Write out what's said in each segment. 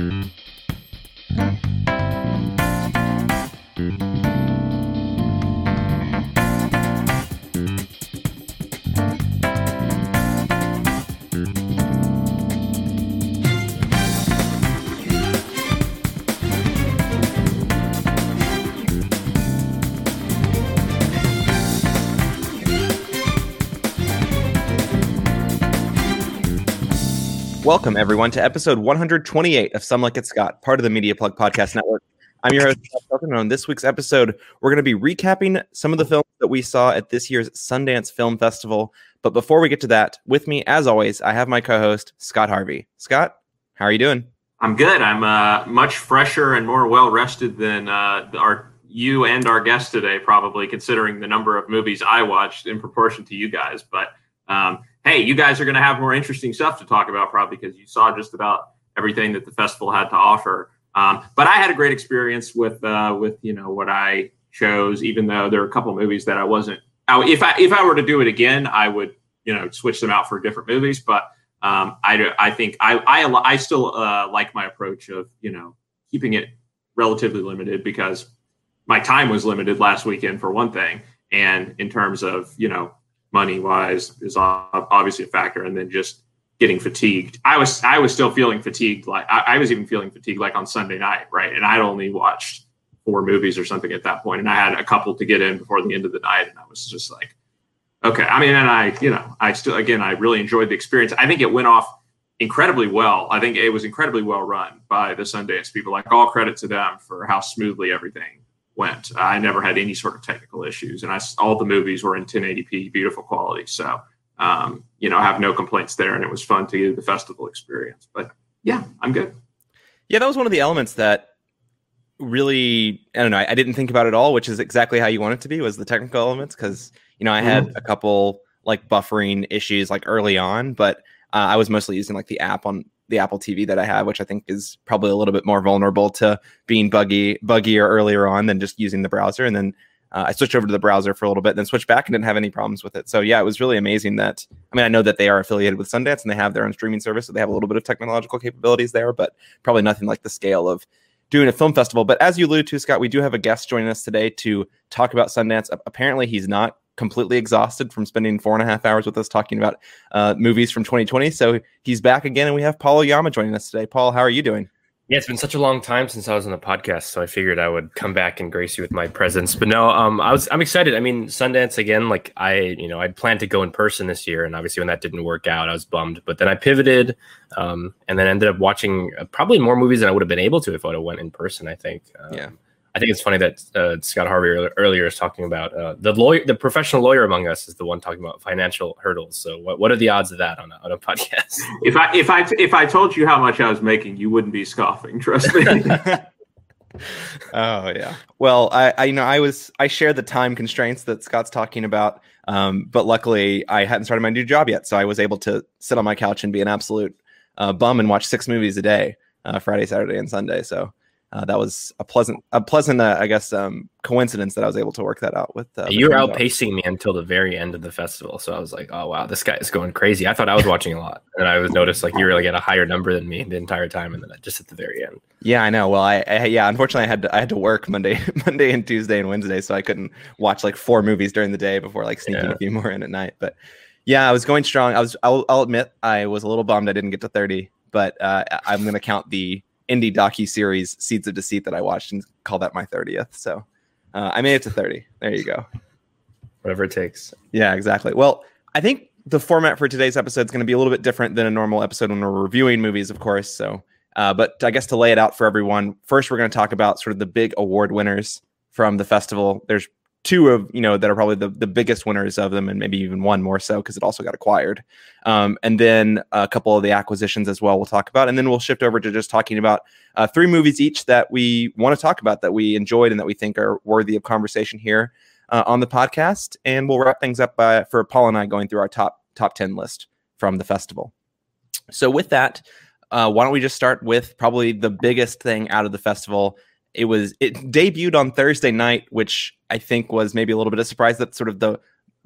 Mm-hmm. Welcome, everyone, to episode 128 of Some Like It Scott, part of the Media Plug Podcast Network. I'm your host, Scott and on this week's episode, we're going to be recapping some of the films that we saw at this year's Sundance Film Festival. But before we get to that, with me, as always, I have my co host, Scott Harvey. Scott, how are you doing? I'm good. I'm uh, much fresher and more well rested than uh, our you and our guest today, probably considering the number of movies I watched in proportion to you guys. But um, hey, you guys are going to have more interesting stuff to talk about probably because you saw just about everything that the festival had to offer. Um, but I had a great experience with uh, with you know what I chose, even though there are a couple movies that I wasn't. If I if I were to do it again, I would you know switch them out for different movies. But um, I I think I I, I still uh, like my approach of you know keeping it relatively limited because my time was limited last weekend for one thing, and in terms of you know money wise is obviously a factor, and then just getting fatigued. I was I was still feeling fatigued. Like I, I, was even feeling fatigued like on Sunday night, right? And I'd only watched four movies or something at that point, and I had a couple to get in before the end of the night, and I was just like, okay. I mean, and I you know I still again I really enjoyed the experience. I think it went off incredibly well. I think it was incredibly well run by the Sundance people. Like all credit to them for how smoothly everything went. I never had any sort of technical issues, and I all the movies were in 1080p, beautiful quality. So, um, you know, I have no complaints there, and it was fun to get the festival experience. But yeah, I'm good. Yeah, that was one of the elements that really I don't know. I, I didn't think about it all, which is exactly how you want it to be. Was the technical elements because you know I had mm-hmm. a couple like buffering issues like early on, but uh, I was mostly using like the app on the Apple TV that I have, which I think is probably a little bit more vulnerable to being buggy, buggier earlier on than just using the browser. And then uh, I switched over to the browser for a little bit, then switched back and didn't have any problems with it. So yeah, it was really amazing that. I mean, I know that they are affiliated with Sundance and they have their own streaming service, so they have a little bit of technological capabilities there, but probably nothing like the scale of doing a film festival. But as you alluded to, Scott, we do have a guest joining us today to talk about Sundance. Apparently, he's not completely exhausted from spending four and a half hours with us talking about uh, movies from 2020. So he's back again, and we have Paul Oyama joining us today. Paul, how are you doing? Yeah, it's been such a long time since I was on the podcast, so I figured I would come back and grace you with my presence. But no, um, I was I'm excited. I mean, Sundance again. Like I, you know, I'd planned to go in person this year, and obviously when that didn't work out, I was bummed. But then I pivoted, um, and then ended up watching uh, probably more movies than I would have been able to if I would have went in person. I think. Um, yeah. I think it's funny that uh, Scott Harvey earlier is talking about uh, the lawyer, the professional lawyer among us is the one talking about financial hurdles. So, what, what are the odds of that on a, on a podcast? If I if I if I told you how much I was making, you wouldn't be scoffing. Trust me. oh yeah. Well, I, I you know I was I share the time constraints that Scott's talking about, um, but luckily I hadn't started my new job yet, so I was able to sit on my couch and be an absolute uh, bum and watch six movies a day, uh, Friday, Saturday, and Sunday. So uh, that was a pleasant, a pleasant, uh, I guess, um, coincidence that I was able to work that out with. Uh, you were outpacing me until the very end of the festival, so I was like, "Oh wow, this guy is going crazy." I thought I was watching a lot, and I was noticed like you were like at a higher number than me the entire time, and then just at the very end. Yeah, I know. Well, I, I yeah, unfortunately, I had to, I had to work Monday, Monday and Tuesday and Wednesday, so I couldn't watch like four movies during the day before like sneaking yeah. a few more in at night. But yeah, I was going strong. I was. I'll, I'll admit, I was a little bummed I didn't get to thirty, but uh, I'm going to count the indie docu series Seeds of Deceit that I watched and call that my 30th. So uh, I made it to 30. There you go. Whatever it takes. Yeah, exactly. Well, I think the format for today's episode is going to be a little bit different than a normal episode when we're reviewing movies, of course. So, uh, but I guess to lay it out for everyone, first we're going to talk about sort of the big award winners from the festival. There's two of you know that are probably the, the biggest winners of them and maybe even one more so because it also got acquired. Um, and then a couple of the acquisitions as well we'll talk about. And then we'll shift over to just talking about uh, three movies each that we want to talk about that we enjoyed and that we think are worthy of conversation here uh, on the podcast. And we'll wrap things up by, for paul and i going through our top top 10 list from the festival. So with that uh, why don't we just start with probably the biggest thing out of the festival it was it debuted on Thursday night, which I think was maybe a little bit of surprise that sort of the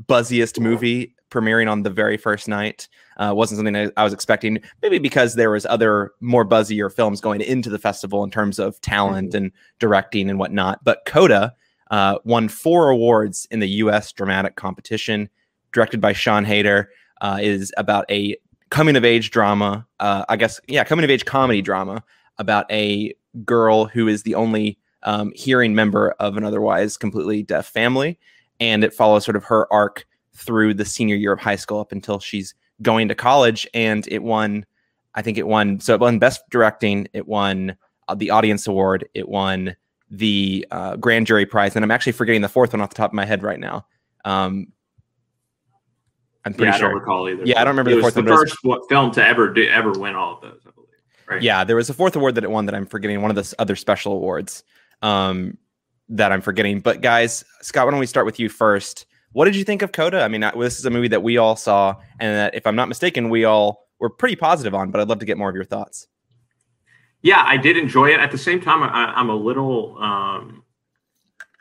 buzziest movie premiering on the very first night. Uh, wasn't something I, I, was expecting, maybe because there was other more buzzier films going into the festival in terms of talent mm-hmm. and directing and whatnot. But Coda uh, won four awards in the U.S. dramatic competition, directed by Sian Heder. Uh, is about a coming of age drama. Uh, I guess yeah, coming of age comedy drama about a girl who is the only um, hearing member of an otherwise completely deaf family, and it follows sort of her arc through the senior year of high school up until she's going to college. And it won, I think it won. So it won best directing. It won uh, the audience award. It won the uh, grand jury prize, and I'm actually forgetting the fourth one off the top of my head right now. Um, I'm pretty yeah, sure. I don't recall either. Yeah, I don't remember it the fourth. the one, first was, film to ever do, ever win all of those, I believe. Right. Yeah, there was a fourth award that it won that I'm forgetting. One of the other special awards um, that I'm forgetting. But guys, Scott, why don't we start with you first? What did you think of Coda? I mean, this is a movie that we all saw, and that, if I'm not mistaken, we all were pretty positive on. But I'd love to get more of your thoughts. Yeah, I did enjoy it. At the same time, I, am a little um,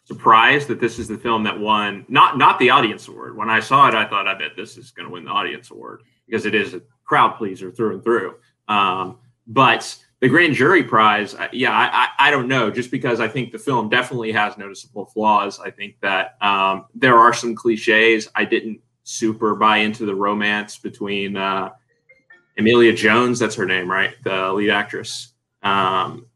surprised that this is the film that won not not the audience award. When I saw it, I thought, I bet this is going to win the audience award because it is a crowd pleaser through and through. Um, but the grand jury prize, yeah, I, I, don't know. Just because I think the film definitely has noticeable flaws. I think that um, there are some cliches. I didn't super buy into the romance between uh, Emilia Jones, that's her name, right? The lead actress, um,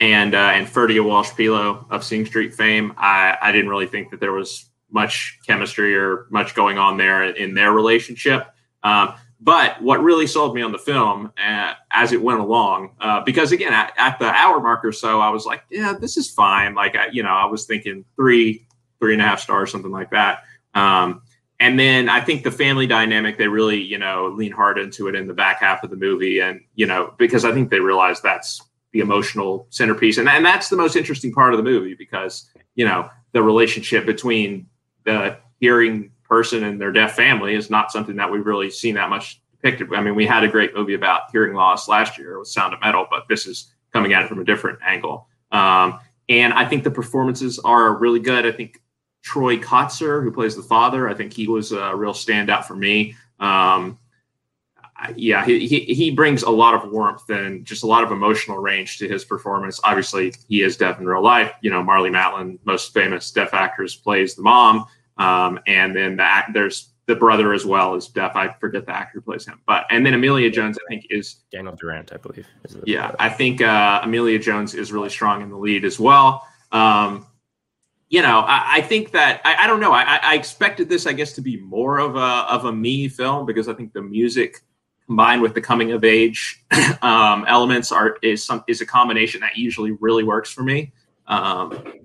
and uh, and Ferdia Walsh-Peelo of Sing Street fame. I, I didn't really think that there was much chemistry or much going on there in their relationship. Um, but what really sold me on the film uh, as it went along, uh, because again, at, at, the hour mark or so, I was like, yeah, this is fine. Like, I, you know, I was thinking three, three and a half stars, something like that. Um, and then I think the family dynamic, they really, you know, lean hard into it in the back half of the movie. And, you know, because I think they realize that's the emotional centerpiece. And, and that's the most interesting part of the movie because, you know, the relationship between the hearing person and their deaf family is not something that we've really seen that much depicted. I mean, we had a great movie about hearing loss last year with Sound of Metal, but this is coming at it from a different angle. Um, and I think the performances are really good. I think Troy Kotsur, who plays the father, I think he was a real standout for me. Um, yeah, he, he, he brings a lot of warmth and just a lot of emotional range to his performance. Obviously, he is deaf in real life. You know, Marlee Matlin, most famous deaf actress, plays the mom. Um, and then the, there's the brother as well is deaf. I forget the actor who plays him, but and then Emilia Jones, I think, is Daniel Durant, I believe. Yeah, I think uh, Emilia Jones is really strong in the lead as well. Um, you know, I, I think that I, I don't know. I, I, expected this, I guess, to be more of a of a me film because I think the music combined with the coming of age um, elements are is some is a combination that usually really works for me. Um,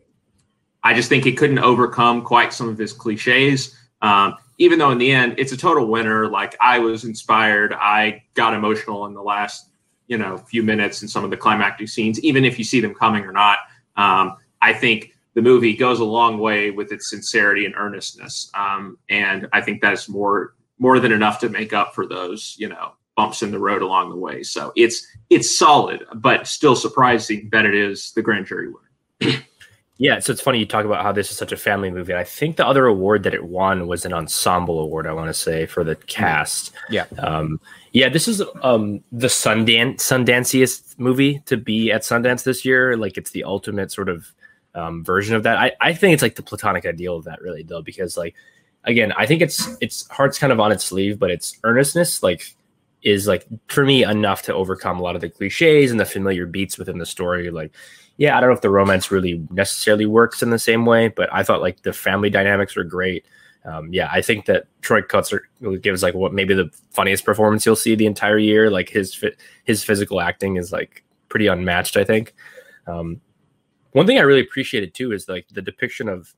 I just think he couldn't overcome quite some of his cliches. Um, even though in the end it's a total winner. Like I was inspired, I got emotional in the last you know few minutes in some of the climactic scenes, even if you see them coming or not. Um, I think the movie goes a long way with its sincerity and earnestness, um, and I think that's more more than enough to make up for those you know bumps in the road along the way. So it's it's solid, but still surprising that it is the grand jury winner. Yeah, so it's funny you talk about how this is such a family movie. I think the other award that it won was an ensemble award. I want to say for the cast. Yeah, um, yeah. This is um, the Sundance Sundanciest movie to be at Sundance this year. Like it's the ultimate sort of um, version of that. I, I think it's like the platonic ideal of that, really, though, because like again, I think it's it's heart's kind of on its sleeve, but its earnestness like is like for me enough to overcome a lot of the cliches and the familiar beats within the story. Like yeah, I don't know if the romance really necessarily works in the same way, but I thought like the family dynamics were great. Um, yeah, I think that Troy Kotsur gives like what maybe the funniest performance you'll see the entire year. Like his his physical acting is like pretty unmatched. I think. Um, one thing I really appreciated too is like the depiction of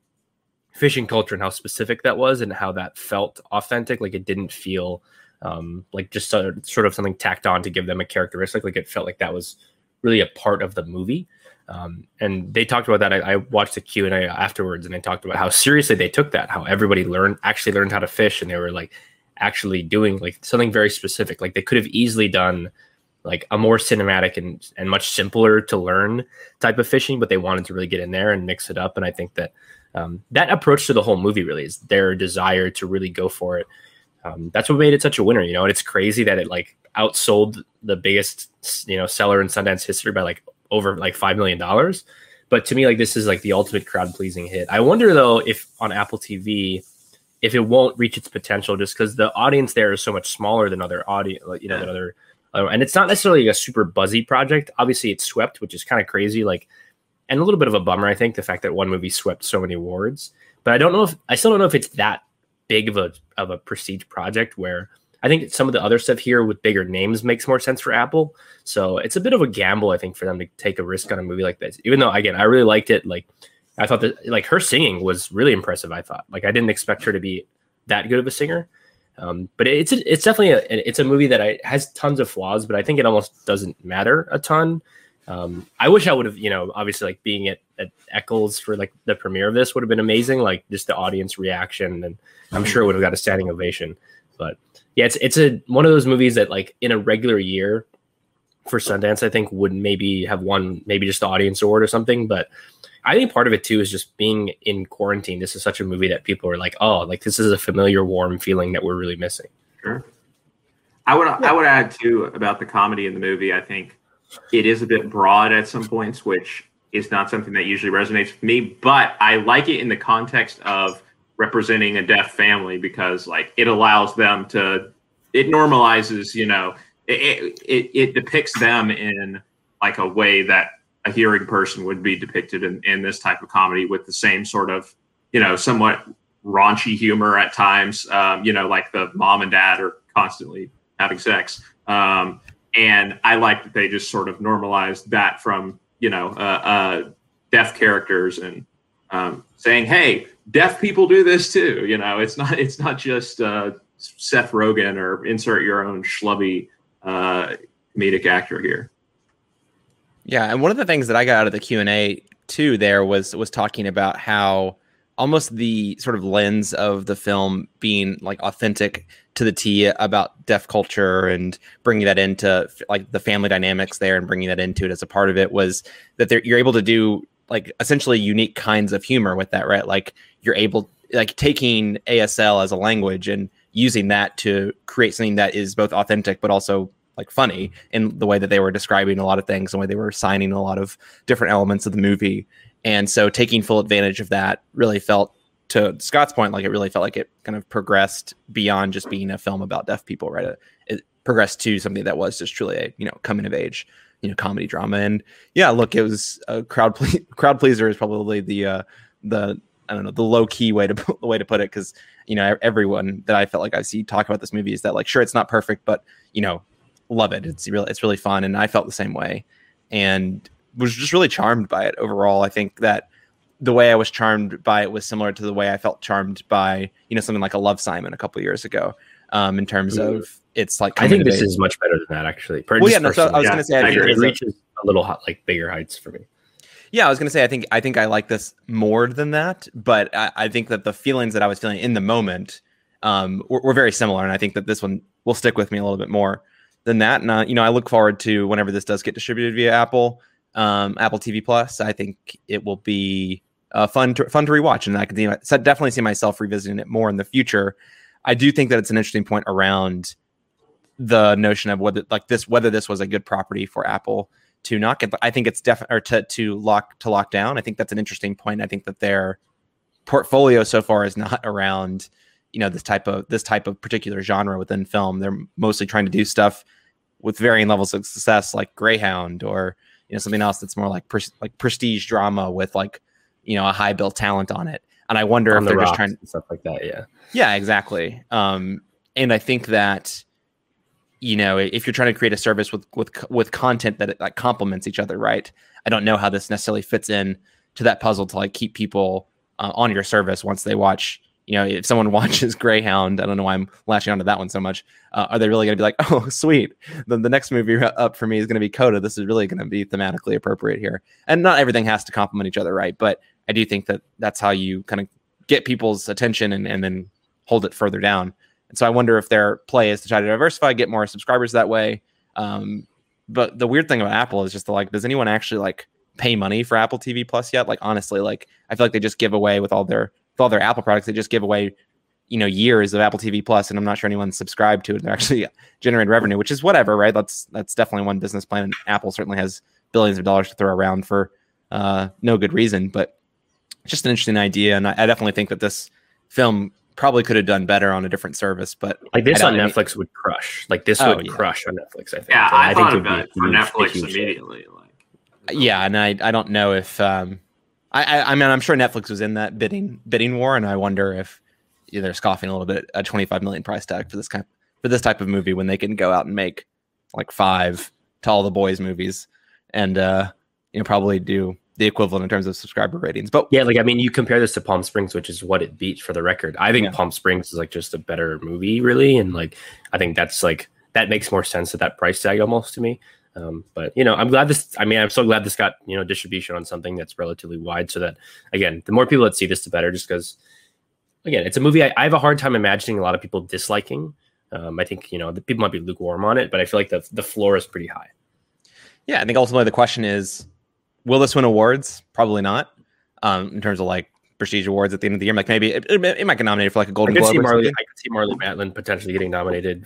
fishing culture and how specific that was and how that felt authentic. Like it didn't feel um, like just sort of something tacked on to give them a characteristic. Like it felt like that was really a part of the movie. Um, and they talked about that. I, I watched the Q and A afterwards, and they talked about how seriously they took that. How everybody learned actually learned how to fish, and they were like actually doing like something very specific. Like they could have easily done like a more cinematic and and much simpler to learn type of fishing, but they wanted to really get in there and mix it up. And I think that um, that approach to the whole movie really is their desire to really go for it. um, that's what made it such a winner, you know. And it's crazy that it like outsold the biggest, you know, seller in Sundance history by like over like five million dollars. But to me, like this is like the ultimate crowd pleasing hit. I wonder though if on Apple TV, if it won't reach its potential just because the audience there is so much smaller than other audience, you know, than other. Uh, and it's not necessarily a super buzzy project. Obviously, it's swept, which is kind of crazy. Like, and a little bit of a bummer, I think, the fact that one movie swept so many awards. But I don't know if I still don't know if it's that big of a of a prestige project where I think some of the other stuff here with bigger names makes more sense for Apple. So it's a bit of a gamble, I think, for them to take a risk on a movie like this. Even though, again, I really liked it. Like, I thought that like her singing was really impressive. I thought like I didn't expect her to be that good of a singer. Um, but it's it's definitely a it's a movie that I, has tons of flaws, but I think it almost doesn't matter a ton um, I wish I would have, you know, obviously like being at, at Eccles for like the premiere of this would have been amazing. Like just the audience reaction, and I'm sure it would have got a standing ovation. But yeah, it's it's a one of those movies that like in a regular year for Sundance, I think would maybe have won maybe just the audience award or something. But I think part of it too is just being in quarantine. This is such a movie that people are like, oh, like this is a familiar, warm feeling that we're really missing. Sure. I would I would add too about the comedy in the movie. I think it is a bit broad at some points, which is not something that usually resonates with me. But I like it in the context of representing a deaf family because, like, it allows them to. It normalizes, you know, it, it, it depicts them in like a way that a hearing person would be depicted in, in this type of comedy with the same sort of, you know, somewhat raunchy humor at times. Um, you know, like the mom and dad are constantly having sex. Um, and I like that they just sort of normalized that from you know uh, uh, deaf characters and um, saying, "Hey, deaf people do this too." You know, it's not it's not just uh, Seth Rogen or insert your own schlubby uh, comedic actor here. Yeah, and one of the things that I got out of the Q and A too there was was talking about how almost the sort of lens of the film being like authentic to the T about deaf culture and bringing that into like the family dynamics there and bringing that into it as a part of it was that you're able to do like essentially unique kinds of humor with that, right? Like you're able like taking ASL as a language and using that to create something that is both authentic but also like funny in the way that they were describing a lot of things, the way they were assigning a lot of different elements of the movie. And so taking full advantage of that really felt to Scott's point, like it really felt like it kind of progressed beyond just being a film about deaf people, right? It, it progressed to something that was just truly a you know coming of age, you know, comedy drama. And yeah, look, it was a crowd ple- crowd pleaser is probably the uh, the I don't know the low key way to the way to put it because you know everyone that I felt like I see talk about this movie is that like sure it's not perfect, but you know love it. It's really it's really fun, and I felt the same way, and was just really charmed by it overall. I think that the way I was charmed by it was similar to the way I felt charmed by you know something like a Love Simon a couple years ago. Um, in terms mm. of it's like I think this is much better than that actually. Per, well, yeah, no, so I was yeah, going to say I it reaches a little hot, like bigger heights for me. Yeah, I was going to say I think I think I like this more than that, but I, I think that the feelings that I was feeling in the moment um, were, were, very similar, and I think that this one will stick with me a little bit more than that. And uh, you know, I look forward to whenever this does get distributed via Apple, um, Apple TV Plus. I think it will be uh, fun to fun to rewatch, and I can see, definitely see myself revisiting it more in the future. I do think that it's an interesting point around the notion of whether like this whether this was a good property for Apple to not get. I think it's definitely or to to lock to lock down. I think that's an interesting point. I think that their portfolio so far is not around you know this type of this type of particular genre within film. They're mostly trying to do stuff with varying levels of success, like Greyhound, or you know something else that's more like pres- like prestige drama with like you know a high built talent on it. And I wonder on if the they're just trying stuff like that. Yeah, yeah, exactly. Um, and I think that you know if you're trying to create a service with with with content that like complements each other, right? I don't know how this necessarily fits in to that puzzle to like keep people uh, on your service once they watch you know, if someone watches Greyhound, I don't know why I'm latching onto that one so much. Uh, are they really going to be like, oh, sweet? The, the next movie up for me is going to be Coda. This is really going to be thematically appropriate here. And not everything has to complement each other, right? But I do think that that's how you kind of get people's attention and, and then hold it further down. And so I wonder if their play is to try to diversify, get more subscribers that way. Um, but the weird thing about Apple is just the, like, does anyone actually like pay money for Apple TV Plus yet? Like, honestly, like I feel like they just give away with all their with all their Apple products, they just give away, you know years of Apple TV Plus, and I'm not sure anyone's subscribed to it. They're actually generating revenue, which is whatever, right? That's that's definitely one business plan. And Apple certainly has billions of dollars to throw around for uh, no good reason, but just an interesting idea. And I, I definitely think that this film probably could have done better on a different service, but like this on don't- Netflix would crush. Like this Oh, would yeah. crush on Netflix. I think. Yeah, And I, thought it would about be it for huge- Netflix huge hit. immediately. Like, yeah, and I I don't know if um I I, I mean I'm sure Netflix was in that bidding bidding war, and I wonder if you know, they're scoffing a little bit at a 25 million price tag for this kind for this type of movie when they can go out and make like five to all the boys movies and uh you know probably do the equivalent in terms of subscriber ratings. But Yeah, like I mean, you compare this to Palm Springs, which is what it beat for the record. I think Yeah. Palm Springs is like just a better movie, really, and like I think that's like that makes more sense at that price tag almost to me. Um, but you know, I'm glad this. I mean, I'm so glad this got you know distribution on something that's relatively wide, so that again, the more people that see this, the better. Just because, again, it's a movie I, I have a hard time imagining a lot of people disliking. Um, I think you know the people might be lukewarm on it, but I feel like the the floor is pretty high. yeah, I think ultimately the question is will this win awards? Probably not. Um in terms of like prestige awards at the end of the year. Like maybe it, it, it might get nominated for like a Golden could Globe see Marlee. I could see Marlee Matlin potentially getting nominated.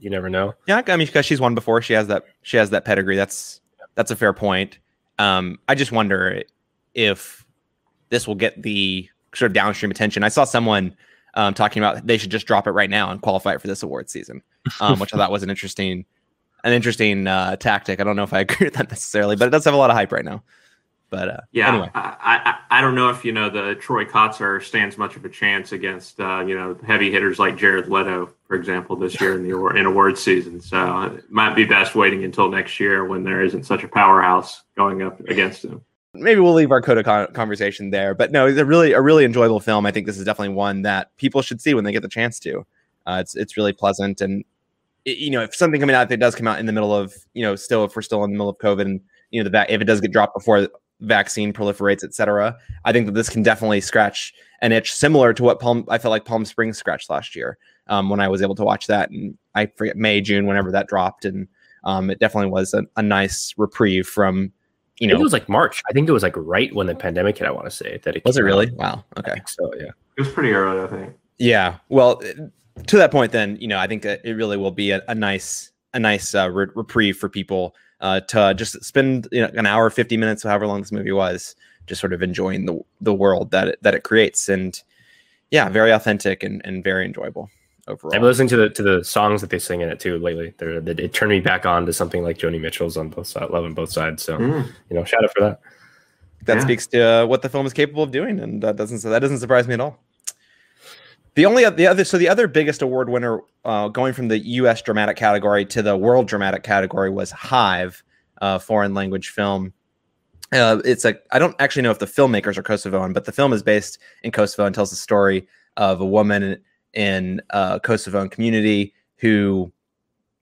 You never know. Yeah, I mean, because she's won before, she has that she has that pedigree. That's that's a fair point. Um, I just wonder if this will get the sort of downstream attention. I saw someone um, talking about they should just drop it right now and qualify it for this award season, um, which I thought was an interesting an interesting uh, tactic. I don't know if I agree with that necessarily, but it does have a lot of hype right now. But uh, yeah, anyway, I, I I don't know if you know the Troy Kotsur stands much of a chance against uh, you know heavy hitters like Jared Leto, for example, this year in the in award season. So it might be best waiting until next year when there isn't such a powerhouse going up against him. maybe we'll leave our Coda con- conversation there. But no, it's a really a really enjoyable film. I think this is definitely one that people should see when they get the chance to. Uh, it's it's really pleasant, and it- you know if something coming out that does come out in the middle of you know still if we're still in the middle of COVID and you know the va- if it does get dropped before the vaccine proliferates, etc. I think that this can definitely scratch an itch similar to what Palm I felt like Palm Springs scratched last year um, when I was able to watch that, and I forget May June whenever that dropped, and um, it definitely was a, a nice reprieve from you I think know it was like March. I think it was like right when the pandemic hit. I want to say that it was it came really? out. Wow. Okay. so yeah. It was pretty early, I think. Yeah. Well, to that point, then you know, I think it really will be a, a nice, a nice uh, re- reprieve for people uh, to just spend you know an hour, fifty minutes, however long this movie was, just sort of enjoying the the world that it, that it creates, and yeah, very authentic and, and very enjoyable overall. I've been listening to the to the songs that they sing in it too lately. They're, they it turned me back on to something like Joni Mitchell's on both sides, love on both sides. So Mm. you know, shout out for that. that Yeah. speaks to uh, what the film is capable of doing, and that doesn't that doesn't surprise me at all. The only the other so the other biggest award winner uh, going from the U.S. dramatic category to the world dramatic category was Hive, uh, foreign language film. Uh, it's a I don't actually know if the filmmakers are Kosovoan, but the film is based in Kosovo and tells the story of a woman in a Kosovoan community who,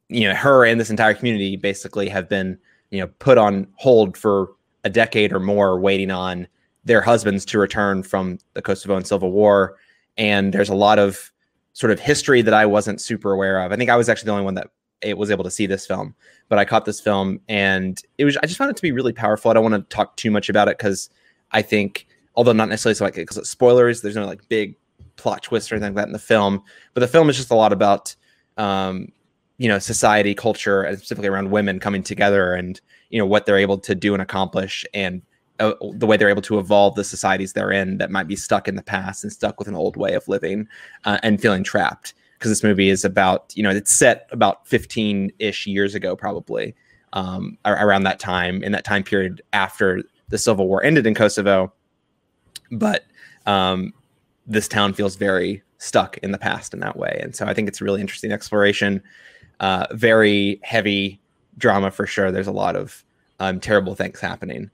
you know, her and this entire community basically have been you know put on hold for a decade or more waiting on their husbands to return from the Kosovoan Civil War. And there's a lot of sort of history that I wasn't super aware of. I think I was actually the only one that it was able to see this film, but I caught this film and it was I just found it to be really powerful. I don't want to talk too much about it because I think, although not necessarily so like because it's spoilers, there's no like big plot twist or anything like that in the film. But the film is just a lot about um, you know society, culture, and specifically around women coming together and you know what they're able to do and accomplish and uh, the way they're able to evolve the societies they're in that might be stuck in the past and stuck with an old way of living uh, and feeling trapped. Because this movie is about you know it's set about 15-ish years ago probably um, around that time in that time period after the civil war ended in kosovo. But um, this town feels very stuck in the past in that way. And so i think it's a really interesting exploration uh, very heavy drama for sure. There's a lot of um, terrible things happening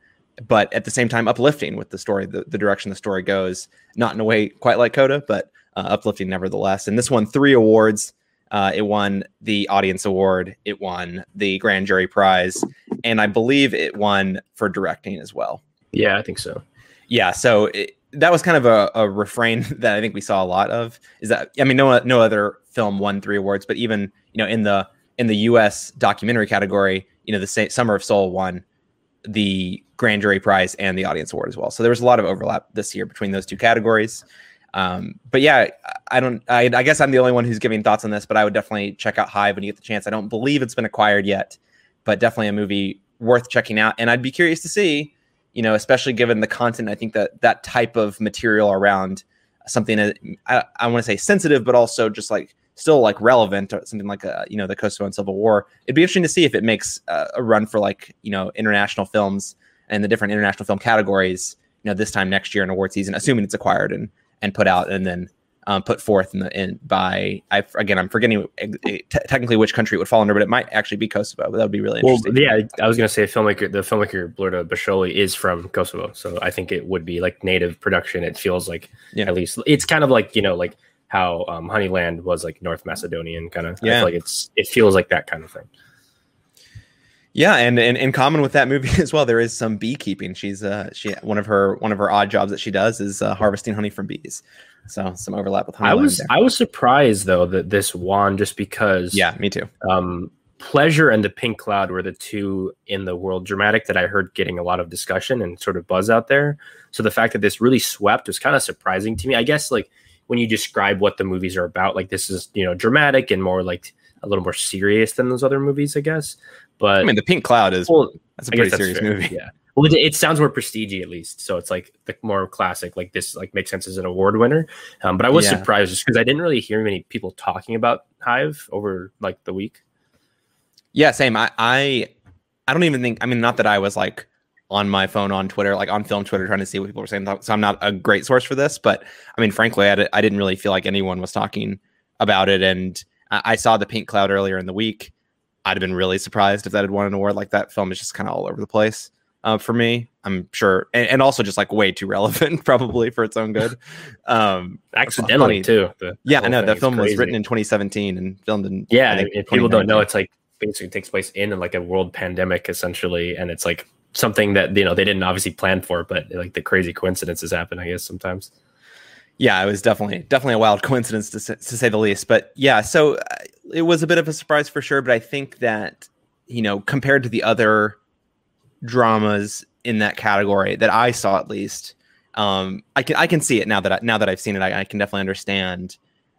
but at the same time uplifting with the story the, the direction the story goes not in a way quite like coda but uh, uplifting nevertheless. And this won three awards. Uh, it won the audience award it won the grand jury prize and i believe it won for directing as well. Yeah, I think so. yeah so it, that was kind of a, a refrain that i think we saw a lot of is that i mean no no other film won three awards but even you know in the in the us documentary category you know the sa- summer of soul won the grand jury prize and the audience award as well so there was a lot of overlap this year between those two categories Um, but yeah, I don't. I, I, guess I'm the only one who's giving thoughts on this, but I would definitely check out Hive when you get the chance. I don't believe it's been acquired yet, but definitely a movie worth checking out. And I'd be curious to see, you know, especially given the content. I think that that type of material around something I, I want to say sensitive, but also just like still like relevant, or something like a, you know the Kosovo and Civil War. It'd be interesting to see if it makes uh, a run for like you know international films and the different international film categories. You know, this time next year in award season, assuming it's acquired and and put out and then um, put forth in the in by I again I'm forgetting t- technically which country it would fall under, but it might actually be Kosovo. That would be really interesting. Well, yeah, I was gonna say filmmaker the filmmaker Blerta Basholli is from Kosovo, so I think it would be like native production. It feels like yeah. at least it's kind of like you know like how um, Honeyland was like North Macedonian kind of. Yeah, like it's it feels like that kind of thing. Yeah, and, and in common with that movie as well, there is some beekeeping. She's uh she one of her one of her odd jobs that she does is uh, harvesting honey from bees. So some overlap with honey. I was there. I was surprised though that this won just because. Yeah, me too. Um, Pleasure and the Pink Cloud were the two in the world dramatic that I heard getting a lot of discussion and sort of buzz out there. So the fact that this really swept was kind of surprising to me. I guess like when you describe what the movies are about, like this is you know dramatic and more like a little more serious than those other movies, I guess. But I mean, the Pink Cloud is well, that's a pretty serious movie. Yeah. Well, it, it, sounds more prestige at least, so it's like the more classic. Like this, like makes sense as an award winner. Um, but I was yeah. surprised just because I didn't really hear many people talking about Hive over like the week. Yeah, same. I, I, I don't even think. I mean, not that I was like on my phone on Twitter, like on film Twitter, trying to see what people were saying. So I'm not a great source for this, but I mean, frankly, I, I didn't really feel like anyone was talking about it. And I, I saw the Pink Cloud earlier in the week I'd have been really surprised if that had won an award. Like that film is just kind of all over the place uh, for me. I'm sure, and, and, also just like way too relevant, probably for its own good. Um, Accidentally too. The, yeah, I know that film was written in 2017 and filmed in. Yeah, if people don't know, it's like basically takes place in like a world pandemic essentially, and it's like something that you know they didn't obviously plan for, but like the crazy coincidences happen. I guess sometimes. Yeah, it was definitely definitely a wild coincidence to say, to say the least. But yeah, so uh, it was a bit of a surprise for sure. But I think that you know compared to the other dramas in that category that I saw at least, um, I can I can see it now that I, now that I've seen it. I, I can definitely understand.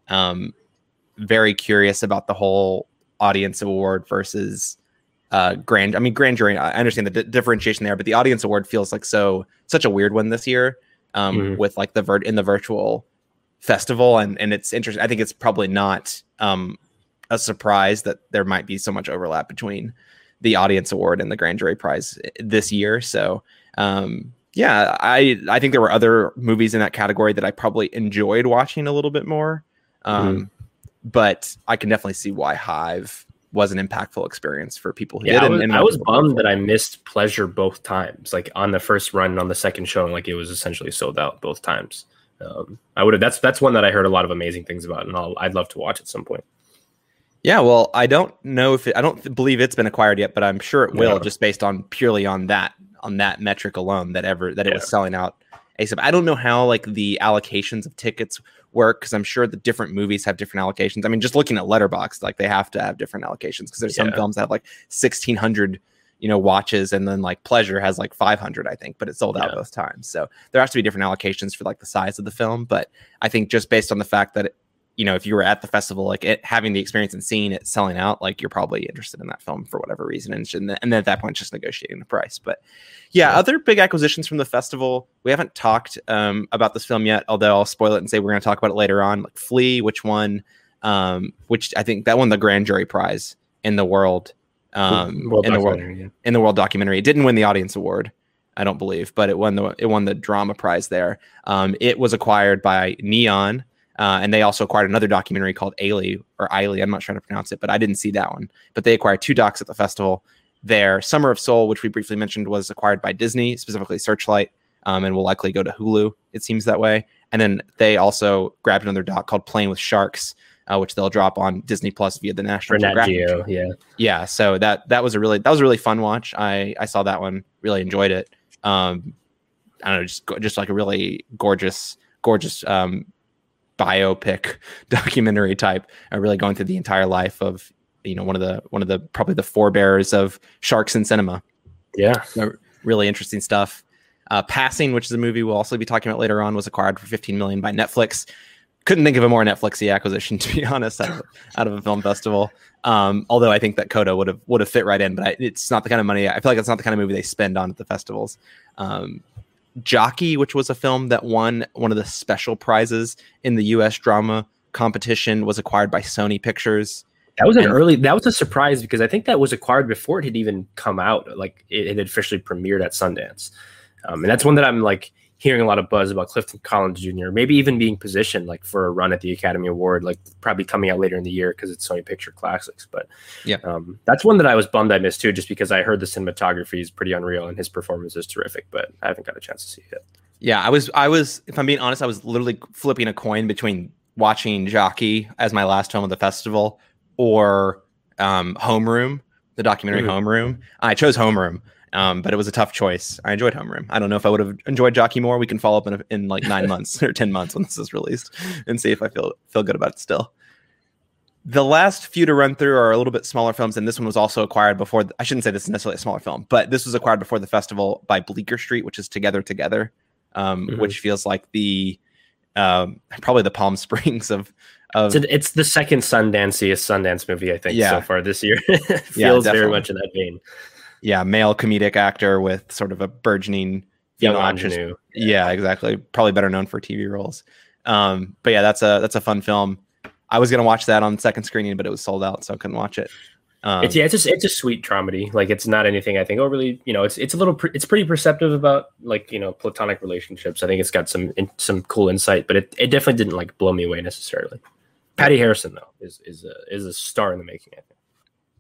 Um, very curious about the whole audience award versus uh grand. I mean, grand jury. I understand the differentiation there, but the audience award feels like so such a weird one this year um, mm-hmm. with like the vert in the virtual festival, and and it's interesting. I think it's probably not um, a surprise that there might be so much overlap between the audience award and the grand jury prize this year. So um, yeah, I I think there were other movies in that category that I probably enjoyed watching a little bit more. Um, mm-hmm. But I can definitely see why Hive was an impactful experience for people who yeah, did. I was, and, I was bummed that I missed pleasure both times. Like on the first run and on the second showing, like it was essentially sold out both times. Um, I would have. That's that's one that I heard a lot of amazing things about, and I'll, I'd love to watch at some point. Yeah, well, I don't know if it, I don't believe it's been acquired yet, but I'm sure it will, yeah. just based on purely on that on that metric alone that ever that it yeah. was selling out ASAP. I don't know how like the allocations of tickets work because I'm sure the different movies have different allocations. I mean, just looking at Letterboxd, like they have to have different allocations because there's yeah. some films that have like 1600 you know watches and then like pleasure has like 500 i think but it sold out yeah. both times so there has to be different allocations for like the size of the film but i think just based on the fact that it, you know, if you were at the festival, like it, having the experience and seeing it selling out, like you're probably interested in that film for whatever reason. And, and then at that point, just negotiating the price. But yeah, yeah, other big acquisitions from the festival. We haven't talked um, about this film yet, although I'll spoil it and say we're going to talk about it later on. Like Flee, which one? Um, which I think that won the grand jury prize in the world. Um, world in the world, yeah. in the world documentary. It didn't win the audience award. I don't believe, but it won the it won the drama prize there. Um, it was acquired by Neon, uh, and they also acquired another documentary called Ailey or Ailey. I'm not sure how to pronounce it, but I didn't see that one. But they acquired two docs at the festival. Their Summer of Soul, which we briefly mentioned, was acquired by Disney, specifically Searchlight, um, and will likely go to Hulu. It seems that way. And then they also grabbed another doc called Playing with Sharks, uh, which they'll drop on Disney Plus via the National Geographic. Geo, yeah, yeah. So that that was a really that was a really fun watch. I I saw that one, really enjoyed it. Um, I don't know, just just like a really gorgeous gorgeous um, biopic documentary type, uh, really going through the entire life of you know one of the one of the probably the forebears of sharks in cinema. Yeah, so really interesting stuff. Uh, Passing, which is a movie we'll also be talking about later on, was acquired for 15 million by Netflix. Couldn't think of a more Netflixy acquisition, to be honest, out of, out of a film festival. Um, although I think that Coda would have would have fit right in, but I, it's not the kind of money. I feel like it's not the kind of movie they spend on at the festivals. Um, Jockey, which was a film that won one of the special prizes in the U.S. drama competition, was acquired by Sony Pictures. That was an and, early. That was a surprise because I think that was acquired before it had even come out. Like it, it had officially premiered at Sundance, um, and that's one that I'm like hearing a lot of buzz about Clifton Collins Jr. Maybe even being positioned like for a run at the Academy Award, like probably coming out later in the year because it's Sony Picture Classics. But yeah, um, that's one that I was bummed I missed too, just because I heard the cinematography is pretty unreal and his performance is terrific, but I haven't got a chance to see it. Yeah, I was, I was, if I'm being honest, I was literally flipping a coin between watching Jockey as my last film of the festival or um, Homeroom, the documentary mm-hmm. Homeroom. I chose Homeroom um, but it was a tough choice. I enjoyed Homeroom. I don't know if I would have enjoyed Jockey more. We can follow up in, a, in like nine months or ten months when this is released and see if I feel feel good about it still. The last few to run through are a little bit smaller films, and this one was also acquired before. I shouldn't say this is necessarily a smaller film, but this was acquired before the festival by Bleecker Street, which is Together Together, um, mm-hmm. which feels like the um, probably the Palm Springs of of. It's, it's the second Sundanceiest Sundance movie I think yeah. so far this year. feels yeah, very much in that vein yeah, male comedic actor with sort of a burgeoning young ingenue. Yeah. yeah, exactly. Probably better known for TV roles. Um, but yeah, that's a that's a fun film. I was gonna watch that on second screening, but it was sold out, so I couldn't watch it. Um, it's yeah, it's a, it's a sweet dramedy. Like it's not anything I think overly, you know, it's it's a little pre- it's pretty perceptive about like you know platonic relationships. I think it's got some in, some cool insight, but it, it definitely didn't like blow me away necessarily. Patti Harrison though is is a is a star in the making. I think.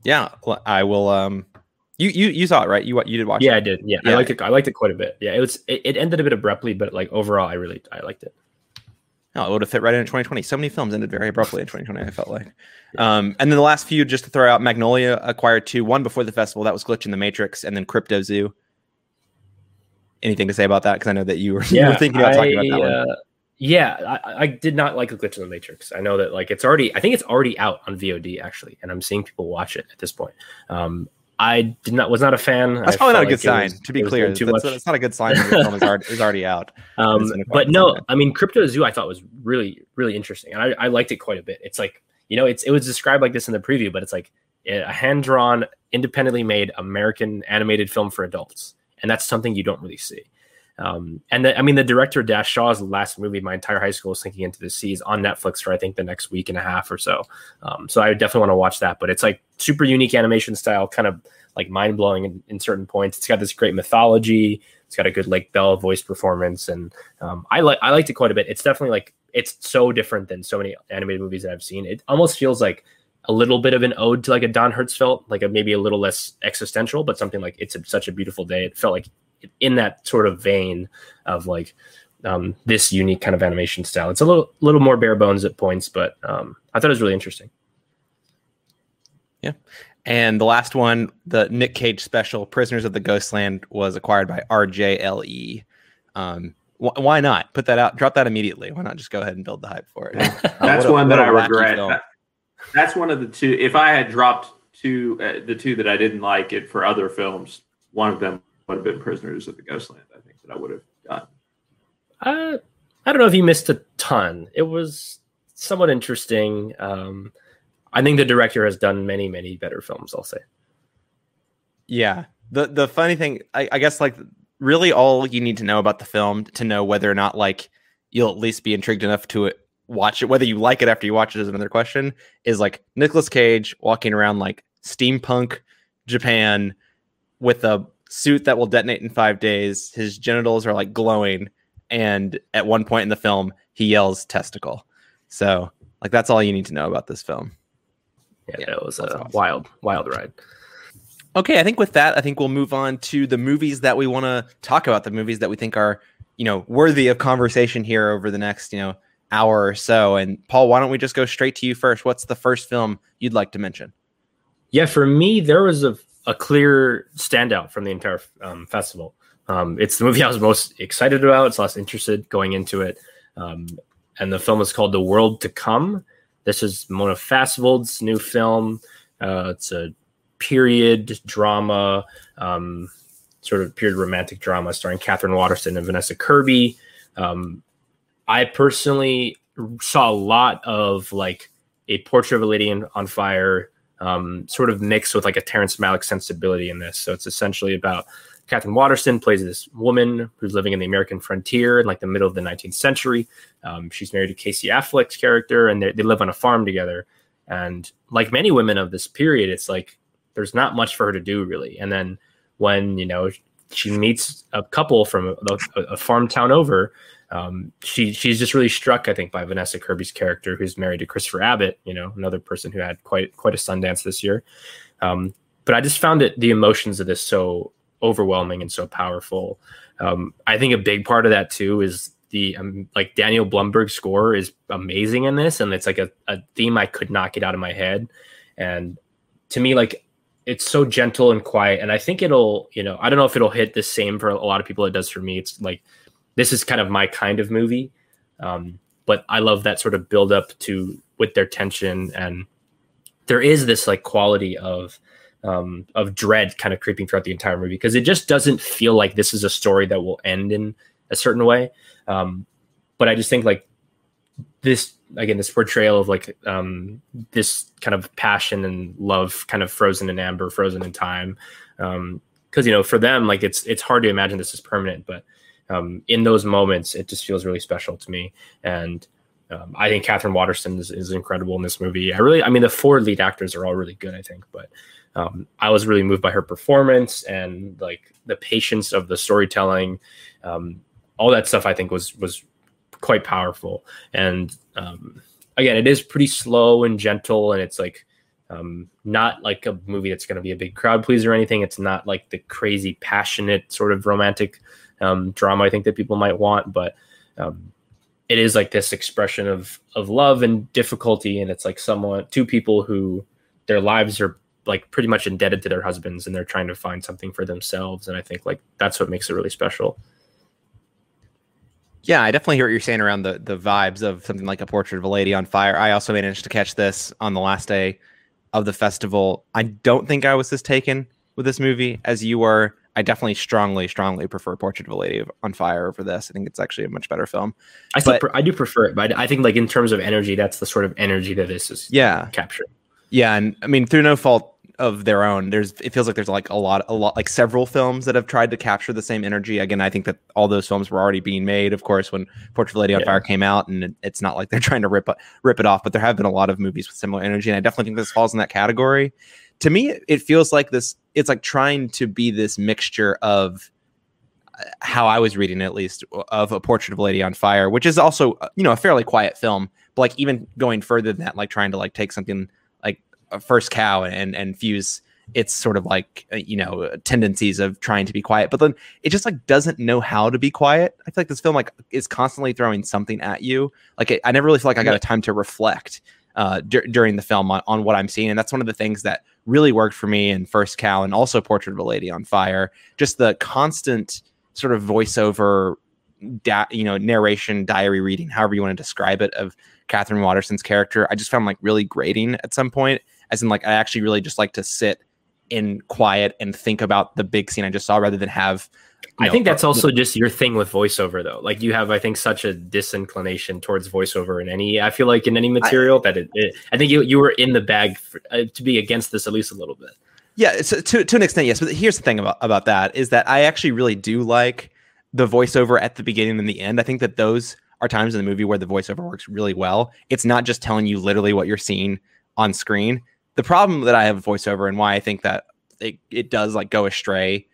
Yeah, I will. Um, you you you saw it right? You you did watch? It. Yeah, it? I did. Yeah, yeah, I liked it. I liked it quite a bit. Yeah, it was. It, it, ended a bit abruptly, but like overall, I really I liked it. Oh, it would have fit right in 2020. So many films ended very abruptly in 2020. I felt like. Um, and then the last few, just to throw out, Magnolia acquired two. One before the festival, that was Glitch in the Matrix, and then Cryptozoo. Anything to say about that? Because I know that you were, yeah, you were thinking about I, talking about that uh, one. Yeah, I, I, did not like a glitch in the Matrix. I know that like it's already, I think it's already out on VOD actually, and I'm seeing people watch it at this point. Um, I did not was not a fan. That's I probably not a good like sign. Was, to be clear, too that's, much. that's not a good sign. the film is already, is already out. Um, but no, I mean, Cryptozoo I thought was really really interesting, and I, I liked it quite a bit. It's like you know, it's it was described like this in the preview, but it's like a hand drawn, independently made American animated film for adults, and that's something you don't really see. Um, and the, I mean, the director Dash Shaw's last movie, my entire high school is sinking into the seas on Netflix for I think the next week and a half or so. Um, so I definitely want to watch that. But it's like super unique animation style, kind of like mind blowing in, in, certain points. It's got this great mythology. It's got a good Lake Bell voice performance, and um, I like I liked it quite a bit. It's definitely like it's so different than so many animated movies that I've seen. It almost feels like a little bit of an ode to like a Don Hertzfeldt, like a maybe a little less existential, but something like it's a, such a beautiful day. It felt like in that sort of vein of like um, this unique kind of animation style. It's a little little more bare bones at points, but um, I thought it was really interesting. Yeah. And the last one, the Nick Cage special, Prisoners of the Ghostland, was acquired by RJLE. Um, wh- why not put that out? Drop that immediately. Why not just go ahead and build the hype for it? That's uh, one that I regret. That, that's one of the two. If I had dropped two, uh, the two that I didn't like it for other films, one of them would have been Prisoners of the Ghostland. I think that I would have done. Uh, I don't know if you missed a ton. It was somewhat interesting. Um, I think the director has done many, many better films. I'll say. Yeah. the The funny thing, I, I guess, like really all you need to know about the film to know whether or not like you'll at least be intrigued enough to watch it. Whether you like it after you watch it is another question. Is like Nicolas Cage walking around like steampunk Japan with a suit that will detonate in five days. His genitals are like glowing, and at one point in the film, he yells "testicle." So, like, that's all you need to know about this film. Yeah, yeah that was a awesome. wild, wild ride. Okay, I think with that, I think we'll move on to the movies that we want to talk about. The movies that we think are, you know, worthy of conversation here over the next, you know, hour or so. And Paul, why don't we just go straight to you first? What's the first film you'd like to mention? Yeah, for me, there was a a clear standout from the entire um, festival. Um, it's the movie I was most excited about. It's less interested going into it. Um, and the film is called The World to Come. This is Mona Fastvold's new film. Uh, it's a period drama. Um, sort of period romantic drama starring Katherine Waterston and Vanessa Kirby. Um, I personally saw a lot of like a portrait of a lady in, on fire, um, sort of mixed with like a Terrence Malick sensibility in this. So it's essentially about Katherine Waterston plays this woman who's living in the American frontier in like the middle of the 19th century. Um, she's married to Casey Affleck's character, and they, they live on a farm together. And like many women of this period, it's like there's not much for her to do really. And then when you know she meets a couple from a, a farm town over, um, she she's just really struck, I think, by Vanessa Kirby's character, who's married to Christopher Abbott. You know, another person who had quite quite a Sundance this year. Um, but I just found it the emotions of this so overwhelming and so powerful. Um, I think a big part of that too is the um, like Daniel Blumberg's score is amazing in this, and it's like a, a theme I could not get out of my head. And to me, like it's so gentle and quiet, and I think it'll, you know, I don't know if it'll hit the same for a lot of people it does for me. It's like this is kind of my kind of movie, um, but I love that sort of build up to with their tension, and there is this like quality of um, of dread kind of creeping throughout the entire movie because it just doesn't feel like this is a story that will end in a certain way. Um, but I just think like this again, this portrayal of like um, this kind of passion and love, kind of frozen in amber, frozen in time. Because um, you know, for them, like it's it's hard to imagine this is permanent, but um, in those moments, it just feels really special to me. And um, I think Katherine Waterston is, is incredible in this movie. I really, I mean, the four lead actors are all really good, I think, but um, I was really moved by her performance and like the patience of the storytelling. Um, all that stuff I think was was quite powerful. And um, again, it is pretty slow and gentle, and it's like um, not like a movie that's going to be a big crowd pleaser or anything. It's not like the crazy passionate sort of romantic um, drama I think that people might want, but um, it is like this expression of of love and difficulty, and it's like someone two people who their lives are like pretty much indebted to their husbands and they're trying to find something for themselves and i think like that's what makes it really special. Yeah i definitely hear what you're saying around the the vibes of something like a portrait of a lady on fire. I also managed to catch this on the last day of the festival. I don't think i was as taken with this movie as you were i definitely strongly strongly prefer portrait of a lady on fire over this i think it's actually a much better film i but, pre- i do prefer it but i think like in terms of energy that's the sort of energy that this is yeah capturing yeah and i mean through no fault of their own. There's it feels like there's like a lot a lot like several films that have tried to capture the same energy. Again, I think that all those films were already being made, of course, when Portrait of a Lady on yeah. Fire came out, and it's not like they're trying to rip rip it off, but there have been a lot of movies with similar energy, and I definitely think this falls in that category. To me, it feels like this. It's like trying to be this mixture of uh, how I was reading at least of a portrait of a lady on fire, which is also uh, you know a fairly quiet film, but like even going further than that, like trying to like take something like a first cow and and fuse its sort of like uh, you know tendencies of trying to be quiet but then it just like doesn't know how to be quiet i feel like this film like is constantly throwing something at you like it, i never really feel like i got a time to reflect uh, during the film on, on what i'm seeing and that's one of the things that really worked for me in first cow and also portrait of a lady on fire just the constant sort of voiceover da- you know narration diary reading however you want to describe it of Katherine waterston's character i just found like really grating at some point as in like I actually really just like to sit in quiet and think about the big scene I just saw rather than have. I know, think that's also just your thing with voiceover, though. Like you have, I think, such a disinclination towards voiceover in any. I feel like in any material I, that it, it, I think you you were in the bag for, uh, to be against this at least a little bit. Yeah, so to to an extent, yes. But here's the thing about about that is that I actually really do like the voiceover at the beginning and the end. I think that those are times in the movie where the voiceover works really well. It's not just telling you literally what you're seeing on screen the problem that I have with voiceover and why I think that it, it does like go astray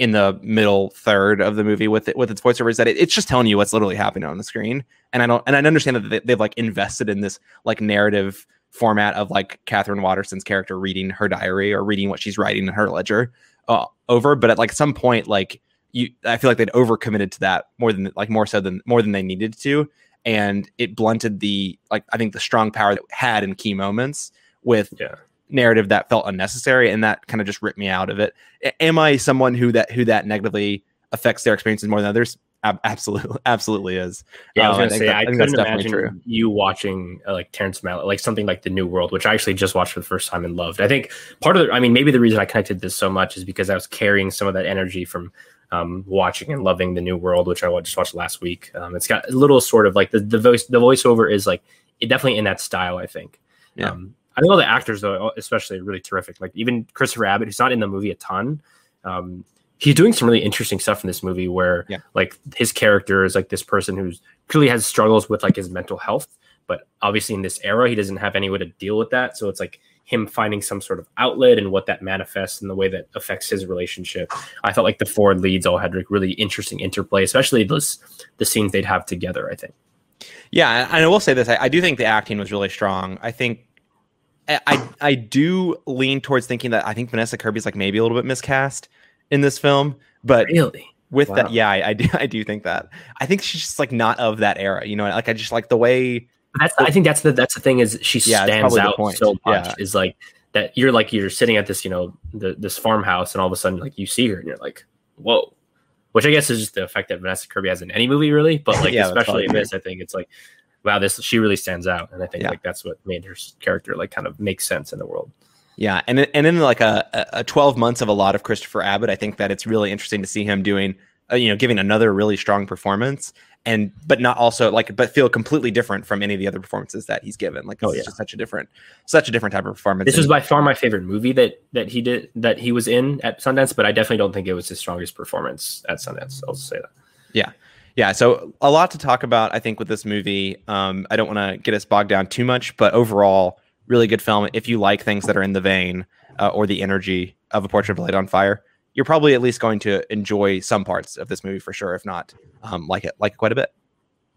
in the middle third of the movie with it with its voiceover is that it, it's just telling you what's literally happening on the screen. And I don't and I understand that they, they've like invested in this like narrative format of like Katherine Waterston's character reading her diary or reading what she's writing in her ledger uh, over. But at like some point, like you, I feel like they'd overcommitted to that more than like more so than more than they needed to, and it blunted the like I think the strong power that had in key moments with yeah narrative that felt unnecessary and that kind of just ripped me out of it. Am I someone who that who that negatively affects their experiences more than others? Ab- absolutely, absolutely is. Yeah, I was Um, gonna think say that- I, think couldn't imagine you watching uh, like Terrence Malick, like something like The New World, which I actually just watched for the first time and loved. I think part of the, I mean, maybe the reason I connected this so much is because I was carrying some of that energy from um, watching and loving The New World, which I just watched last week. Um, it's got a little sort of like the the voice, the voiceover is like it definitely in that style. I think. Yeah. Um, I think all the actors though, especially, are really terrific. Like even Christopher Abbott, who's not in the movie a ton. Um, he's doing some really interesting stuff in this movie where Yeah. like his character is like this person who's clearly has struggles with like his mental health but obviously in this era he doesn't have any way to deal with that so it's like him finding some sort of outlet and what that manifests in the way that affects his relationship i felt like the four leads all had like really interesting interplay especially those the scenes they'd have together i think Yeah, and I will say this: I, I do think the acting was really strong. I think I, I do lean towards thinking that I think Vanessa Kirby's like maybe a little bit miscast in this film, but really with Wow. that, yeah, I, I do I do think that. I think she's just like not of that era. You know, like I just like the way. that's i think that's the that's the thing is she Yeah, stands out point. so much Yeah. is like that you're like you're sitting at this you know the, this farmhouse and all of a sudden like you see her and you're like whoa which i guess is just the effect that vanessa kirby has in any movie really but like Yeah, especially in this i think it's like wow this she really stands out and i think Yeah. like that's what made her character like kind of make sense in the world Yeah, and and in like a a twelve months of a lot of Christopher Abbott, I think that it's really interesting to see him doing, uh, you know, giving another really strong performance, and but not also like, but feel completely different from any of the other performances that he's given. Like, Oh, yeah. just such a different, such a different type of performance. this was by far my favorite movie that that he did that he was in at sundance but i definitely don't think it was his strongest performance at sundance i'll say that yeah so a lot to talk about i think with this movie um i don't want to get us bogged down too much but overall really good film if you like things that are in the vein uh, or the energy of a portrait of a lady on fire you're probably at least going to enjoy some parts of this movie for sure if not um like it like it quite a bit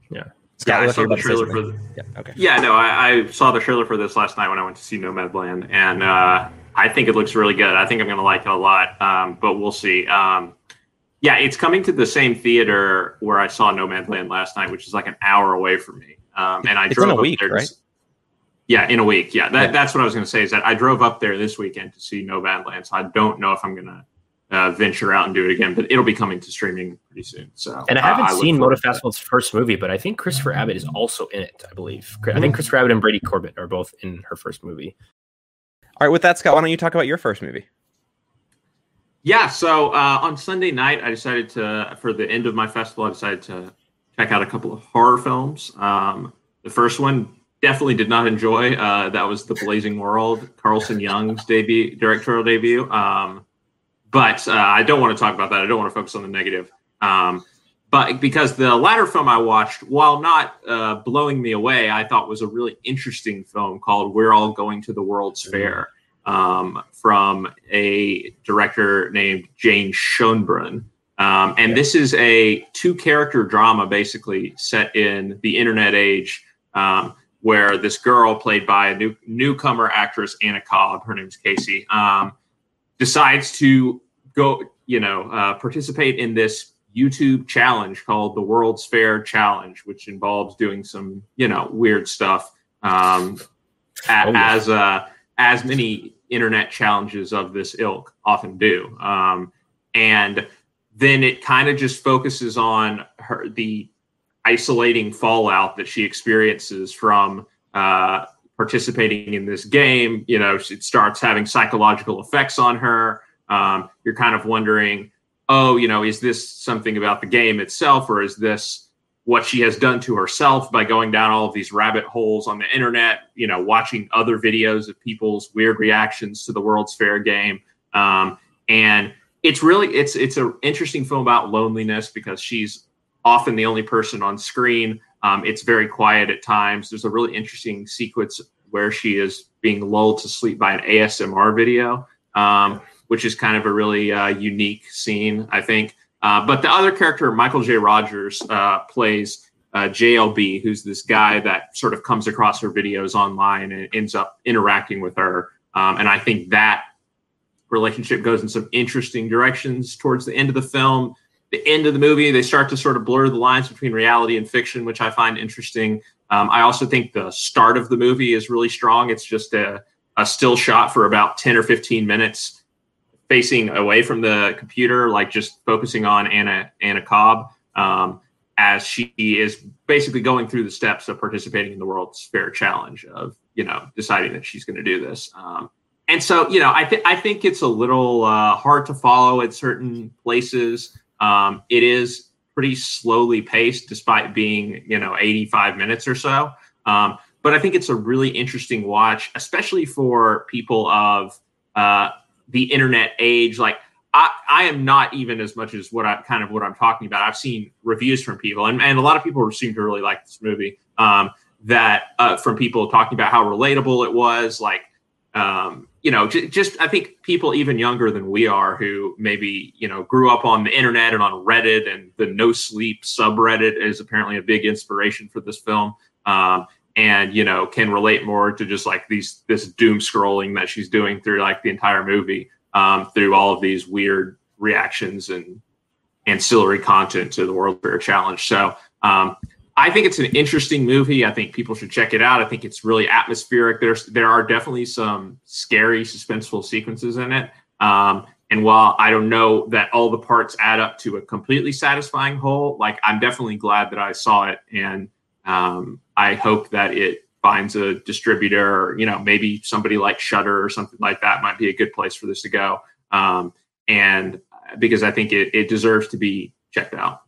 Yeah. Scott, Yeah, I saw the about to say trailer for the, yeah okay Yeah, no, I, I saw the trailer for this last night when I went to see Nomadland, and uh, I think it looks really good. I think I'm going to like it a lot, um, but we'll see. Um, yeah, it's coming to the same theater where I saw Nomadland last night, which is like an hour away from me. Um, and I It's drove in a up week, there. right? s- yeah, in a week. Yeah, that, Yeah. that's what I was going to say. Is that I drove up there this weekend to see No Nomadland, so I don't know if I'm going to uh, venture out and do it again, but it'll be coming to streaming pretty soon. So, And I uh, haven't look seen forward Mona. Fastvold's first movie, but I think Christopher Abbott is also in it. I believe. I Hmm. think Christopher Abbott and Brady Corbet are both in her first movie. all right with that scott why don't you talk about your first movie Yeah, so uh, on Sunday night, I decided to, for the end of my festival, I decided to check out a couple of horror films. Um, the first one definitely did not enjoy. Uh, that was The Blazing World, Carlson Young's debut, directorial debut. Um, but uh, I don't want to talk about that. I don't want to focus on the negative. Um, but because the latter film I watched, while not uh, blowing me away, I thought was a really interesting film called "We're All Going to the World's Fair." Um, from a director named Jane Schoenbrun. Um, and this is a two character drama basically set in the internet age um, where this girl, played by a new, newcomer actress, Anna Cobb, her name's Casey, um, decides to go, you know, uh, participate in this YouTube challenge called the World's Fair Challenge, which involves doing some, you know, weird stuff um, a- Oh, yeah. as uh, as many internet challenges of this ilk often do. Um, and then it kind of just focuses on her the isolating fallout that she experiences from uh, participating in this game. You know, it starts having psychological effects on her. Um, you're kind of wondering, oh, you know, is this something about the game itself, or is this what she has done to herself by going down all of these rabbit holes on the internet, you know, watching other videos of people's weird reactions to the World's Fair game. Um, and it's really it's it's an interesting film about loneliness because she's often the only person on screen. Um, it's very quiet at times. There's a really interesting sequence where she is being lulled to sleep by an ASMR video, um, which is kind of a really uh, unique scene, I think. Uh, but the other character, Michael J. Rogers, uh, plays uh, JLB, who's this guy that sort of comes across her videos online and ends up interacting with her. Um, and I think that relationship goes in some interesting directions towards the end of the film. The end of the movie, they start to sort of blur the lines between reality and fiction, which I find interesting. Um, I also think the start of the movie is really strong. It's just a, a still shot for about 10 or 15 minutes facing away from the computer, like just focusing on Anna Anna Cobb um, as she is basically going through the steps of participating in the World's Fair Challenge of you know deciding that she's going to do this. Um, and so you know, I think I think it's a little uh, hard to follow at certain places. Um, it is pretty slowly paced, despite being you know 85 minutes or so. Um, but I think it's a really interesting watch, especially for people of uh, the internet age. Like I, I am not even as much as what I kind of what I'm talking about. I've seen reviews from people, and, and a lot of people seem to really like this movie. Um, that uh, from people talking about how relatable it was, like um, you know, j- just I think people even younger than we are who maybe you know grew up on the internet and on Reddit and the No Sleep subreddit is apparently a big inspiration for this film. Um, and you know can relate more to just like these this doom scrolling that she's doing through like the entire movie um, through all of these weird reactions and ancillary content to the World Fair Challenge. So um, I think it's an interesting movie. I think people should check it out. I think it's really atmospheric. There's there are definitely some scary, suspenseful sequences in it. Um, and while I don't know that all the parts add up to a completely satisfying whole, like I'm definitely glad that I saw it and um, I hope that it finds a distributor, or, you know, maybe somebody like Shudder or something like that might be a good place for this to go. Um, and because I think it, it deserves to be checked out.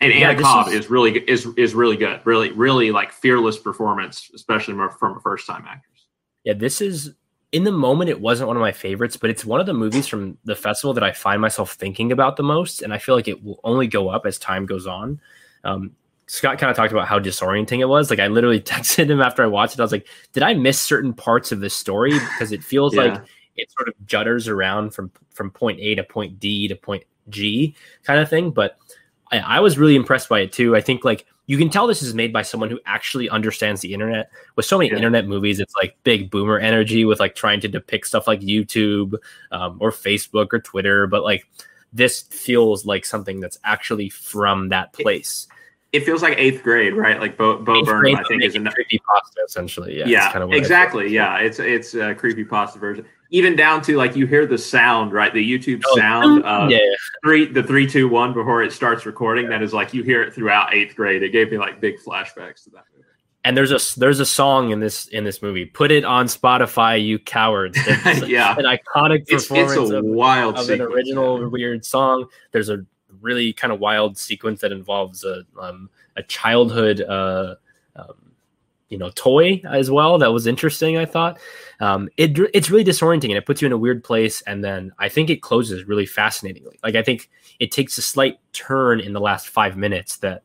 And yeah, Anna Cobb is, is, really is is really good. Really, really like fearless performance, especially from a first time actress. Yeah, this is in the moment it wasn't one of my favorites, but it's one of the movies from the festival that I find myself thinking about the most, and I feel like it will only go up as time goes on. Um, Scott kind of talked about how disorienting it was. Like I literally texted him after I watched it. I was like, "Did I miss certain parts of the story?" Because it feels yeah. like it sort of judders around from from point A to point D to point G kind of thing. But I, I was really impressed by it too. I think like you can tell this is made by someone who actually understands the internet. With so many yeah. internet movies, it's like big boomer energy with like trying to depict stuff like YouTube um, or Facebook or Twitter. But like this feels like something that's actually from that place. It, it feels like eighth grade, right? Like Bo, Bo Burnham, I think, is a creepy pasta essentially. Yeah, yeah, kind of exactly. Yeah, it's it's a creepy pasta version. Even down to like you hear the sound, right? The YouTube oh, sound of yeah. three, the three, two, one before it starts recording. Yeah. That is like you hear it throughout eighth grade. It gave me like big flashbacks to that movie. And there's a there's a song in this in this movie. Put it on Spotify, you cowards. yeah, an iconic performance it's, it's a of, wild of an original yeah. weird song. There's a really kind of wild sequence that involves a um, a childhood uh, um, you know toy as well that was interesting i thought. Um, it, it's really disorienting and it puts you in a weird place and then i think it closes really fascinatingly. Like i think it takes a slight turn in the last five minutes that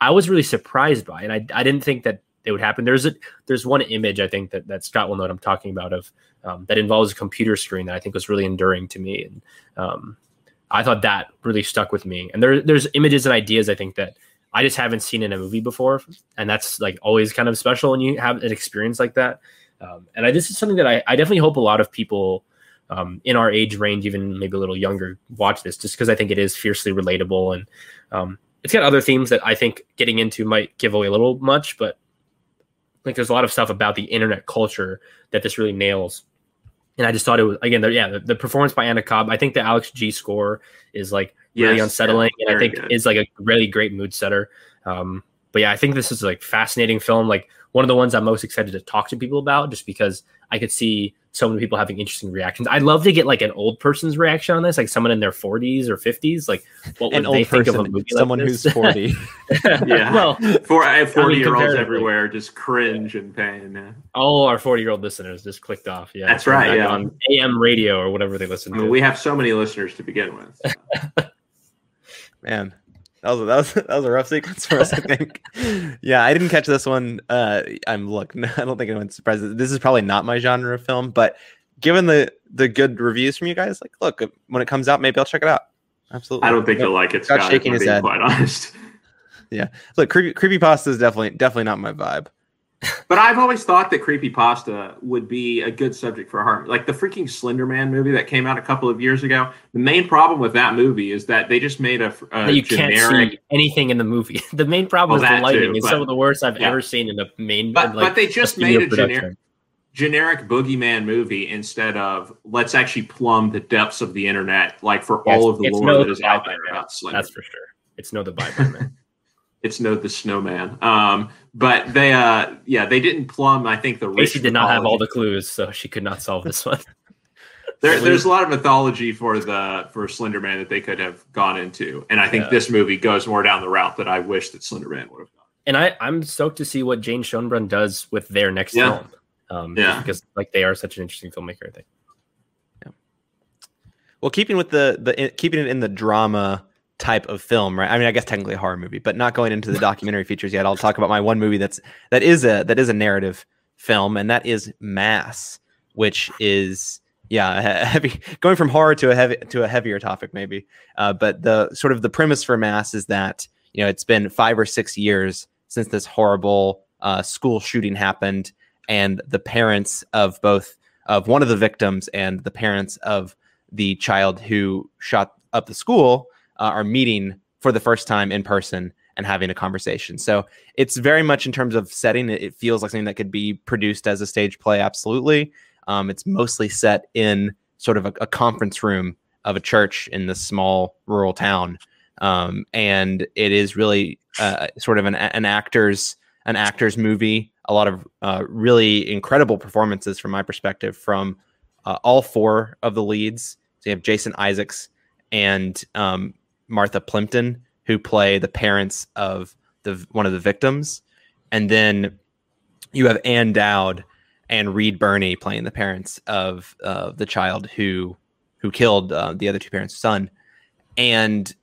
i was really surprised by and i, I didn't think that it would happen. There's a there's one image i think that, that scott will know what i'm talking about of um, that involves a computer screen that i think was really enduring to me and um, I thought that really stuck with me. And there, there's images and ideas I think that I just haven't seen in a movie before, and that's like always kind of special when you have an experience like that. Um, and I, this is something that I, I, definitely hope a lot of people um, in our age range, even maybe a little younger, watch this, just because I think it is fiercely relatable and um, it's got other themes that I think getting into might give away a little much, but like there's a lot of stuff about the internet culture that this really nails and I just thought it was again, the, yeah, the, the, performance by Anna Cobb. I think the Alex G score is like really yes, unsettling, yeah, and I think good. is like a really great mood setter. Um, but yeah, I think this is like fascinating film. Like one of the ones I'm most excited to talk to people about, just because I could see so many people having interesting reactions. I'd love to get like an old person's reaction on this, like someone in their 40s or 50s. Like, what would an they think person, of a movie someone like who's 40? yeah. well, For, I have 40 year olds everywhere just cringe yeah. and pain. Yeah. All our 40 year old listeners just clicked off. Yeah, that's right. Yeah, on AM radio or whatever they listen I mean, to. We have so many listeners to begin with. So. Man, that was that was that was a rough sequence for us, I think. yeah, I didn't catch this one. Uh, I'm look, I don't think anyone's surprised. This is probably not my genre of film, but given the the good reviews from you guys, like, look, when it comes out, maybe I'll check it out. Absolutely. I don't think you'll like it. Scott, shaking his head. Quite honest. Yeah, look, creepy creepy pasta is definitely definitely not my vibe but I've always thought that creepy pasta would be a good subject for a horror, like the freaking Slender Man movie that came out a couple of years ago. The main problem with that movie is that they just made a, a you generic... can't see anything in the movie. The main problem well, is the lighting. Too, it's some of the worst I've yeah. ever seen in a main. But, like, but they just made a generic generic boogeyman movie instead of let's actually plumb the depths of the internet, like for all of the lore no that is out there about Slender. That's for sure. It's no the Bible it's no the snowman. Um, but they, uh, yeah, they didn't plumb. I think the Casey did not have all the clues, so she could not solve this one. there, there's a lot of mythology for the for Slenderman that they could have gone into, and I think yeah. this movie goes more down the route that I wish that Slenderman would have gone. And I, I'm stoked to see what Jane Schoenbrun does with their next yeah. film. Um, yeah, because like they are such an interesting filmmaker. I think. Yeah. Well, keeping with the the keeping it in the drama type of film, right? I mean, I guess technically a horror movie, but not going into the documentary features yet. I'll talk about my one movie that's that is a that is a narrative film, and that is Mass, which is yeah heavy going from horror to a heavy to a heavier topic maybe. Uh, but the sort of the premise for Mass is that you know it's been five or six years since this horrible uh, school shooting happened, and the parents of both of one of the victims and the parents of the child who shot up the school uh, are meeting for the first time in person and having a conversation. So it's very much in terms of setting, it feels like something that could be produced as a stage play. Absolutely. Um, it's mostly set in sort of a, a, conference room of a church in this small rural town. Um, and it is really uh, sort of an, an actor's an actor's movie. A lot of uh, really incredible performances from my perspective from uh, all four of the leads. So you have Jason Isaacs and um, Martha Plimpton, who play the parents of the one of the victims, and then you have Ann Dowd and Reed Birney playing the parents of uh, the child who who killed uh, the other two parents' son. And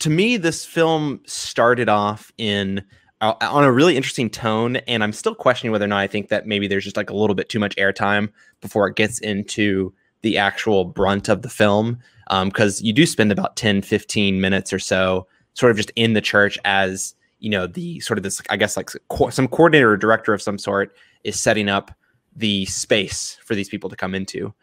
to me, this film started off in uh, on a really interesting tone, and I'm still questioning whether or not I think that maybe there's just like a little bit too much airtime before it gets into the actual brunt of the film because um, you do spend about 10 15 minutes or so sort of just in the church as you know the sort of this i guess like co- some coordinator or director of some sort is setting up the space for these people to come into.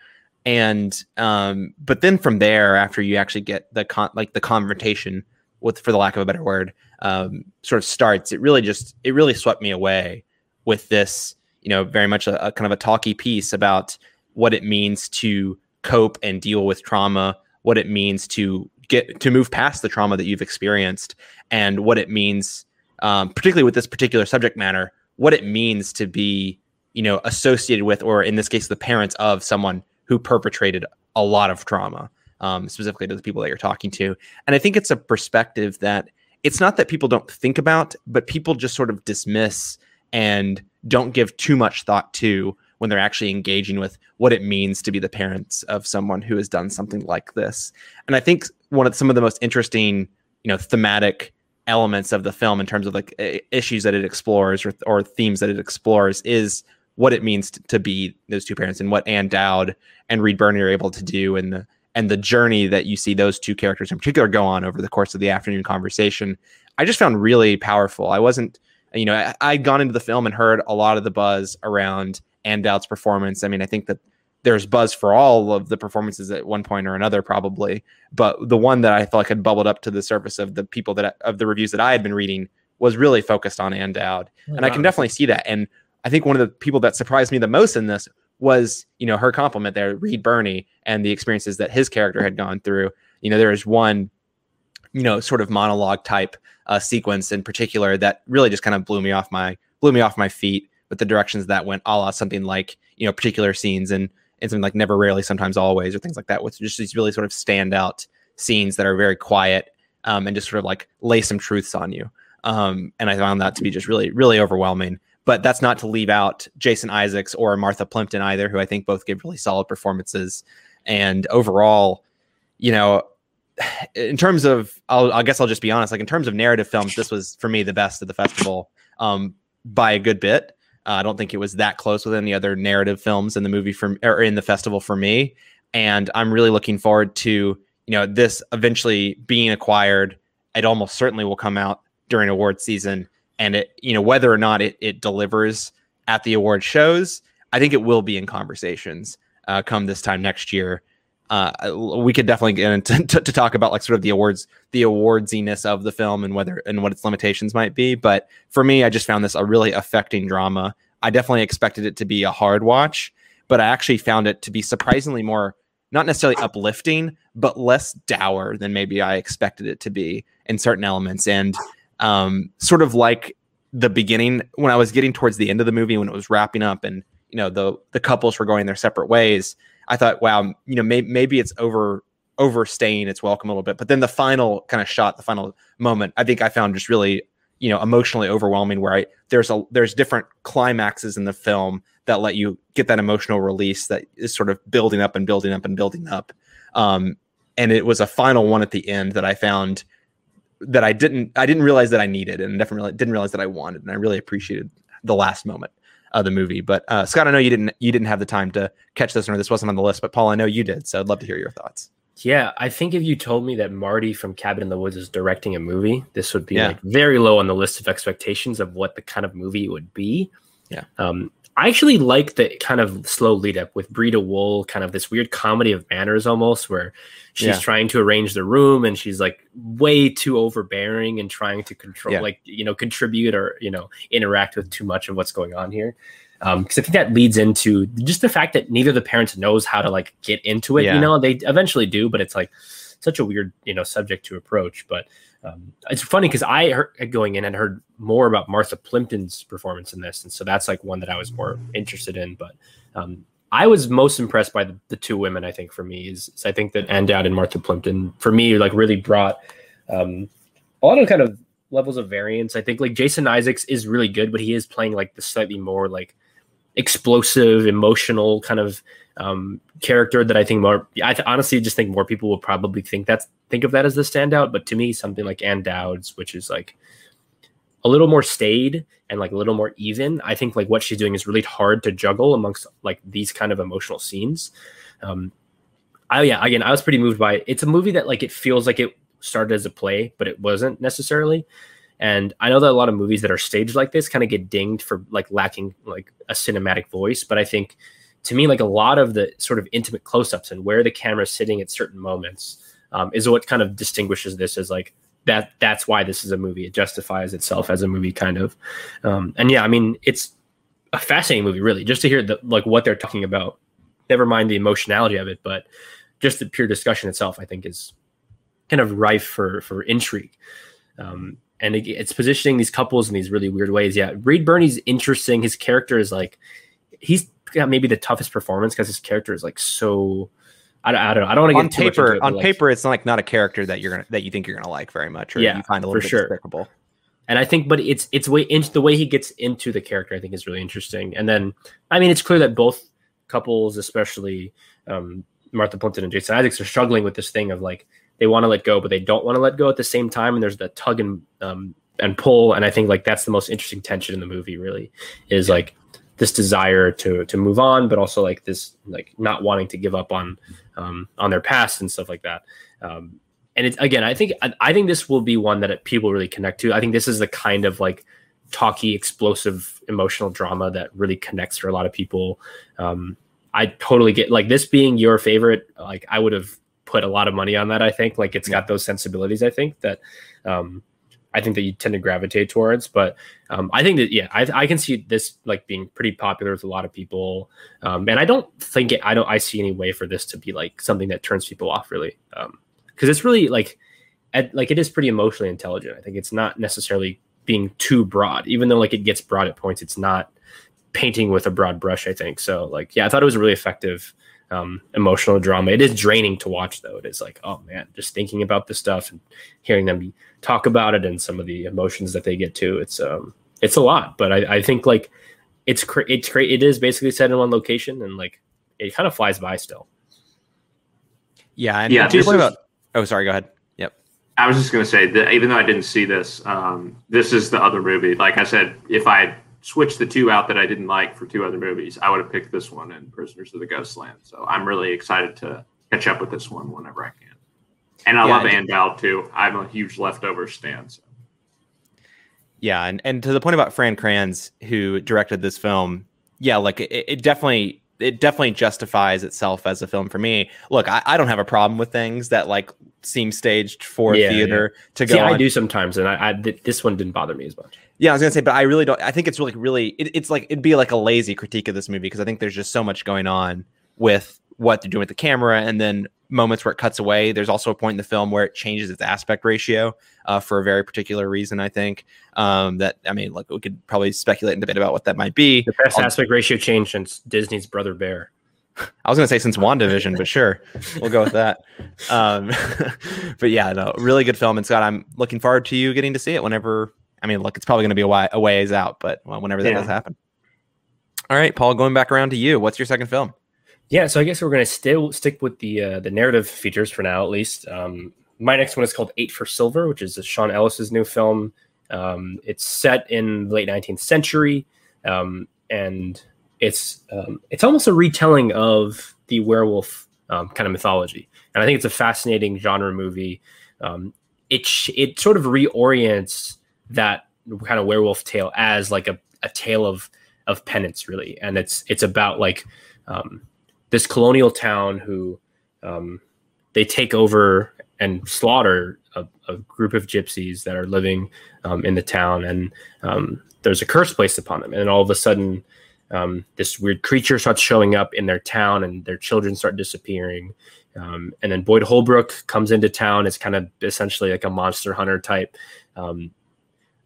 And um but then from there after you actually get the con like the confrontation with for the lack of a better word um sort of starts it really just it really swept me away with this you know very much a, a kind of a talky piece about what it means to cope and deal with trauma, what it means to get to move past the trauma that you've experienced, and what it means, um, particularly with this particular subject matter, what it means to be, you know, associated with, or in this case, the parents of someone who perpetrated a lot of trauma, um, specifically to the people that you're talking to. And I think it's a perspective that it's not that people don't think about, but people just sort of dismiss and don't give too much thought to when they're actually engaging with what it means to be the parents of someone who has done something like this. And I think one of some of the most interesting, you know, thematic elements of the film in terms of like issues that it explores or, or themes that it explores is what it means to, to, be those two parents and what Ann Dowd and Reed Birney are able to do and the and the journey that you see those two characters in particular go on over the course of the afternoon conversation. I just found really powerful. I wasn't, you know, I, I'd gone into the film and heard a lot of the buzz around Ann Dowd's performance. I mean, I think that there's buzz for all of the performances at one point or another, probably. But the one that I felt like had bubbled up to the surface of the people that of the reviews that I had been reading was really focused on Ann Dowd, oh, and. I can definitely see that. And I think one of the people that surprised me the most in this was, you know, her compliment there, Reed Birney, and the experiences that his character had gone through. You know, there is one, you know, sort of monologue type uh, sequence in particular that really just kind of blew me off my blew me off my feet with the directions that went a la something like you know particular scenes and and something like never rarely sometimes always or things like that with just these really sort of standout scenes that are very quiet um, and just sort of like lay some truths on you. Um, and i found that to be just really really overwhelming. But that's not to leave out jason isaacs or martha plimpton either who i think both give really solid performances. And overall you know in terms of I'll, i guess i'll just be honest like in terms of narrative films this was for me the best of the festival um, by a good bit uh, I don't think it was that close with any other narrative films in the movie for or in the festival for me. And I'm really looking forward to you know this eventually being acquired. It almost certainly will come out during award season, and it you know whether or not it it delivers at the award shows, I think it will be in conversations uh, come this time next year uh, we could definitely get into to, to, talk about like sort of the awards, the awardsiness of the film and whether and what its limitations might be. But for me, I just found this a really affecting drama. I definitely expected it to be a hard watch, but I actually found it to be surprisingly more not necessarily uplifting, but less dour than maybe I expected it to be in certain elements. And um, sort of like the beginning when I was getting towards the end of the movie when it was wrapping up and you know the the couples were going their separate ways. I thought, wow, you know, may, maybe it's over overstaying its welcome a little bit. But then the final kind of shot, the final moment, I think I found just really you know emotionally overwhelming where I there's a there's different climaxes in the film that let you get that emotional release that is sort of building up and building up and building up. Um, and it was a final one at the end that I found that I didn't I didn't realize that I needed and definitely didn't realize that I wanted and I really appreciated the last moment of the movie. But uh, Scott, I know you didn't you didn't have the time to catch this or this wasn't on the list, but Paul, I know you did, so I'd love to hear your thoughts. Yeah, I think if you told me that Marty from Cabin in the Woods is directing a movie, this would be yeah. like very low on the list of expectations of what the kind of movie it would be. Yeah. Um, I actually like the kind of slow lead up with Breeda Wool, kind of this weird comedy of manners almost, where she's yeah. trying to arrange the room and she's like way too overbearing and trying to control, yeah. like, you know, contribute or, you know, interact with too much of what's going on here because um, I think that leads into just the fact that neither of the parents knows how to like get into it. Yeah. You know, they eventually do, but it's like such a weird you know subject to approach. But um, it's funny because I heard going in and heard more about Martha Plimpton's performance in this, and so that's like one that I was more interested in. But um, I was most impressed by the, the, two women. I think for me is, is I think that Ann Dowd and Martha Plimpton for me like really brought um, a lot of kind of levels of variance. I think like Jason Isaacs is really good, but he is playing like the slightly more like explosive, emotional kind of um, character that I think more. I th- honestly just think more people will probably think that's think of that as the standout. But to me, something like Ann Dowd's, which is like a little more staid and like a little more even. I think like what she's doing is really hard to juggle amongst like these kind of emotional scenes. Um, I yeah, again, I was pretty moved by it. It's a movie that like it feels like it started as a play, but it wasn't necessarily. And I know that a lot of movies that are staged like this kind of get dinged for like lacking like a cinematic voice, but I think to me like a lot of the sort of intimate close-ups and where the camera is sitting at certain moments um, is what kind of distinguishes this as like that that's why this is a movie. It justifies itself as a movie kind of. Um, and yeah i mean it's a fascinating movie really just to hear the, like what they're talking about. Never mind the emotionality of it but just the pure discussion itself i think is kind of rife for for intrigue. Um, and it, it's positioning these couples in these really weird ways. Yeah, Reed Birney's interesting. His character is like he's got maybe the toughest performance because his character is like so. I, I don't know. I don't want to get on paper. It, on like, paper, it's like not a character that you're gonna that you think you're gonna like very much, or yeah, you find a little bit sure. despicable. And I think, but it's it's way into the way he gets into the character. I think is really interesting. And then, I mean, it's clear that both couples, especially um, Martha Plimpton and Jason Isaacs, are struggling with this thing of like they want to let go, but they don't want to let go at the same time. And there's the tug and um, and pull, and I think like that's the most interesting tension in the movie. Really, is yeah. like this desire to to move on, but also like this like not wanting to give up on um, on their past and stuff like that. Um, and it's again, I think I, I think this will be one that people really connect to. I think this is the kind of like talky, explosive, emotional drama that really connects for a lot of people. Um, I totally get like this being your favorite. Like I would have put a lot of money on that. I think like it's got those sensibilities. I think that um, I think that you tend to gravitate towards. But um, I think that yeah, I, I can see this like being pretty popular with a lot of people. Um, and I don't think it. I don't. I see any way for this to be like something that turns people off really, because um, it's really like, at, like it is pretty emotionally intelligent. I think it's not necessarily being too broad, even though like it gets broad at points. It's not painting with a broad brush. I think so. Like yeah, I thought it was really effective um, emotional drama. It is draining to watch, though. It is like, oh man, just thinking about this stuff and hearing them talk about it and some of the emotions that they get to. It's um, it's a lot, but I, I think like it's cra- it's cra- it is basically set in one location and like it kind of flies by still. Yeah, and yeah. This is, about, oh, sorry. Go ahead. Yep. I was just gonna say that even though I didn't see this, um, this is the other movie. Like I said, if I switch the two out that I didn't like for two other movies, I would have picked this one and Prisoners of the Ghostland. So I'm really excited to catch up with this one whenever I can. And I yeah, love Ann Dowd too. I'm a huge leftover stan. So. Yeah, and, and to the point about Fran Kranz, who directed this film, yeah, like it, it definitely it definitely justifies itself as a film for me. Look, I, I don't have a problem with things that like seem staged for yeah, theater yeah. to go. Yeah, I do sometimes, and I, I this one didn't bother me as much. Yeah, I was gonna say, but I really don't. I think it's really, really. It, it's like it'd be like a lazy critique of this movie because I think there's just so much going on with what they're doing with the camera, and then moments where it cuts away. There's also a point in the film where it changes its aspect ratio uh, for a very particular reason. I think um, that I mean, like we could probably speculate and debate about what that might be. The best I'll, aspect ratio change since Disney's Brother Bear. I was going to say since WandaVision, but sure, we'll go with that. Um, but yeah, no, really good film. And Scott, I'm looking forward to you getting to see it whenever. I mean, look, it's probably going to be a, way, a ways out, but well, whenever that yeah. does happen. All right, Paul, going back around to you. What's your second film? Yeah, so I guess we're going to still stick with the uh, the narrative features for now, at least. Um, my next one is called Eight for Silver, which is Sean Ellis's new film. Um, it's set in the late 19th century, um, and it's um, it's almost a retelling of the werewolf um, kind of mythology, and I think it's a fascinating genre movie. Um, it it sort of reorients that kind of werewolf tale as like a, a tale of of penance, really, and it's it's about like um, this colonial town who um, they take over and slaughter a, a, group of gypsies that are living um, in the town, and um, there's a curse placed upon them. And all of a sudden, um, this weird creature starts showing up in their town, and their children start disappearing. Um, and then Boyd Holbrook comes into town. It's kind of essentially like a monster hunter type, um,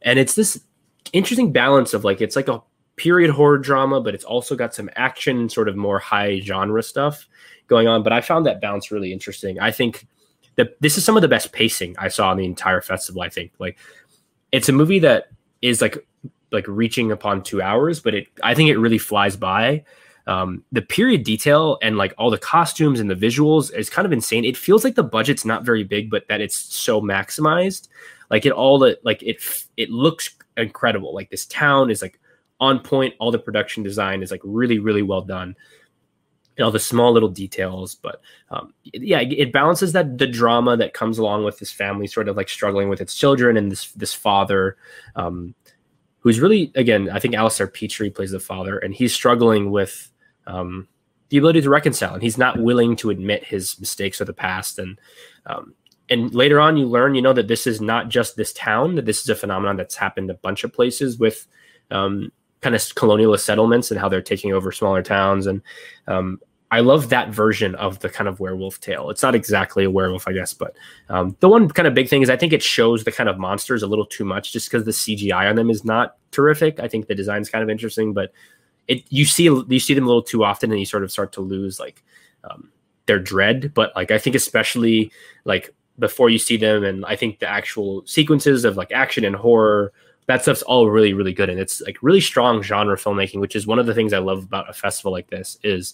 and it's this interesting balance of like it's like a period horror drama, but it's also got some action, sort of more high genre stuff going on. But I found that balance really interesting. I think that this is some of the best pacing I saw in the entire festival. I think like it's a movie that is like like reaching upon two hours, but it I think it really flies by. Um, the period detail and like all the costumes and the visuals is kind of insane. It feels like the budget's not very big, but that it's so maximized. Like it all the like it it looks incredible. Like this town is like on point. All the production design is like really, really well done. And all the small little details, but um, yeah, it balances that the drama that comes along with this family sort of like struggling with its children and this this father, um, who's really again, I think Alistair Petrie plays the father, and he's struggling with um, the ability to reconcile, and he's not willing to admit his mistakes of the past, and um, and later on you learn, you know, that this is not just this town; that this is a phenomenon that's happened a bunch of places with um, kind of colonialist settlements and how they're taking over smaller towns. And um, I love that version of the kind of werewolf tale. It's not exactly a werewolf, I guess, but um, the one kind of big thing is I think it shows the kind of monsters a little too much just because the CGI on them is not terrific. I think the design's kind of interesting, but it you see you see them a little too often and you sort of start to lose like um, their dread. But like I think especially like before you see them and I think the actual sequences of like action and horror that stuff's all really really good and it's like really strong genre filmmaking which is one of the things i love about a festival like this is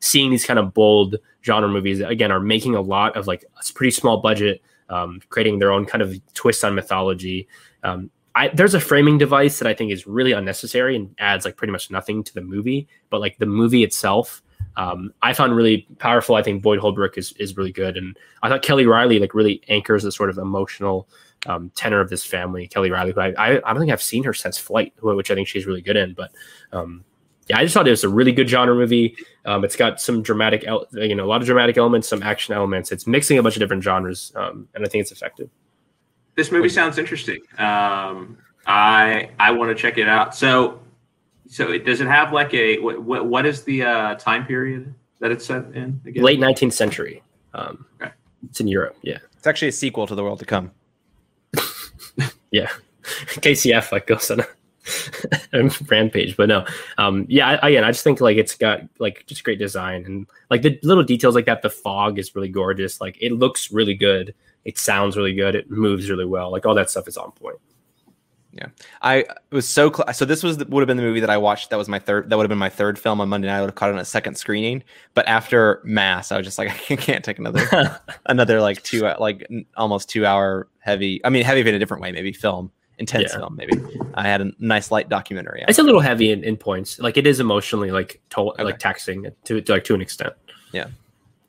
seeing these kind of bold genre movies that again are making a lot of like a pretty small budget um, creating their own kind of twist on mythology um, I, there's a framing device that i think is really unnecessary and adds like pretty much nothing to the movie but like the movie itself um, I found really powerful. I think Boyd Holbrook is is really good, and I thought Kelly Reilly like really anchors the sort of emotional um, tenor of this family, Kelly Reilly, who I, I, I, don't think I've seen her since Flight, which I think she's really good in. But um, yeah, I just thought it was a really good genre movie. Um, it's got some dramatic, el- you know, a lot of dramatic elements, some action elements. It's mixing a bunch of different genres, um, and I think it's effective. This movie sounds interesting. Um, I I want to check it out. So, so it, does it have like a what? What is the uh, time period that it's set in? Again? Late nineteenth century. Um, okay. It's in Europe. Yeah, it's actually a sequel to The World to Come yeah, KCF like goes on a rampage, but no, um, yeah, I, again, I just think like it's got like just great design and like the little details like that. The fog is really gorgeous. Like it looks really good. It sounds really good. It moves really well. Like all that stuff is on point. Yeah, I was so cl- so. This was the, would have been the movie that I watched. That was my third. That would have been my third film on Monday night. I would have caught it on a second screening. But after Mass, I was just like, I can't take another another like two like almost two hour heavy. I mean, heavy in a different way, maybe film intense yeah. film. Maybe I had a nice light documentary. It's a little heavy in, in points. Like it is emotionally like to- okay. like taxing to, to like to an extent. Yeah,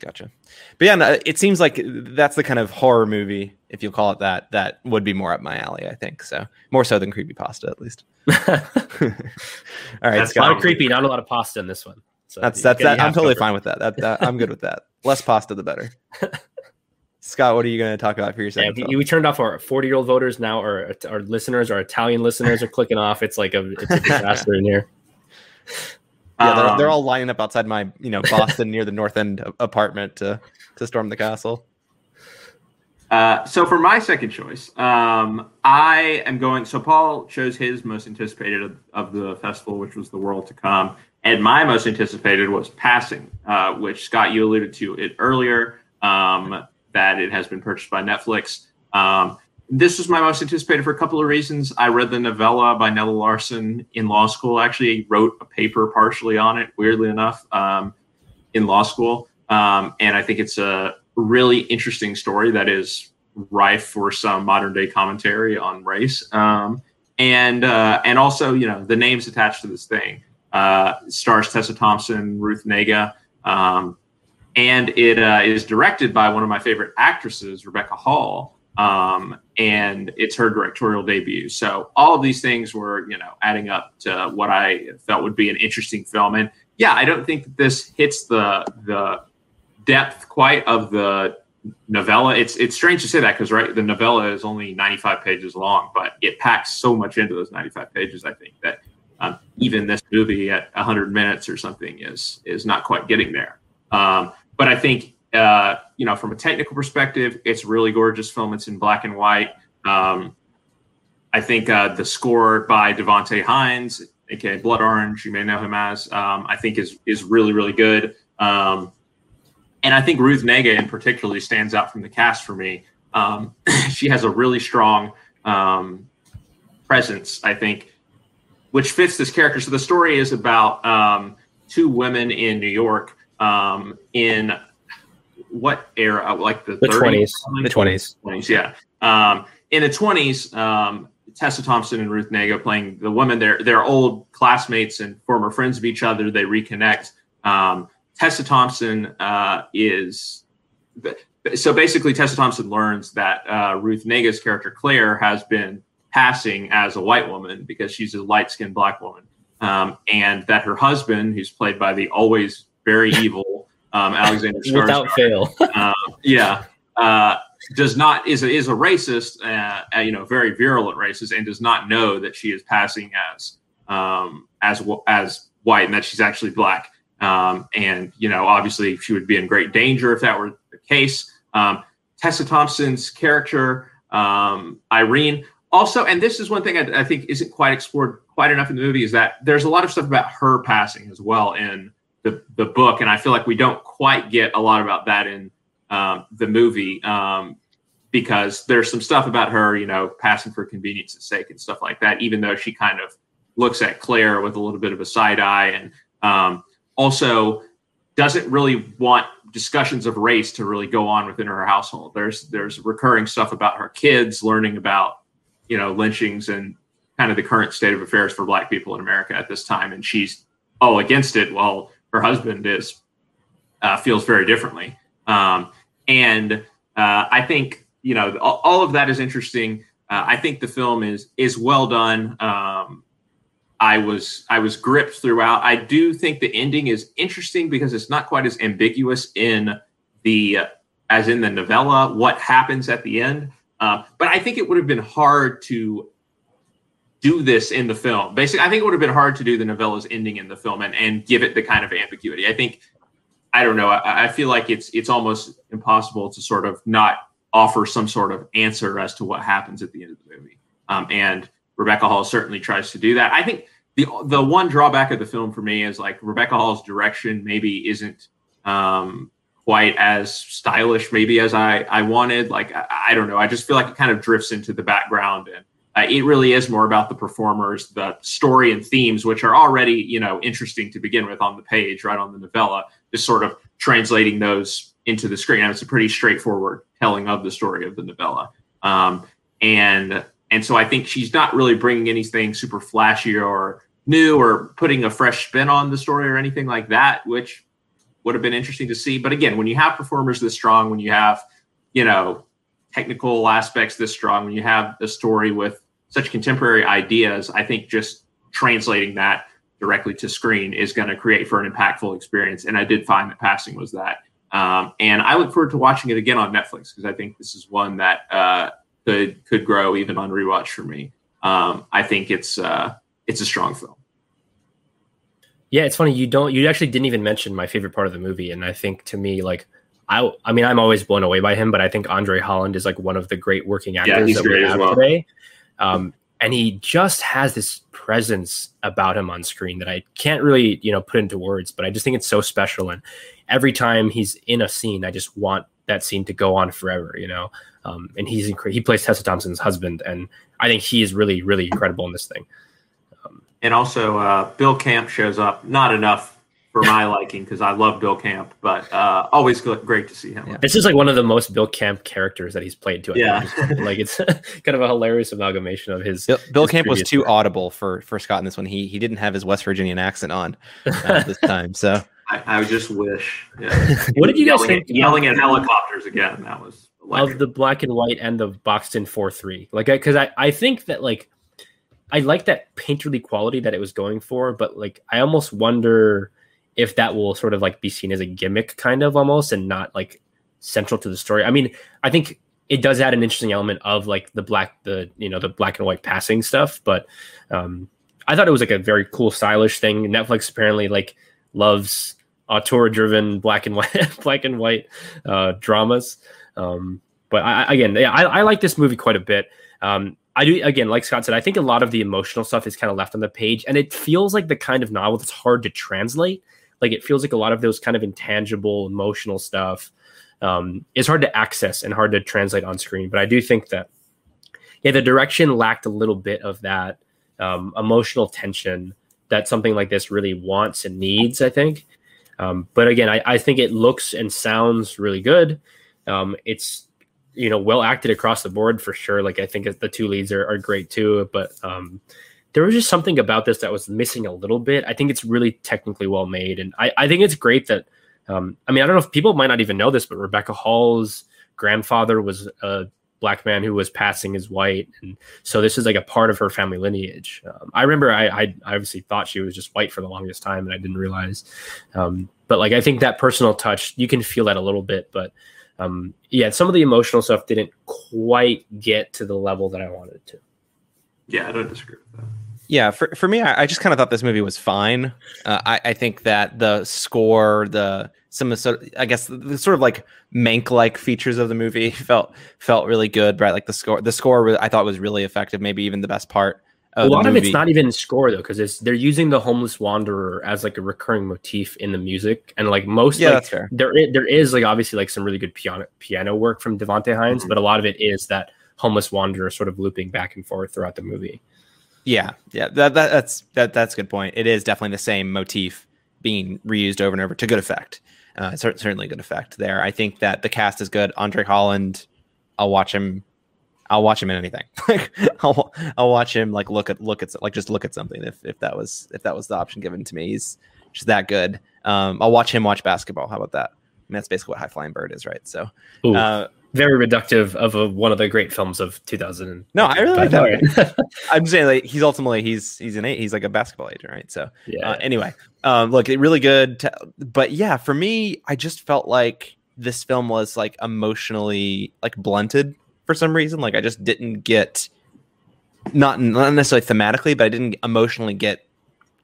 gotcha. But yeah, it seems like that's the kind of horror movie, if you call it that, that would be more up my alley. I think so, more so than creepy pasta, at least. All right, that's a lot of creepy, not a lot of pasta in this one. So that's that's that. I'm totally fine with that. That, that I'm good with that. Less pasta, the better. Scott, what are you going to talk about for your second? Yeah, we, we, turned off our 40 year old voters. Now our our listeners, our Italian listeners, are clicking off. It's like a it's a disaster in here. Yeah, they're, they're um, all lining up outside my, you know, Boston near the North End apartment to to storm the castle. Uh, so for my second choice, um, I am going. So Paul chose his most anticipated of, of, the festival, which was the world to come, and my most anticipated was Passing, uh, which Scott you alluded to it earlier. Um, that it has been purchased by Netflix. Um, this was my most anticipated for a couple of reasons. I read the novella by Nella Larsen in law school. Actually, wrote a paper partially on it. Weirdly enough, um, in law school, um, and I think it's a really interesting story that is rife for some modern day commentary on race. Um, and uh, and also, you know, the names attached to this thing uh, stars Tessa Thompson, Ruth Negga, um, and it uh, is directed by one of my favorite actresses, Rebecca Hall. Um, and it's her directorial debut. So all of these things were, you know, adding up to what I felt would be an interesting film. And yeah, I don't think that this hits the the depth quite of the novella. It's it's strange to say that because right, the novella is only 95 pages long, but it packs so much into those 95 pages. I think that um, even this movie at 100 minutes or something is is not quite getting there. Um, but I think uh, you know from a technical perspective, it's really gorgeous film. It's in black and white. Um, I think uh, the score by Devonté Hynes, aka Blood Orange, you may know him as, um, I think is is really really good. Um, and I think Ruth Negga in particularly stands out from the cast for me. Um, she has a really strong um, presence, I think, which fits this character. So the story is about um, two women in New York um, in what era? Like the twenties, the twenties, twenties, yeah. Um, in the twenties, um, Tessa Thompson and Ruth Negga playing the women. They're they're old classmates and former friends of each other. They reconnect. Um, Tessa Thompson uh, is so basically Tessa Thompson learns that uh, Ruth Negga's character Claire has been passing as a white woman because she's a light skinned black woman, um, and that her husband, who's played by the always very evil um, Alexander Skarsgård, without fail, uh, yeah. Uh, does not is a, is a racist, uh, you know, very virulent racist, and does not know that she is passing as um, as as white and that she's actually black. Um, and, you know, obviously she would be in great danger if that were the case. Um, Tessa Thompson's character, um, Irene, also, and this is one thing I, I, think isn't quite explored quite enough in the movie, is that there's a lot of stuff about her passing as well in the, the book. And I feel like we don't quite get a lot about that in um, the movie um, because there's some stuff about her, you know, passing for convenience's sake and stuff like that, even though she kind of looks at Claire with a little bit of a side eye. And, um, also doesn't really want discussions of race to really go on within her household. There's there's recurring stuff about her kids learning about you know lynchings and kind of the current state of affairs for Black people in America at this time, and she's all against it. While her husband is uh, feels very differently, um, and uh, I think you know all, of that is interesting. Uh, I think the film is is well done. Um, I was I was gripped throughout. I do think the ending is interesting because it's not quite as ambiguous in the uh, as in the novella what happens at the end. Uh, but I think it would have been hard to do this in the film. Basically, I think it would have been hard to do the novella's ending in the film and, and give it the kind of ambiguity. I think I don't know. I, I feel like it's it's almost impossible to sort of not offer some sort of answer as to what happens at the end of the movie. Um, and Rebecca Hall certainly tries to do that. I think the the one drawback of the film for me is like Rebecca Hall's direction maybe isn't um, quite as stylish maybe as I I wanted. Like I, I, don't know. I just feel like it kind of drifts into the background and. Uh, it really is more about the performers, the story and themes, which are already, you know, interesting to begin with on the page, right on the novella. Just sort of translating those into the screen. And it's a pretty straightforward telling of the story of the novella. Um, and and so I think she's not really bringing anything super flashy or new or putting a fresh spin on the story or anything like that, which would have been interesting to see. But again, when you have performers this strong, when you have, you know, technical aspects this strong, when you have a story with such contemporary ideas, I think just translating that directly to screen is going to create for an impactful experience. And I did find that passing was that. Um, and I look forward to watching it again on Netflix because I think this is one that uh, could could grow even on rewatch for me. Um, I think it's uh, it's a strong film. Yeah, it's funny you don't you actually didn't even mention my favorite part of the movie, and I think to me like I I mean I'm always blown away by him, but I think Andre Holland is like one of the great working actors he's that we have well. today. Um, and he just has this presence about him on screen that I can't really you know put into words, but I just think it's so special. And every time he's in a scene, I just want that scene to go on forever, you know. Um, and he's incre- he plays Tessa Thompson's husband, and I think he is really really incredible in this thing. And also, uh, Bill Camp shows up. Not enough for my liking because I love Bill Camp, but uh, always gl- great to see him. Yeah. This is like one of the most Bill Camp characters that he's played to. I Yeah. think. like it's kind of a hilarious amalgamation of his. Bill, Bill his Camp was too work. audible for for Scott in this one. He he didn't have his West Virginian accent on uh, this time. So I, I just wish. Yeah. What did you guys think At, yelling at helicopters again. That was electric. of the black and white and the boxed in four three. Like, because I, I think that like I like that painterly quality that it was going for, but like I almost wonder if that will sort of like be seen as a gimmick, kind of almost, and not like central to the story. I mean, I think it does add an interesting element of like the black, the you know, the black and white passing stuff, but um, I thought it was like a very cool, stylish thing. Netflix apparently like loves auteur driven black and white black and white uh, dramas. Um, but I, again, yeah, I, I like this movie quite a bit. Um, I do again, like Scott said, I think a lot of the emotional stuff is kind of left on the page, and it feels like the kind of novel that's hard to translate. Like it feels like a lot of those kind of intangible emotional stuff um, is hard to access and hard to translate on screen. But I do think that yeah, the direction lacked a little bit of that um, emotional tension that something like this really wants and needs. I think. Um, but again, I, I think it looks and sounds really good. Um, it's you know well acted across the board for sure. Like I think the two leads are, are great too. But um, there was just something about this that was missing a little bit. I think it's really technically well made, and I, I think it's great that. Um, I mean, I don't know if people might not even know this, but Rebecca Hall's grandfather was a black man who was passing as white, and so this is like a part of her family lineage. Um, I remember I, I obviously thought she was just white for the longest time, and I didn't realize. Um, but like I think that personal touch, you can feel that a little bit, but um, yeah, some of the emotional stuff didn't quite get to the level that I wanted to. yeah, I don't disagree with that. Yeah, for for me, I, I just kind of thought this movie was fine. Uh, I I think that the score, the some of the sort, I guess the, the sort of like Mank like features of the movie felt felt really good. Right, like the score, the score re- I thought was really effective. Maybe even the best part. a lot of it's not even score though, because it's they're using the homeless wanderer as like a recurring motif in the music, and like most Yeah, like, that's fair. there is, there is like obviously like some really good piano piano work from Devonté Hynes, Mhm. but a lot of it is that homeless wanderer sort of looping back and forth throughout the movie. Yeah, yeah, that, that that's that that's a good point. It is definitely the same motif being reused over and over to good effect. Uh, cer- certainly good effect there. I think that the cast is good. Andre Holland, I'll watch him. I'll watch him in anything. Like I'll I'll watch him like look at look at like just look at something if if that was if that was the option given to me. He's just that good. Um, I'll watch him watch basketball. How about that? I mean, that's basically what High Flying Bird is, right? So uh, very reductive of a, one of the great films of 2000. no, I really like that. I'm saying like he's ultimately he's he's an eight. He's like a basketball agent, right? So yeah, Uh, anyway, um, look, it really good. To, but yeah, for me, I just felt like this film was like emotionally like blunted for some reason. Like I just didn't get not not necessarily thematically, but I didn't emotionally get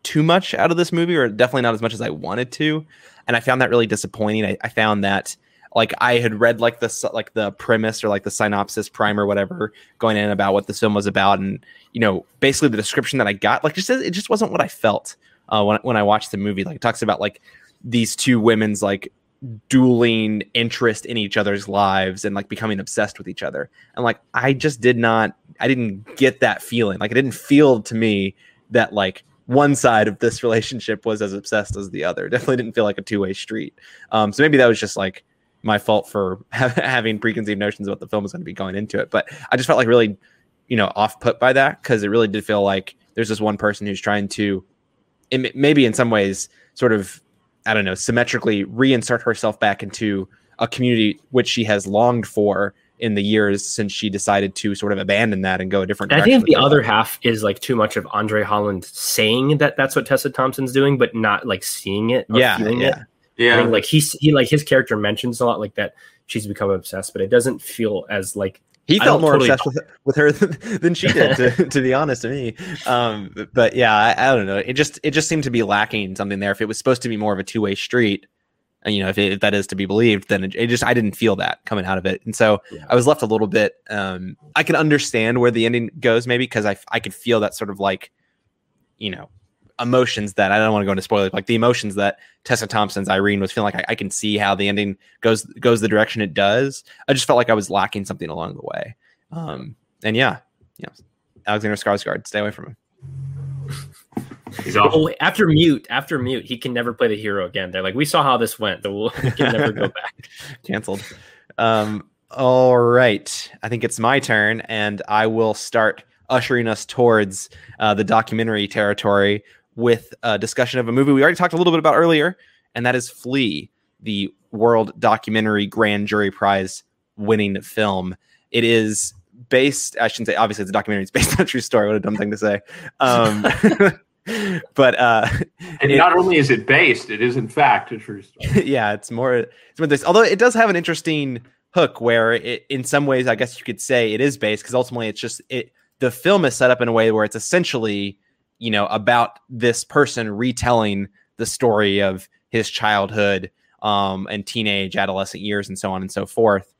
too much out of this movie, or definitely not as much as I wanted to. And I found that really disappointing. I, I found that like I had read like the like the premise or like the synopsis primer, whatever, going in about what this film was about, and you know, basically the description that I got, like just it just wasn't what I felt uh, when when I watched the movie. Like it talks about like these two women's like dueling interest in each other's lives and like becoming obsessed with each other. And like I just did not I didn't get that feeling. Like it didn't feel to me that like one side of this relationship was as obsessed as the other. Definitely didn't feel like a two-way street. Um so maybe that was just like my fault for having preconceived notions about the film was going to be going into it. But I just felt like really, you know, off put by that because it really did feel like there's this one person who's trying to, im- maybe in some ways, sort of, I don't know, symmetrically reinsert herself back into a community which she has longed for in the years since she decided to sort of abandon that and go a different. I think the other life. half is like too much of Andre Holland saying that that's what Tessa Thompson's doing, but not like seeing it yeah, feeling it. Yeah, Yeah, I think like he's he like his character mentions a lot like that she's become obsessed, but it doesn't feel as like He felt more totally obsessed with, with her than she did, to, to be honest to me. Um, but yeah, I, I, don't know. It just it just seemed to be lacking something there. If it was supposed to be more of a two way street, and you know, if, it, if, that is to be believed, then it, it, just I didn't feel that coming out of it, and so yeah. I was left a little bit. Um, I can understand where the ending goes, maybe because I I could feel that sort of like, you know, emotions that I don't want to go into spoilers, like the emotions that Tessa Thompson's Irene was feeling like I, I, can see how the ending goes goes the direction it does. I just felt like I was lacking something along the way. Um, and yeah, you know, Alexander Skarsgård, stay away from him. He's Oh, after mute, after mute, he can never play the hero again. They're like, we saw how this went. We'll, we can never go back. Canceled. Um, all right. I think it's my turn, and I will start ushering us towards uh, the documentary territory with a discussion of a movie we already talked a little bit about earlier, and that is Flee, the World Documentary Grand Jury Prize winning film. It is based, I shouldn't say, obviously, it's a documentary. It's based on a true story. What a dumb thing to say. Um, but uh, and it, not only is it based, it is in fact a true story. Yeah, it's more. It's more this. Although it does have an interesting hook, where it, in some ways, I guess you could say it is based because ultimately, it's just it. The film is set up in a way where it's essentially you know, about this person retelling the story of his childhood um, and teenage, adolescent years, and so on and so forth.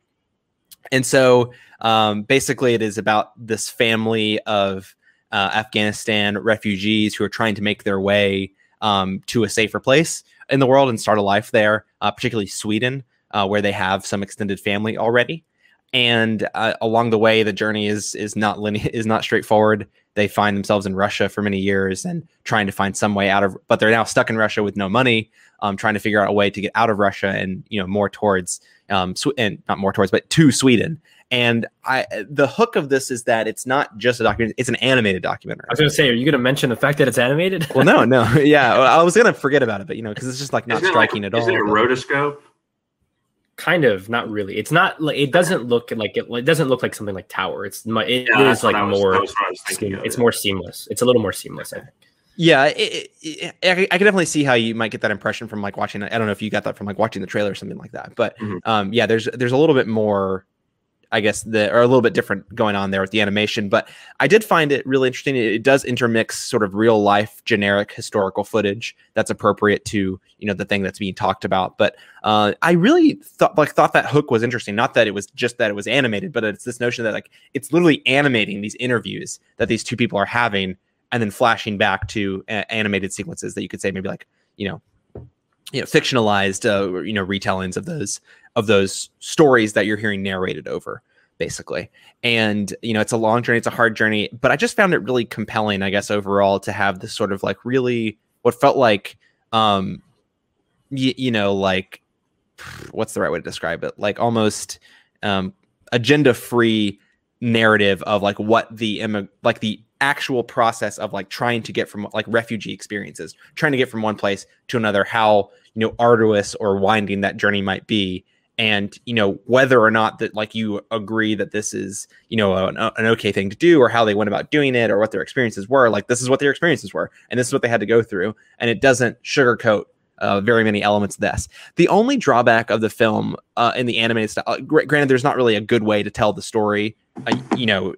And so, um, basically, it is about this family of uh, Afghanistan refugees who are trying to make their way um, to a safer place in the world and start a life there, uh, particularly Sweden, uh, where they have some extended family already. And uh, along the way, the journey is is not linear, is not straightforward they find themselves in Russia for many years and trying to find some way out of, but they're now stuck in Russia with no money, um, trying to figure out a way to get out of Russia and you know more towards, um, Sw- and not more towards, but to Sweden. And I, the hook of this is that it's not just a documentary; it's an animated documentary. I was going to say, are you going to mention the fact that it's animated? well, no, no, yeah, I was going to forget about it, but you know, because it's just like not striking like, at all. Is it a rotoscope? Kind of not really. It's not like it doesn't look like it, it doesn't look like something like tower. It's it, yeah, it is like was, more it's more seamless. It's a little more seamless i think. Yeah it, it, I, I can definitely see how you might get that impression from like watching i don't know if you got that from like watching the trailer or something like that but mm-hmm. um yeah there's there's a little bit more I guess the or a little bit different going on there with the animation, but I did find it really interesting. It, it, does intermix sort of real life generic historical footage that's appropriate to you know the thing that's being talked about. But uh, I really thought like thought that hook was interesting. Not that it was just that it was animated, but it's this notion that like it's literally animating these interviews that these two people are having, and then flashing back to a- animated sequences that you could say maybe like you know you know fictionalized uh, you know retellings of those of those stories that you're hearing narrated over basically. And you know it's a long journey it's a hard journey but i just found it really compelling i guess overall to have this sort of like really what felt like um y- you know like what's the right way to describe it? Like almost um agenda free narrative of like what the immig- like the actual process of like trying to get from like refugee experiences trying to get from one place to another how you know arduous or winding that journey might be and you know whether or not that like you agree that this is you know an, an, okay thing to do or how they went about doing it or what their experiences were like this is what their experiences were and this is what they had to go through and it doesn't sugarcoat uh, very many elements of this. The only drawback of the film uh, in the animated style uh, granted there's not really a good way to tell the story uh, you know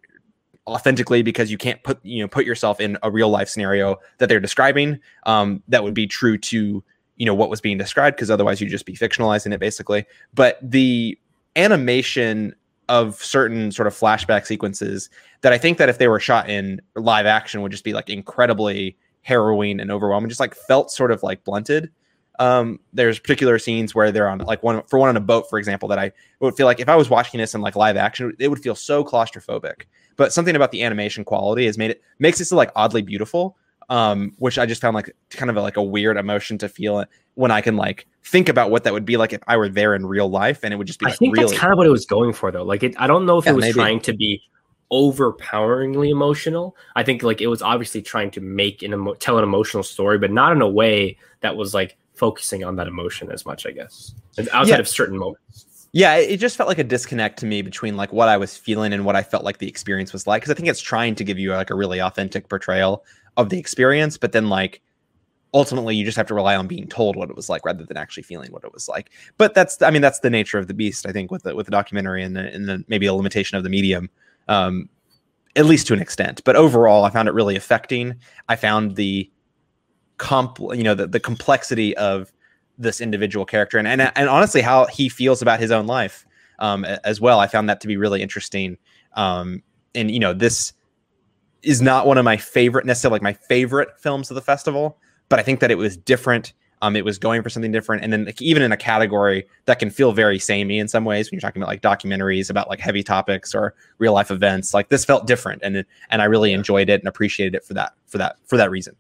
authentically because you can't put you know put yourself in a real life scenario that they're describing um, that would be true to you know what was being described because otherwise you'd just be fictionalizing it basically. But the animation of certain sort of flashback sequences that i think that if they were shot in live action would just be like incredibly harrowing and overwhelming just like felt sort of like blunted. Um there's particular scenes where they're on like one for one on a boat for example that i would feel like if i was watching this in like live action it would feel so claustrophobic. But something about the animation quality has made it makes it so like oddly beautiful um, which I just found like kind of a, like a weird emotion to feel when I can like think about what that would be like if I were there in real life, and it would just be. I think really... that's kind of what it was going for, though. Like, it, I don't know if yeah, it was maybe. trying to be overpoweringly emotional. I think like it was obviously trying to make an emo- tell an emotional story, but not in a way that was like focusing on that emotion as much. I guess outside yeah. of certain moments. Yeah, it just felt like a disconnect to me between like what I was feeling and what I felt like the experience was like. Because I think it's trying to give you like a really authentic portrayal of the experience, but then like ultimately you just have to rely on being told what it was like rather than actually feeling what it was like. But that's I mean that's the nature of the beast. I think with the with the documentary and the, and the maybe a limitation of the medium. Um, at least to an extent. But overall, I found it really affecting. I found the comp, you know, the, the complexity of this individual character and, and and honestly how he feels about his own life um, as well. I found that to be really interesting. Um, and you know, this is not one of my favorite necessarily like my favorite films of the festival, but I think that it was different. Um, it was going for something different, and then like, even in a category that can feel very samey in some ways when you're talking about like documentaries about like heavy topics or real life events. Like this felt different, and and I really enjoyed it and appreciated it for that for that for that reason.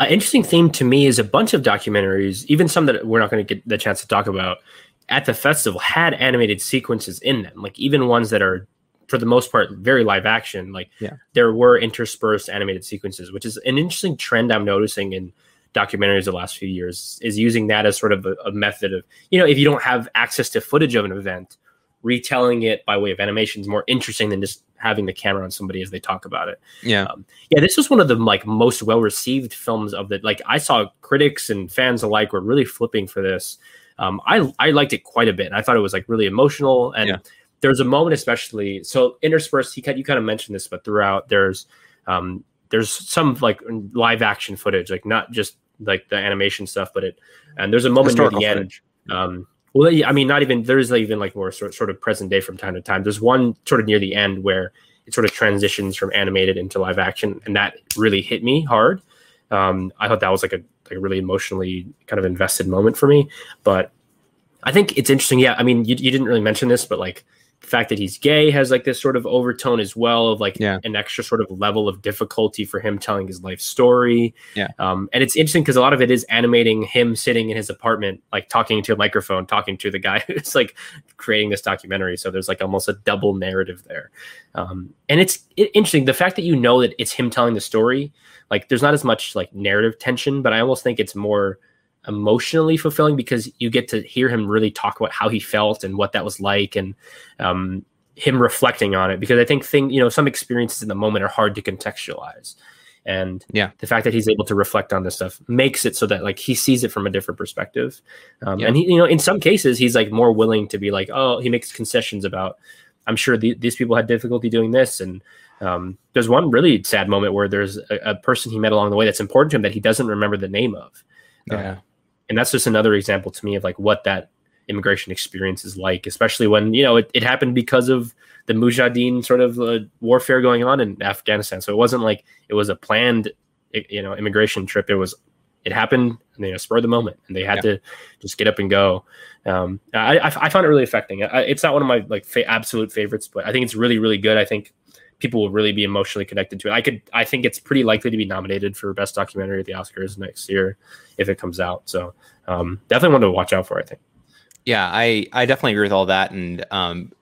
An interesting theme to me is a bunch of documentaries, even some that we're not going to get the chance to talk about at the festival, had animated sequences in them. Like even ones that are, for the most part, very live action. Like yeah. there were interspersed animated sequences, which is an interesting trend I'm noticing in documentaries the last few years. Is using that as sort of a, a method of, you know, if you don't have access to footage of an event, retelling it by way of animation is more interesting than just having the camera on somebody as they talk about it. Yeah. Um, yeah, this was one of the like most well received films of the like I saw critics and fans alike were really flipping for this. Um, I I liked it quite a bit. I thought it was like really emotional and Yeah. There's a moment especially so interspersed. You kind you kind of mentioned this, but throughout there's um, there's some like live action footage, like not just like the animation stuff, but it and there's a moment near the end. footage. Um, well, yeah, I mean, not even there's even like more sort, sort of present day from time to time. There's one sort of near the end where it sort of transitions from animated into live action, and that really hit me hard. Um, I thought that was like a like a really emotionally kind of invested moment for me. But I think it's interesting. Yeah, I mean, you, you didn't really mention this, but like the fact that he's gay has like this sort of overtone as well of like Yeah. an extra sort of level of difficulty for him telling his life story. Yeah. Um, and it's interesting because a lot of it is animating him sitting in his apartment, like talking to a microphone, talking to the guy who's like creating this documentary. So there's like almost a double narrative there. Um, and it's i- interesting the fact that you know that it's him telling the story. Like there's not as much like narrative tension, but I almost think it's more emotionally fulfilling because you get to hear him really talk about how he felt and what that was like and um, him reflecting on it because i think thing you know some experiences in the moment are hard to contextualize and Yeah. the fact that he's able to reflect on this stuff makes it so that like he sees it from a different perspective um, Yeah. and he you know in some cases he's like more willing to be like oh he makes concessions about i'm sure the, these people had difficulty doing this and um, there's one really sad moment where there's a, a person he met along the way that's important to him that he doesn't remember the name of Uh, Yeah. And that's just another example to me of like what that immigration experience is like especially when you know it, it happened because of the mujahideen sort of uh, warfare going on in afghanistan. So it wasn't like it was a planned you know immigration trip. It was it happened you know spur the moment and they had Yeah. to just get up and go. Um, I, I, I found it really affecting. I, it's not one of my like fa- absolute favorites but i think it's really really good. I think people will really be emotionally connected to it. I could i think it's pretty likely to be nominated for best documentary at the oscars next year if it comes out. So um, definitely one to watch out for i think. Yeah i i definitely agree with all that. And um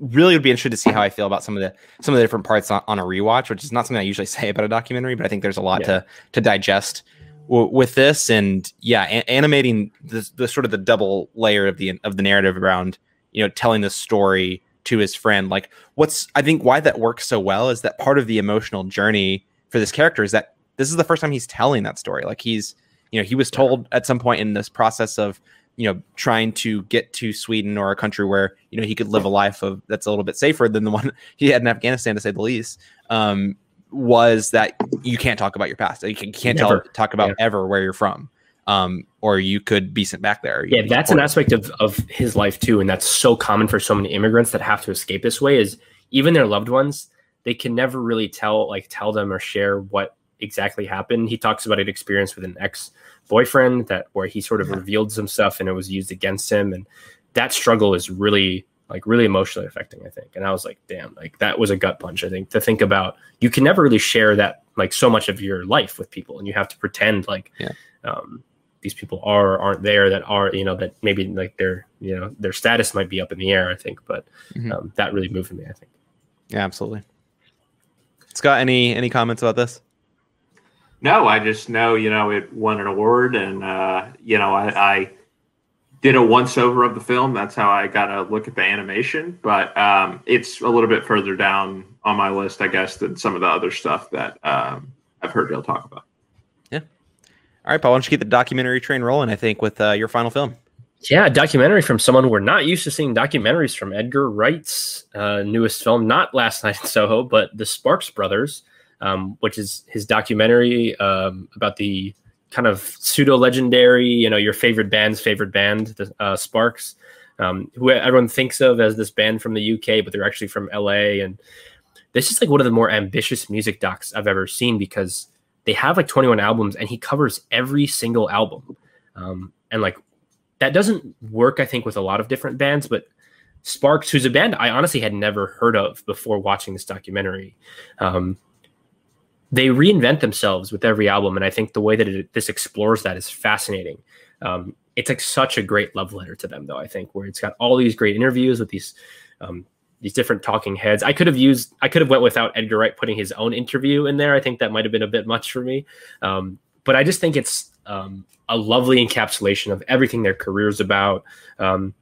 really would be interested to see how i feel about some of the some of the different parts on, on a rewatch which is not something i usually say about a documentary but i think there's a lot Yeah. to to digest w- with this. And yeah a- animating the, the sort of the double layer of the of the narrative around you know telling the story to his friend. Like what's i think why that works so well is that part of the emotional journey for this character is that this is the first time he's telling that story. Like he's you know he was told at some point in this process of you know trying to get to sweden or a country where you know he could live a life of that's a little bit safer than the one he had in afghanistan to say the least um was that you can't talk about your past. You can, can't tell, talk about ever where you're from. Um or you could be sent back there yeah that's an aspect of, of his life too and that's so common for so many immigrants that have to escape this way is even their loved ones they can never really tell like tell them or share what exactly happened he talks about an experience with an ex boyfriend that where he sort of Yeah. revealed some stuff and it was used against him and that struggle is really like really emotionally affecting i think and i was like damn like that was a gut punch i think to think about you can never really share that like so much of your life with people and you have to pretend like Yeah. um these people are or aren't there that are you know that maybe like their you know their status might be up in the air i think but Mhm. um, that really moved me i think yeah absolutely scott any any comments about this No, I just know, you know, it won an award, and uh, you know, I, I did a once over of the film. That's how I got a look at the animation, but um, it's a little bit further down on my list, I guess, than some of the other stuff that um, I've heard you'll talk about. All right, Paul, why don't you keep the documentary train rolling? I think with uh, your final film. Yeah, documentary from someone we're not used to seeing documentaries from Edgar Wright's uh, newest film, not Last Night in Soho, but The Sparks Brothers, um, which is his documentary um, about the kind of pseudo legendary, you know, your favorite band's favorite band, the uh, Sparks, um, who everyone thinks of as this band from the UK, but they're actually from LA. And this is like one of the more ambitious music docs I've ever seen because they have like 21 albums and he covers every single album. Um, and like that doesn't work, I think, with a lot of different bands, but Sparks, who's a band I honestly had never heard of before watching this documentary, um, they reinvent themselves with every album, and I think the way that it, this explores that is fascinating. Um, it's like such a great love letter to them, though. I think where it's got all these great interviews with these um, these different talking heads. I could have used, I could have went without Edgar Wright putting his own interview in there. I think that might have been a bit much for me, um, but I just think it's um, a lovely encapsulation of everything their career is about. Um,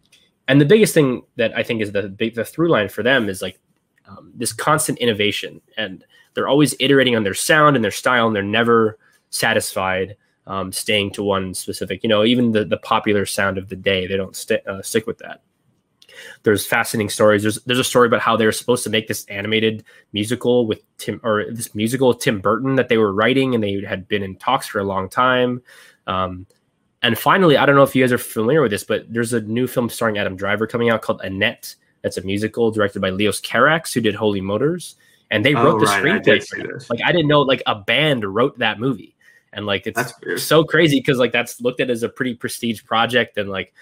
and the biggest thing that I think is the the through line for them is like um, this constant innovation, and they're always iterating on their sound and their style, and they're never satisfied um, staying to one specific. You know, even the the popular sound of the day, they don't st- uh, stick with that. There's fascinating stories. There's there's a story about how they were supposed to make this animated musical with Tim or this musical with Tim Burton that they were writing, and they had been in talks for a long time. Um, and finally, I don't know if you guys are familiar with this, but there's a new film starring Adam Driver coming out called Annette. That's a musical directed by Leos Carax, who did Holy Motors, and they wrote oh, the right. screenplay for this. Like I didn't know, like a band wrote that movie, and like it's so crazy because like that's looked at as a pretty prestige project, and like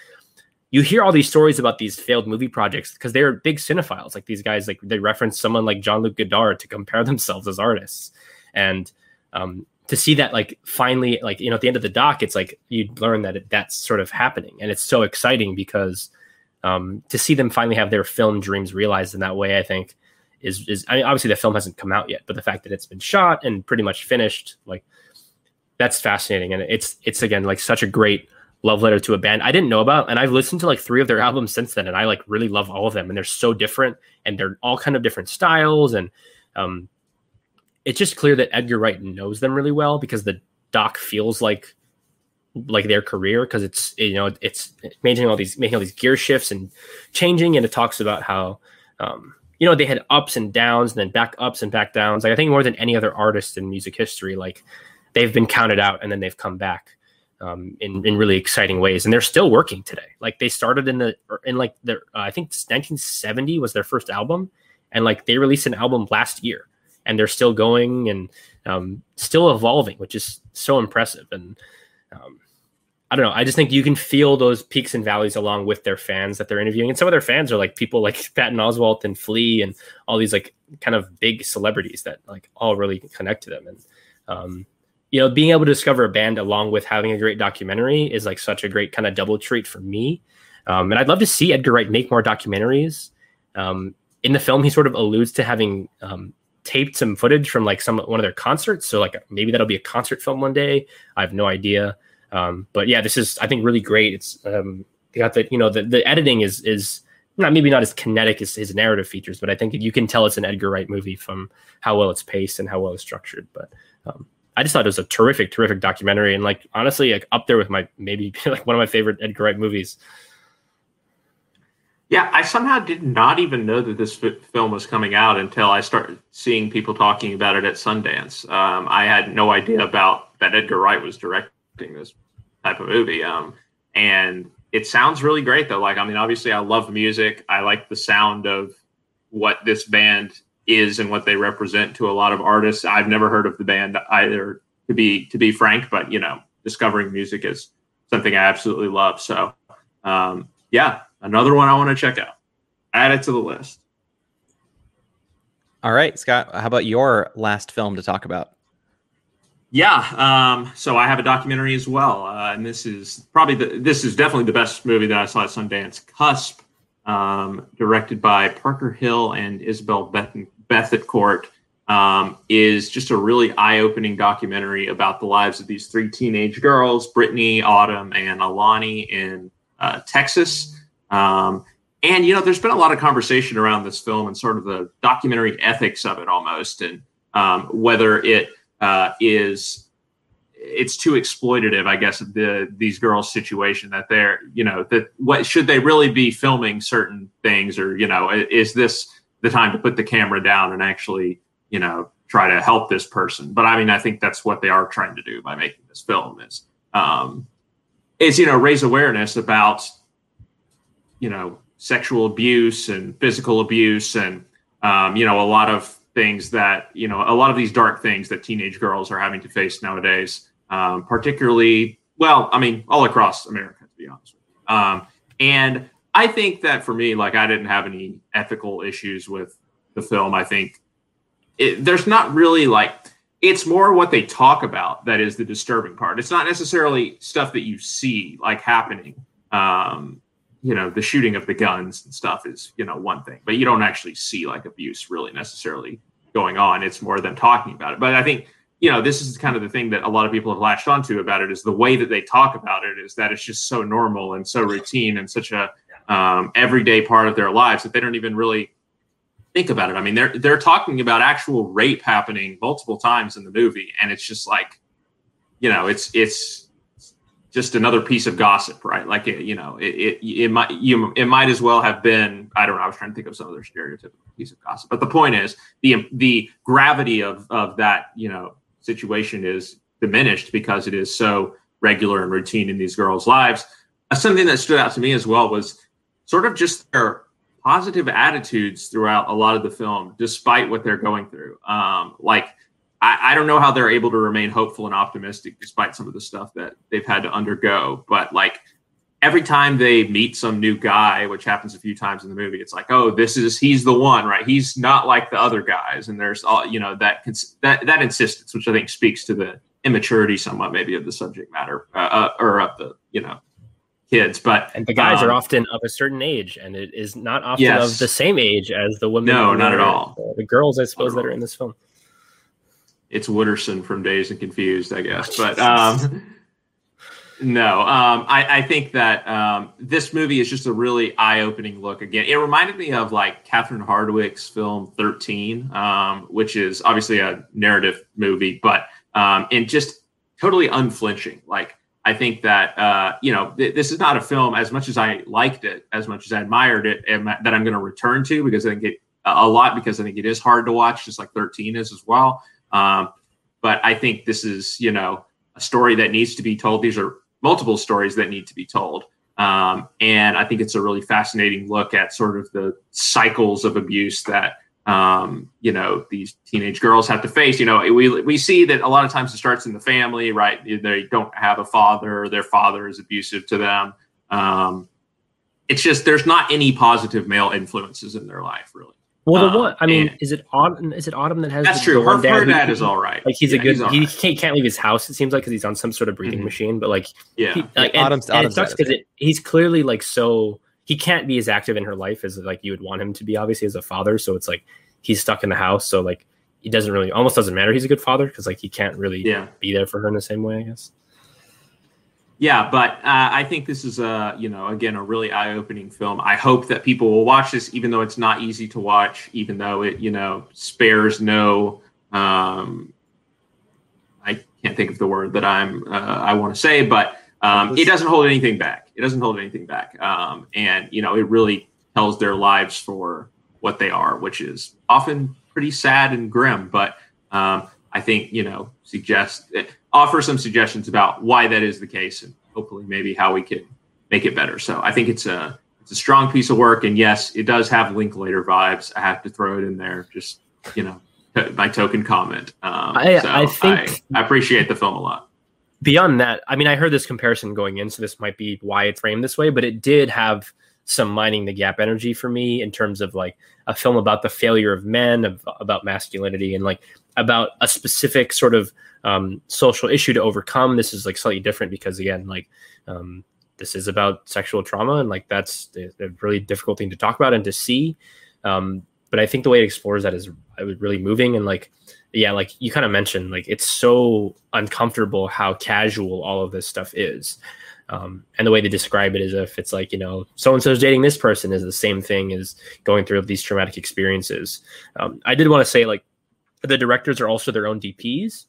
you hear all these stories about these failed movie projects because they're big cinephiles. Like these guys, like they reference someone like Jean Luc Godard to compare themselves as artists, and um, to see that like finally like you know at the end of the doc it's like you learn that it, that's sort of happening. And it's so exciting because um, to see them finally have their film dreams realized in that way i think is is i mean obviously the film hasn't come out yet but the fact that it's been shot and pretty much finished like that's fascinating. And it's it's again like such a great love letter to a band i didn't know about and i've listened to like three of their albums since then and i like really love all of them and they're so different and they're all kind of different styles and um, it's just clear that Edgar Wright knows them really well because the doc feels like like their career because it's you know it's maintaining all these making all these gear shifts and changing and it talks about how um, you know they had ups and downs and then back ups and back downs like i think more than any other artist in music history like they've been counted out and then they've come back um, in in really exciting ways and they're still working today like they started in the in like their uh, i think 1970 was their first album and like they released an album last year and they're still going and um, still evolving, which is so impressive. And um, I don't know. I just think you can feel those peaks and valleys along with their fans that they're interviewing. And some of their fans are like people like Patton Oswalt and Flea and all these like kind of big celebrities that like all really connect to them. And, um, you know, being able to discover a band along with having a great documentary is like such a great kind of double treat for me. Um, and I'd love to see Edgar Wright make more documentaries. Um, in the film, he sort of alludes to having um, taped some footage from like some one of their concerts. So like maybe that'll be a concert film one day. I have no idea. Um, but yeah, this is I think really great. It's um, got the you know the, the editing is is not maybe not as kinetic as his narrative features, but I think you can tell it's an Edgar Wright movie from how well it's paced and how well it's structured. But um, I just thought it was a terrific, terrific documentary, and like honestly, like up there with my maybe like one of my favorite Edgar Wright movies. Yeah, I somehow did not even know that this film was coming out until I started seeing people talking about it at Sundance. Um, I had no idea about that Edgar Wright was directing this type of movie. Um, and it sounds really great, though. Like, I mean, obviously, I love music. I like the sound of what this band is and what they represent to a lot of artists. I've never heard of the band either, to be to be frank, but you know, discovering music is something I absolutely love. So, um, yeah, another one I want to check out. Add it to the list. All right, Scott, how about your last film to talk about? Yeah, um, so I have a documentary as well, uh, and this is probably the this is definitely the best movie that I saw at Sundance. Cusp, um, directed by Parker Hill and Isabel Beth- Bethencourt, um, is just a really eye-opening documentary about the lives of these three teenage girls, Brittany, Autumn, and Alani in uh, Texas. Um, and you know, there's been a lot of conversation around this film and sort of the documentary ethics of it, almost, and um, whether it uh, is it's too exploitative, I guess, the these girls' situation that they're, you know, that what should they really be filming certain things, or you know, is this the time to put the camera down and actually, you know, try to help this person? But I mean, I think that's what they are trying to do by making this film is, um, is you know, raise awareness about, you know, sexual abuse and physical abuse and um, you know, a lot of things that you know a lot of these dark things that teenage girls are having to face nowadays um, particularly well i mean all across america to be honest with you. Um, and i think that for me like i didn't have any ethical issues with the film. I think it, there's not really like it's more what they talk about that is the disturbing part. It's not necessarily stuff that you see like happening. Um, you know the shooting of the guns and stuff is you know one thing but you don't actually see like abuse really necessarily going on. It's more them talking about it. But i think you know this is kind of the thing that a lot of people have latched onto about it is the way that they talk about it is that it's just so normal and so routine and such a um, everyday part of their lives that they don't even really think about it i mean they're they're talking about actual rape happening multiple times in the movie and it's just like you know it's it's just another piece of gossip, right? Like it, you know, it, it, it might you it might as well have been. I don't know. I was trying to think of some other stereotypical piece of gossip, but the point is the the gravity of of that you know situation is diminished because it is so regular and routine in these girls' lives. Uh, something that stood out to me as well was sort of just their positive attitudes throughout a lot of the film, despite what they're going through. Um, like I, I, don't know how they're able to remain hopeful and optimistic despite some of the stuff that they've had to undergo. But like every time they meet some new guy, which happens a few times in the movie, it's like, oh, this is he's the one, right? He's not like the other guys, and there's all you know that that that insistence, which I think speaks to the immaturity somewhat maybe of the subject matter uh, uh, or of the you know kids. But and the guys um, are often of a certain age, and it is not often yes. of the same age as the women. No, not at all. The girls, I suppose, that are in this film it's Wooderson from Dazed and Confused, I guess. But um, no, um, I, I, think that um, this movie is just a really eye-opening look. Again, it reminded me of like Catherine Hardwicke's film Thirteen, um, which is obviously a narrative movie, but um, and just totally unflinching. Like I think that uh, you know th- this is not a film as much as I liked it, as much as I admired it, and that I'm going to return to because I think it a lot because I think it is hard to watch, just like 13 is as well. Um, but I think this is, you know, a story that needs to be told. These are multiple stories that need to be told. Um, and I think it's a really fascinating look at sort of the cycles of abuse that um, you know these teenage girls have to face. You know, we we see that a lot of times it starts in the family, right? They don't have a father, their father is abusive to them. Um, it's just there's not any positive male influences in their life, really. Well, the um, one I mean, is it autumn? Is it autumn that has? That's true. Her, dad, her dad is all right. Like he's yeah, a good. He's he can't, can't, leave his house. It seems like because he's on some sort of breathing mm-hmm. machine. But like, yeah, he, like, and, autumn's, and it sucks because he's clearly like so he can't be as active in her life as like you would want him to be. Obviously, as a father, so it's like he's stuck in the house. So like, he doesn't really almost doesn't matter. He's a good father because like he can't really yeah. be there for her in the same way. I guess yeah, but uh, I think this is a you know again a really eye-opening film. I hope that people will watch this, even though it's not easy to watch, even though it you know spares no. Um, I can't think of the word that I'm uh, I want to say, but um, it doesn't hold anything back. It doesn't hold anything back, um, and you know it really tells their lives for what they are, which is often pretty sad and grim. But um, I think you know suggest offer some suggestions about why that is the case and hopefully maybe how we can make it better. So I think it's a it's a strong piece of work, and yes, it does have Linklater vibes. I have to throw it in there, just you know, my token comment. Um, I, so I think I, I appreciate the film a lot beyond that, I mean, I heard this comparison going in, so this might be why it's framed this way, but it did have some Minding the Gap energy for me in terms of like a film about the failure of men, of, about masculinity, and like about a specific sort of um, social issue to overcome. This is like slightly different because again, like um, this is about sexual trauma, and like that's a, really difficult thing to talk about and to see. Um, but I think the way it explores that is really moving and like yeah, like you kind of mentioned, like it's so uncomfortable how casual all of this stuff is. Um, and the way they describe it is if it's like you know so and so's dating this person is the same thing as going through these traumatic experiences. Um, I did want to say like the directors are also their own DPs,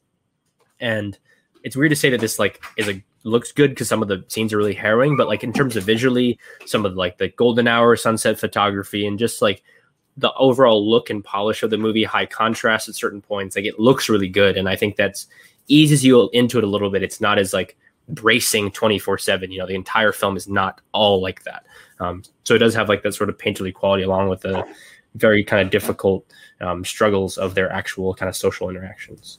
and it's weird to say that this like is a looks good because some of the scenes are really harrowing, but like in terms of visually, some of like the golden hour sunset photography and just like the overall look and polish of the movie, high contrast at certain points, like it looks really good. And I think that's eases you into it a little bit. It's not as like bracing 24 7 you know the entire film is not all like that. Um, so it does have like that sort of painterly quality along with the very kind of difficult um, struggles of their actual kind of social interactions.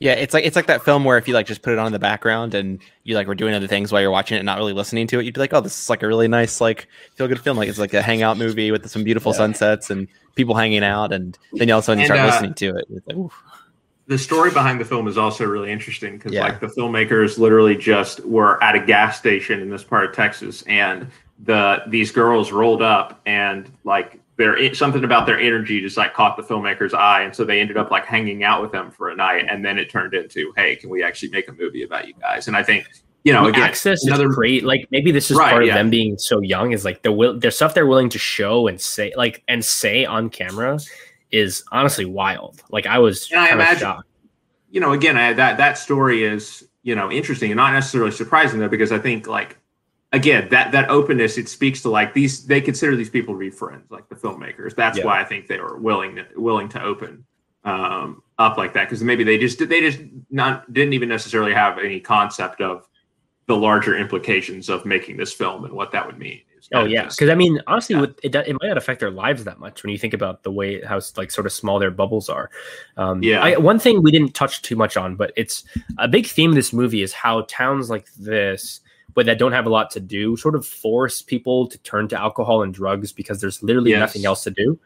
Yeah it's like it's like that film where if you like just put it on in the background and you like were doing other things while you're watching it and not really listening to it you'd be like oh this is like a really nice like feel good film. Like it's like a hangout movie with some beautiful yeah. sunsets and people hanging out and then all of a sudden you start uh, listening to it. It's like, the story behind the film is also really interesting because yeah. like the filmmakers literally just were at a gas station in this part of Texas and the these girls rolled up and like there something about their energy just like caught the filmmaker's eye and so they ended up like hanging out with them for a night and then it turned into hey can we actually make a movie about you guys? And I think you know again, access another, is great. Like maybe this is right, part of them being so young is like the will their stuff they're willing to show and say like and say on camera is honestly wild. Like I was and I imagine, shocked. You know, again, I, that that story is you know interesting and not necessarily surprising though, because I think like again that that openness it speaks to like these they consider these people to be friends, like the filmmakers. That's yeah. why I think they were willing to, willing to open um, up like that because maybe they just they just not didn't even necessarily have any concept of the larger implications of making this film and what that would mean. Oh yeah, because I mean, honestly, yeah. with, it it might not affect their lives that much when you think about the way how like sort of small their bubbles are. Um, yeah. I, one thing we didn't touch too much on, but it's a big theme of this movie is how towns like this, but that don't have a lot to do, sort of force people to turn to alcohol and drugs because there's literally yes. nothing else to do.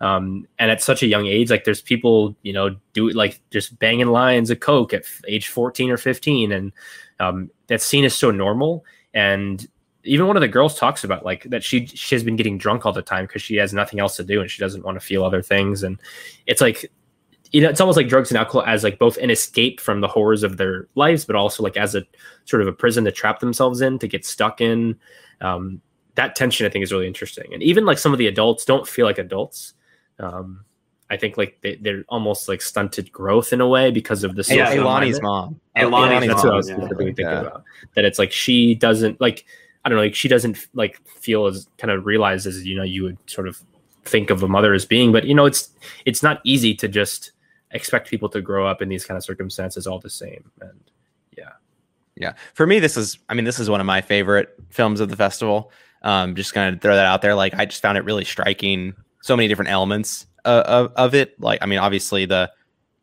Um, and at such a young age, like there's people, you know, do like just banging lines of coke at age 14 or 15, and um, that scene is so normal. And even one of the girls talks about like that she she has been getting drunk all the time because she has nothing else to do and she doesn't want to feel other things. And it's like you know it's almost like drugs and alcohol as like both an escape from the horrors of their lives but also like as a sort of a prison to trap themselves in to get stuck in. Um, that tension i think is really interesting. And even like some of the adults don't feel like adults. Um, I think like they, are almost like stunted growth in a way because of the social. Hey, Lonnie's mom. Hey, Lonnie's that's mom, what I was yeah. thinking yeah. about. That it's like she doesn't like I don't know, like she doesn't like feel as kind of realize as you know you would sort of think of a mother as being, but you know it's it's not easy to just expect people to grow up in these kind of circumstances all the same. And yeah, yeah. For me, this is I mean this is one of my favorite films of the festival. Um, just kind of throw that out there. Like I just found it really striking. So many different elements of of it. Like I mean, obviously the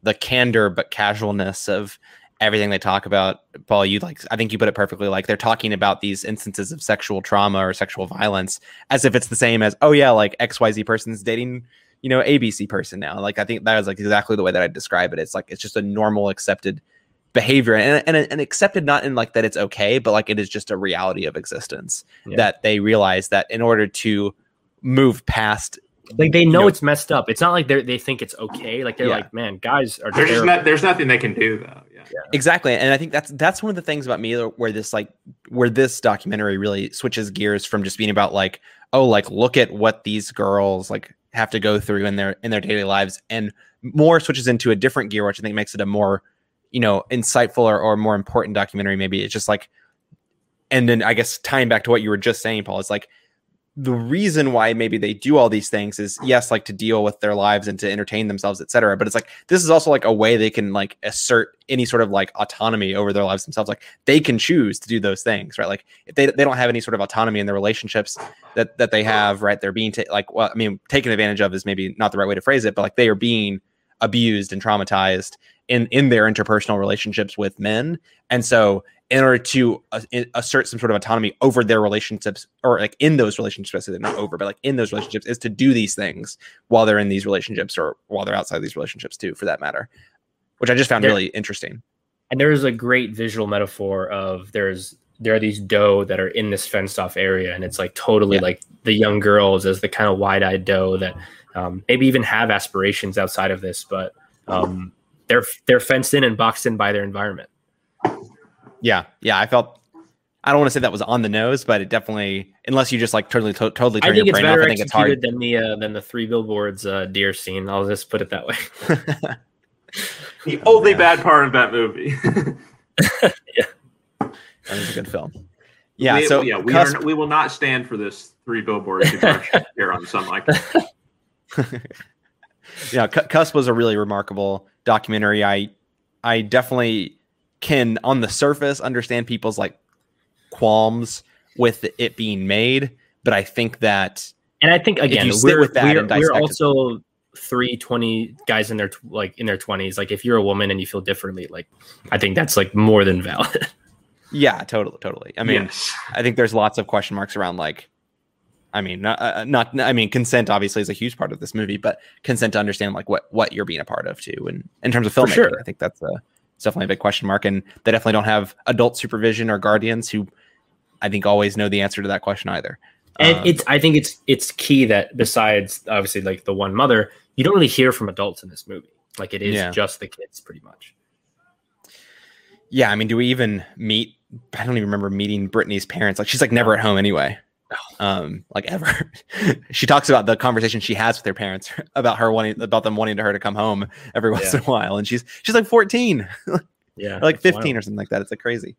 the candor but casualness of everything they talk about paul you like i think you put it perfectly like they're talking about these instances of sexual trauma or sexual violence as if it's the same as oh yeah like xyz person's dating you know abc person now like i think that is like exactly the way that i describe it it's like it's just a normal accepted behavior and, and, and accepted not in like that it's okay but like it is just a reality of existence yeah. that they realize that in order to move past like they know, you know, it's messed up. It's not like they they think it's okay. Like they're yeah. like, man, guys are. There's just not, there's nothing they can do though. Yeah. yeah. exactly. And I think that's that's one of the things about me where this like where this documentary really switches gears from just being about like oh like look at what these girls like have to go through in their in their daily lives and more switches into a different gear, which I think makes it a more you know insightful or, or more important documentary. Maybe it's just like, and then I guess tying back to what you were just saying, Paul, it's like the reason why maybe they do all these things is yes like to deal with their lives and to entertain themselves etc but it's like this is also like a way they can like assert any sort of like autonomy over their lives themselves. Like they can choose to do those things right? Like if they, they don't have any sort of autonomy in the relationships that that they have right? They're being ta- like well i mean taken advantage of is maybe not the right way to phrase it but like they are being abused and traumatized in in their interpersonal relationships with men and so in order to uh, assert some sort of autonomy over their relationships or like in those relationships I said, not over but like in those relationships is to do these things while they're in these relationships or while they're outside these relationships too for that matter which i just found there, really interesting and there's a great visual metaphor of there's there are these doe that are in this fenced off area and it's like totally yeah. like the young girls as the kind of wide-eyed doe that um, maybe even have aspirations outside of this but um, they're they're fenced in and boxed in by their environment yeah, yeah. I felt I don't want to say that was on the nose, but it definitely, unless you just like totally, to- totally turn I think your brain off, I think it's hard. Than the uh, than the three billboards uh, deer scene. I'll just put it that way. the only yeah. bad part of that movie. Yeah, that was a good film. Yeah, we, so yeah, we, Cusp- are, we will not stand for this three billboards here on Sun Like. yeah, C- Cusp was a really remarkable documentary. I I definitely can on the surface understand people's like qualms with it being made, but I think that and I think again you we're with that we're, and we're dissect it- also three 20 guys in their like in their 20s like if you're a woman and you feel differently like i think that's like more than valid yeah, totally, totally. I mean, yes. I think there's lots of question marks around like I mean, not, uh, not I mean, consent obviously is a huge part of this movie, but consent to understand like what what you're being a part of too, and in terms of filmmaking, sure. I think that's a definitely a big question mark, and they definitely don't have adult supervision or guardians who I think always know the answer to that question either. and Um, it's i think it's it's key that besides obviously like the one mother you don't really hear from adults in this movie like it is Yeah. just the kids pretty much yeah, I mean, do we even meet? I don't even remember meeting Brittany's parents. Like, she's like never at home anyway. Um, like ever. she talks about the conversation she has with her parents about her wanting about them wanting to her to come home every once Yeah. in a while, and she's she's like 14. yeah like 15 wild. or something like that. It's like crazy.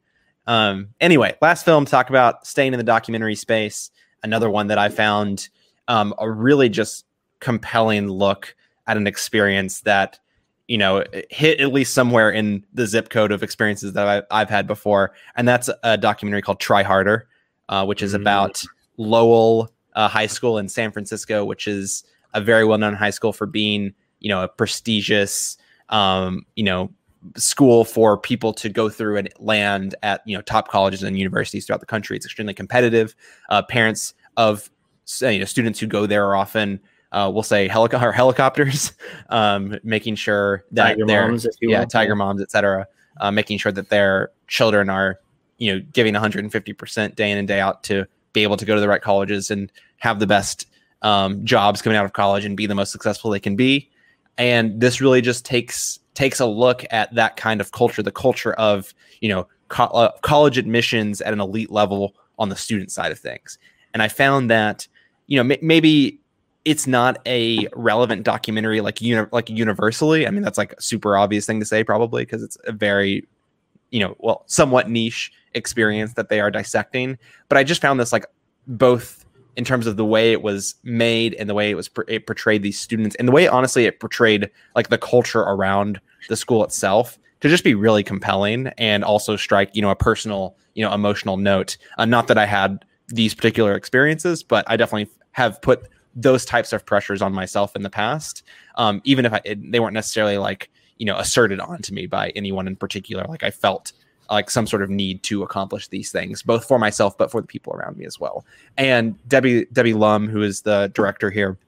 Um, anyway, last film to talk about staying in the documentary space. Another one that I found um, a really just compelling look at an experience that you know hit at least somewhere in the zip code of experiences that I've, I've had before, and that's a documentary called Try Harder, uh, which is Mm. about Lowell uh, High School in San Francisco, which is a very well-known high school for being you know a prestigious um, you know school for people to go through and land at you know top colleges and universities throughout the country. It's extremely competitive. Uh, parents of you know, students who go there are often uh, we'll say helico- or helicopters, um, making sure that tiger their moms yeah will. tiger moms etc. Uh, making sure that their children are you know giving 150 percent day in and day out to be able to go to the right colleges and have the best um, jobs coming out of college and be the most successful they can be. And this really just takes takes a look at that kind of culture the culture of you know co- uh, college admissions at an elite level on the student side of things. And i found that you know m- maybe it's not a relevant documentary like uni- like universally. I mean that's like a super obvious thing to say probably because it's a very you know well somewhat niche experience that they are dissecting. But i just found this like both in terms of the way it was made and the way it was it portrayed these students and the way honestly it portrayed like the culture around the school itself to just be really compelling and also strike you know a personal you know emotional note. Uh, not that i had these particular experiences but i definitely have put those types of pressures on myself in the past um, even if I, it, they weren't necessarily like you know asserted onto me by anyone in particular. Like i felt like some sort of need to accomplish these things both for myself but for the people around me as well. And debbie debbie lum who is the director here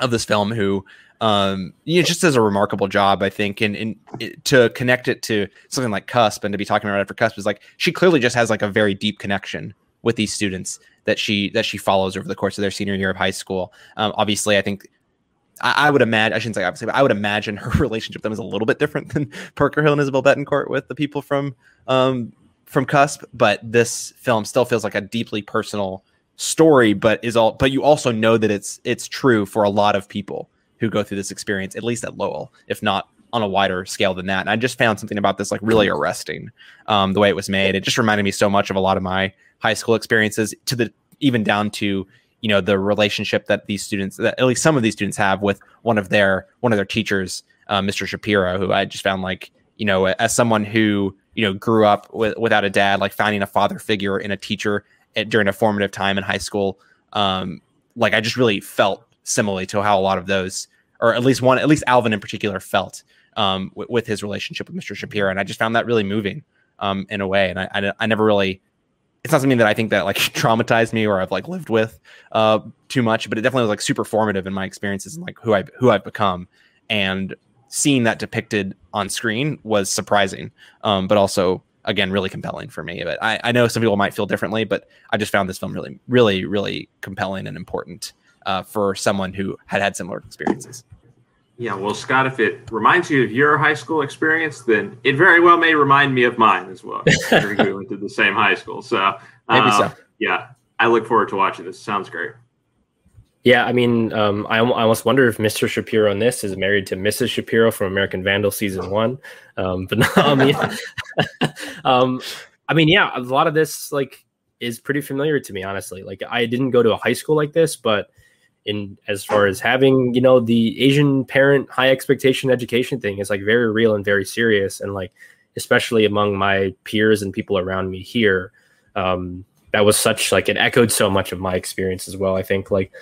of this film who um you know just does a remarkable job i think and, and to connect it to something like cusp and to be talking about it for cusp is like she clearly just has like a very deep connection with these students that she that she follows over the course of their senior year of high school. Um, obviously i think I, I would imagine I shouldn't say obviously, but I would imagine her relationship with them is a little bit different than Parker Hill and Isabel Bethencourt with the people from um, from Cusp. But this film still feels like a deeply personal story, but is all but you also know that it's it's true for a lot of people who go through this experience, at least at Lowell, if not on a wider scale than that. And I just found something about this like really arresting, um, the way it was made. It just reminded me so much of a lot of my high school experiences, to the even down to you know the relationship that these students that at least some of these students have with one of their one of their teachers uh, mr shapiro who i just found like you know as someone who you know grew up with, without a dad like finding a father figure in a teacher at, during a formative time in high school um like i just really felt similarly to how a lot of those or at least one at least alvin in particular felt um with, with his relationship with mr shapiro. And i just found that really moving um in a way. And i i, I never really it's not something that I think that like traumatized me or I've like lived with uh, too much, but it definitely was like super formative in my experiences and like who I who I've become. And seeing that depicted on screen was surprising, um, but also again really compelling for me. But I, I know some people might feel differently, but I just found this film really, really, really compelling and important uh, for someone who had had similar experiences. Yeah, well, Scott, if it reminds you of your high school experience, then it very well may remind me of mine as well. we went to the same high school, so Maybe uh, so. Yeah, I look forward to watching this. Sounds great. Yeah, I mean, um, I, I almost wonder if Mr. Shapiro in this is married to Mrs. Shapiro from American Vandal season one. Um, but no, I mean, um, I mean, yeah, a lot of this like is pretty familiar to me, honestly. Like I didn't go to a high school like this, but in as far as having, you know, the Asian parent high expectation education thing is like very real and very serious. And like especially among my peers and people around me here, um, that was such like it echoed so much of my experience as well. I think like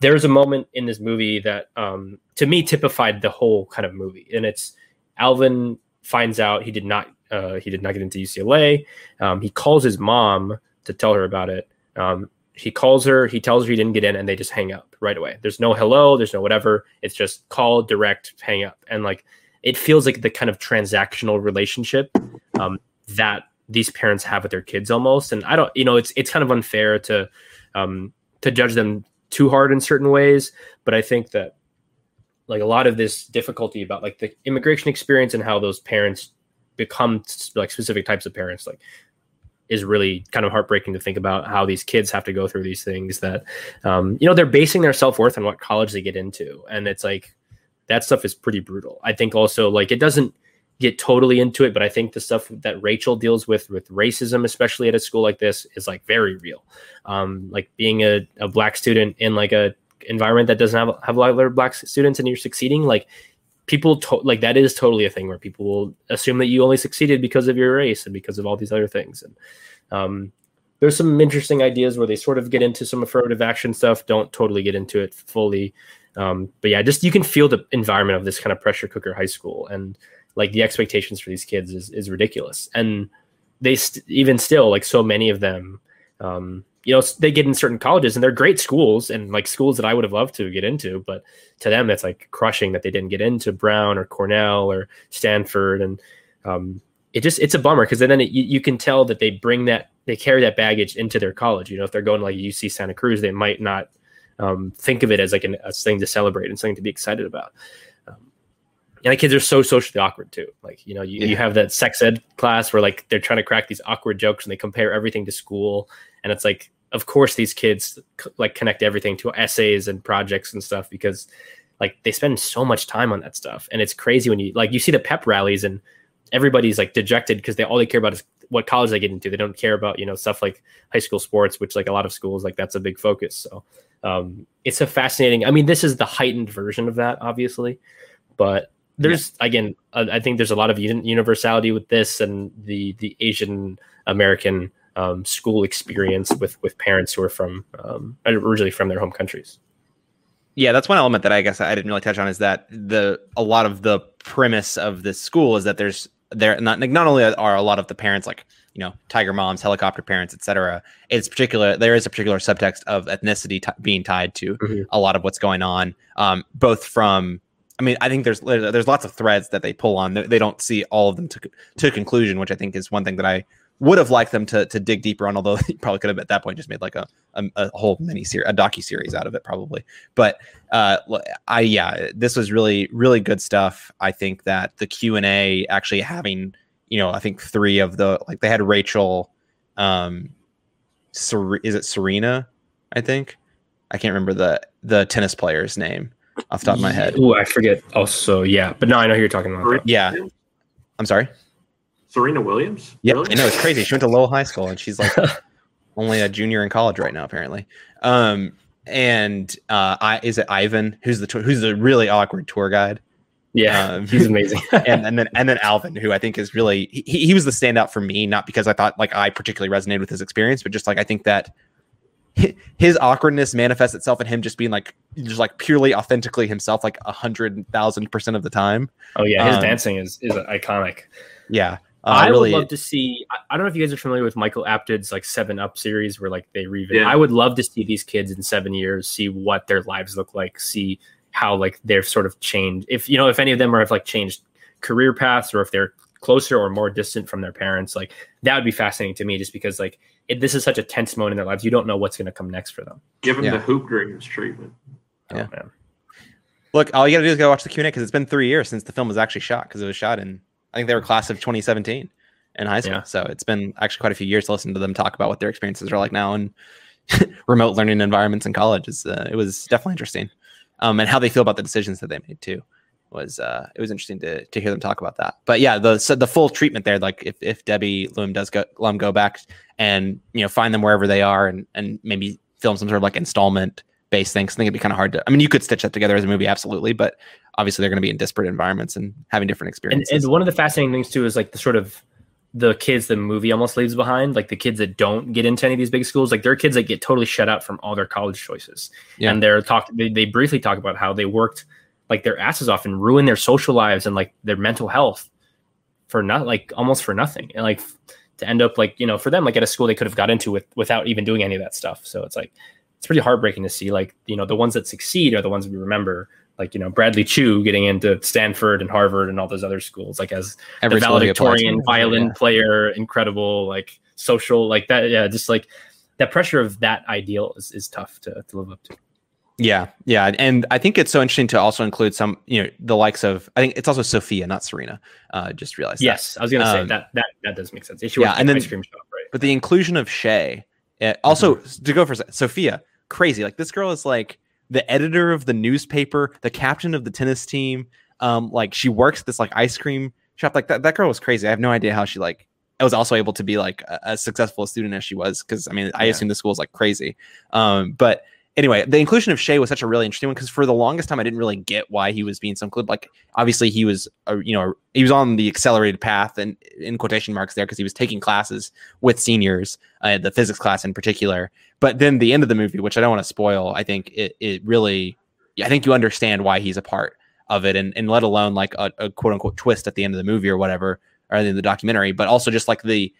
there's a moment in this movie that um, to me typified the whole kind of movie, and it's Alvin finds out he did not uh, he did not get into UCLA. Um, he calls his mom to tell her about it. Um, he calls her, he tells her he didn't get in, and they just hang up right away. There's no hello, there's no whatever. It's just call, direct, hang up, and like it feels like the kind of transactional relationship um, that these parents have with their kids almost. And I don't, you know, it's it's kind of unfair to um, to judge them too hard in certain ways, but I think that like a lot of this difficulty about like the immigration experience and how those parents become like specific types of parents like is really kind of heartbreaking to think about how these kids have to go through these things that um, you know they're basing their self-worth on what college they get into. And it's like that stuff is pretty brutal. I think also like it doesn't get totally into it but i think the stuff that rachel deals with with racism especially at a school like this is like very real. Um, like being a, a black student in like a environment that doesn't have, have a lot of black students and you're succeeding like people to- like that is totally a thing where people will assume that you only succeeded because of your race and because of all these other things. And um, there's some interesting ideas where they sort of get into some affirmative action stuff. Don't totally get into it fully. Um, but yeah just you can feel the environment of this kind of pressure cooker high school and like the expectations for these kids is, is ridiculous. And they st- even still like so many of them um, you know they get in certain colleges and they're great schools and like schools that I would have loved to get into, but to them it's like crushing that they didn't get into Brown or Cornell or Stanford, and um, it just it's a bummer because then it, you, you can tell that they bring that they carry that baggage into their college. You know, if they're going to like UC Santa Cruz, they might not um, think of it as like an, a thing to celebrate and something to be excited about. Um, and the kids are so socially awkward too. Like, you know, you, yeah. you have that sex ed class where like they're trying to crack these awkward jokes and they compare everything to school. And it's like of course these kids like connect everything to essays and projects and stuff because like they spend so much time on that stuff. And it's crazy when you like you see the pep rallies and everybody's like dejected because they all they care about is what college they get into. They don't care about you know stuff like high school sports which like a lot of schools like that's a big focus. So um it's a fascinating i mean this is the heightened version of that obviously. But there's yeah. again i think there's a lot of universality with this and the the asian american um, school experience with with parents who are from um, originally from their home countries. Yeah, that's one element that I guess I didn't really touch on is that the a lot of the premise of this school is that there's there not not only are a lot of the parents like you know tiger moms, helicopter parents, etc. It's particular there is a particular subtext of ethnicity t- being tied to mm-hmm. a lot of what's going on, um, both from I mean, I think there's there's lots of threads that they pull on. They, they don't see all of them to to conclusion, which I think is one thing that I would have liked them to to dig deeper on. Although he probably could have at that point just made like a a, a whole mini series, a docu series out of it, probably. But uh, I yeah, this was really really good stuff. I think that the Q and A actually having you know I think three of the like they had Rachel, um, Ser- is it Serena? I think I can't remember the the tennis player's name off the top of my head. Oh, I forget. Also, yeah, but no, I know who you're talking about. Yeah, I'm sorry. Serena Williams. Yeah, really? I know it's crazy. She went to Lowell High School and she's like only a junior in college right now, apparently. Um, and uh, I is it Ivan who's the who's the really awkward tour guide. Yeah, um, he's amazing. and, and then and then Alvin, who I think is really he, he was the standout for me, not because I thought like I particularly resonated with his experience, but just like I think that his awkwardness manifests itself in him just being like just like purely authentically himself like a hundred thousand percent of the time oh yeah his um, dancing is is iconic yeah uh, I really, would love to see. I, I, don't know if you guys are familiar with Michael Apted's like Seven Up series, where like they revisit. Yeah. I would love to see these kids in seven years, see what their lives look like, see how like they're sort of changed. If you know, if any of them are have like changed career paths, or if they're closer or more distant from their parents, like that would be fascinating to me. Just because like it, this is such a tense moment in their lives, you don't know what's going to come next for them. Give them yeah. the hoop dreams treatment. Yeah. Oh, Look, all you got to do is go watch the Q and A because it's been three years since the film was actually shot because it was shot in I think they were class of 2017 in high school. Yeah. So it's been actually quite a few years to listen to them talk about what their experiences are like now in remote learning environments in college. Is uh, it was definitely interesting, um, and how they feel about the decisions that they made too. was uh, it was interesting to to hear them talk about that. But yeah, the so the full treatment there, like if, if Debbie Loom does go Lum go back and you know find them wherever they are and and maybe film some sort of like installment based thing. I think it'd be kind of hard to. I mean, you could stitch that together as a movie, absolutely, but obviously they're going to be in disparate environments and having different experiences. And, and one of the fascinating things too is like the sort of the kids the movie almost leaves behind, like the kids that don't get into any of these big schools, like they're kids that get totally shut out from all their college choices. Yeah. And they're talk they, they briefly talk about how they worked like their asses off and ruin their social lives and like their mental health for not like almost for nothing. And like to end up like, you know, for them, like at a school they could have got into with without even doing any of that stuff. So it's like it's pretty heartbreaking to see like, you know, the ones that succeed are the ones we remember like you know Bradley Choo getting into Stanford and Harvard and all those other schools, like as Every the valedictorian violin yeah. player, incredible, like social, like that. Yeah, just like that pressure of that ideal is, is tough to, to live up to. Yeah, yeah, and I think it's so interesting to also include some, you know, the likes of. I think it's also Sophia, not Serena. Uh, just realized. Yes, that. I was gonna um, say that that that does make sense. She yeah, and then shop, right? But the inclusion of Shay, uh, also mm-hmm. to go for Sophia, crazy. Like this girl is like the editor of the newspaper, the captain of the tennis team. Um, like she works this like ice cream shop. Like that, that girl was crazy. I have no idea how she like I was also able to be like as successful a student as she was. Cause I mean, I assume the school is like crazy. Um, but anyway, the inclusion of Shay was such a really interesting one because for the longest time I didn't really get why he was being so included. Like obviously he was, a, you know, he was on the accelerated path and in quotation marks there because he was taking classes with seniors, uh, the physics class in particular. But then the end of the movie, which I don't want to spoil, I think it it really, I think you understand why he's a part of it, and and let alone like a, a quote unquote twist at the end of the movie or whatever, or in the documentary, but also just like the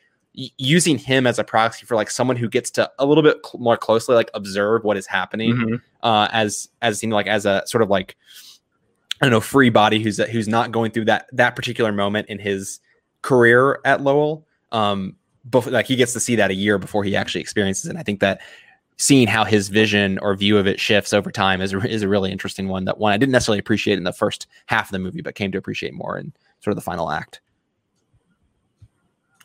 using him as a proxy for like someone who gets to a little bit cl- more closely like observe what is happening mm-hmm. uh, as as seemed like as a sort of like I don't know free body who's who's not going through that that particular moment in his career at Lowell. Um, before, like he gets to see that a year before he actually experiences it. And I think that seeing how his vision or view of it shifts over time is is a really interesting one. That one I didn't necessarily appreciate in the first half of the movie, but came to appreciate more in sort of the final act.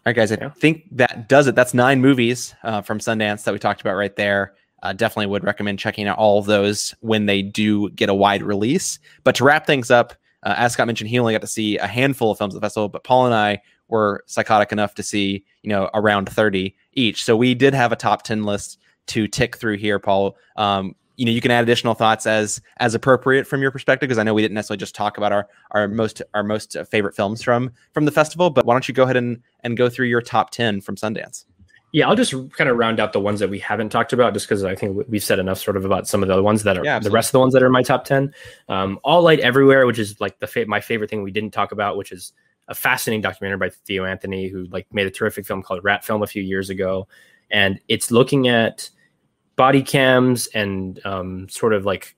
All right, guys, I yeah. think that does it. That's nine movies uh, from Sundance that we talked about right there. Uh, definitely would recommend checking out all of those when they do get a wide release. But to wrap things up, uh, as Scott mentioned, he only got to see a handful of films at the festival, but Paul and I were psychotic enough to see, you know, around 30 each. So we did have a top 10 list to tick through here, Paul. Um, you know, you can add additional thoughts as as appropriate from your perspective, because I know we didn't necessarily just talk about our our most our most favorite films from from the festival. But why don't you go ahead and and go through your top 10 from Sundance? Yeah, I'll just kind of round out the ones that we haven't talked about, just because I think we've said enough sort of about some of the other ones that are yeah, the rest of the ones that are in my top ten. Um, All Light Everywhere, which is like the fa- my favorite thing we didn't talk about, which is a fascinating documentary by Theo Anthony, who like made a terrific film called Rat Film a few years ago, and it's looking at body cams and um, sort of like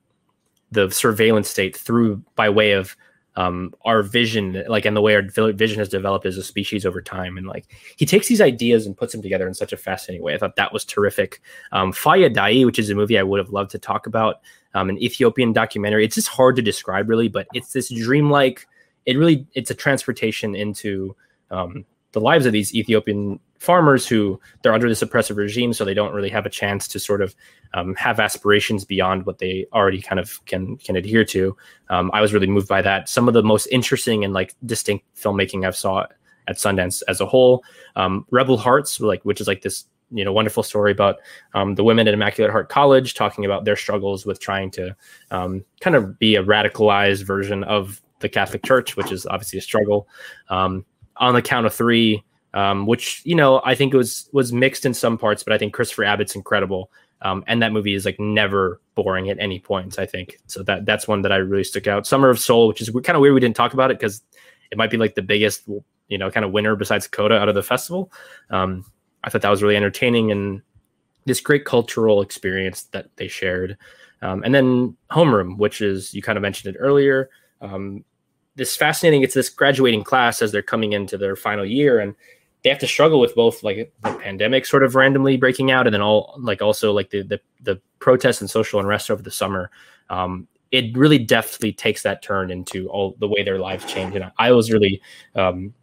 the surveillance state through by way of um, our vision, like and the way our vision has developed as a species over time. And like he takes these ideas and puts them together in such a fascinating way. I thought that was terrific. Um, Faya Dayi, which is a movie I would have loved to talk about, um, an Ethiopian documentary. It's just hard to describe really, but it's this dreamlike it really it's a transportation into um, the lives of these Ethiopian farmers who they're under this oppressive regime, so they don't really have a chance to sort of um, have aspirations beyond what they already kind of can can adhere to. Um, I was really moved by that. Some of the most interesting and like distinct filmmaking I've saw at Sundance as a whole. Um, Rebel Hearts, like which is like this you know wonderful story about um, the women at Immaculate Heart College talking about their struggles with trying to um, kind of be a radicalized version of the Catholic Church, which is obviously a struggle. Um, on the count of three, um, which you know I think was was mixed in some parts, but I think Christopher Abbott's incredible, um, and that movie is like never boring at any point. I think so that that's one that I really stuck out. Summer of Soul, which is kind of weird we didn't talk about it because it might be like the biggest you know kind of winner besides Coda out of the festival. Um, I thought that was really entertaining and this great cultural experience that they shared. Um, and then Homeroom, which is you kind of mentioned it earlier. Um, this fascinating. It's this graduating class as they're coming into their final year, and they have to struggle with both like the pandemic sort of randomly breaking out, and then all like also like the the, the protests and social unrest over the summer. Um, it really deftly takes that turn into all the way their lives change, and I was really um,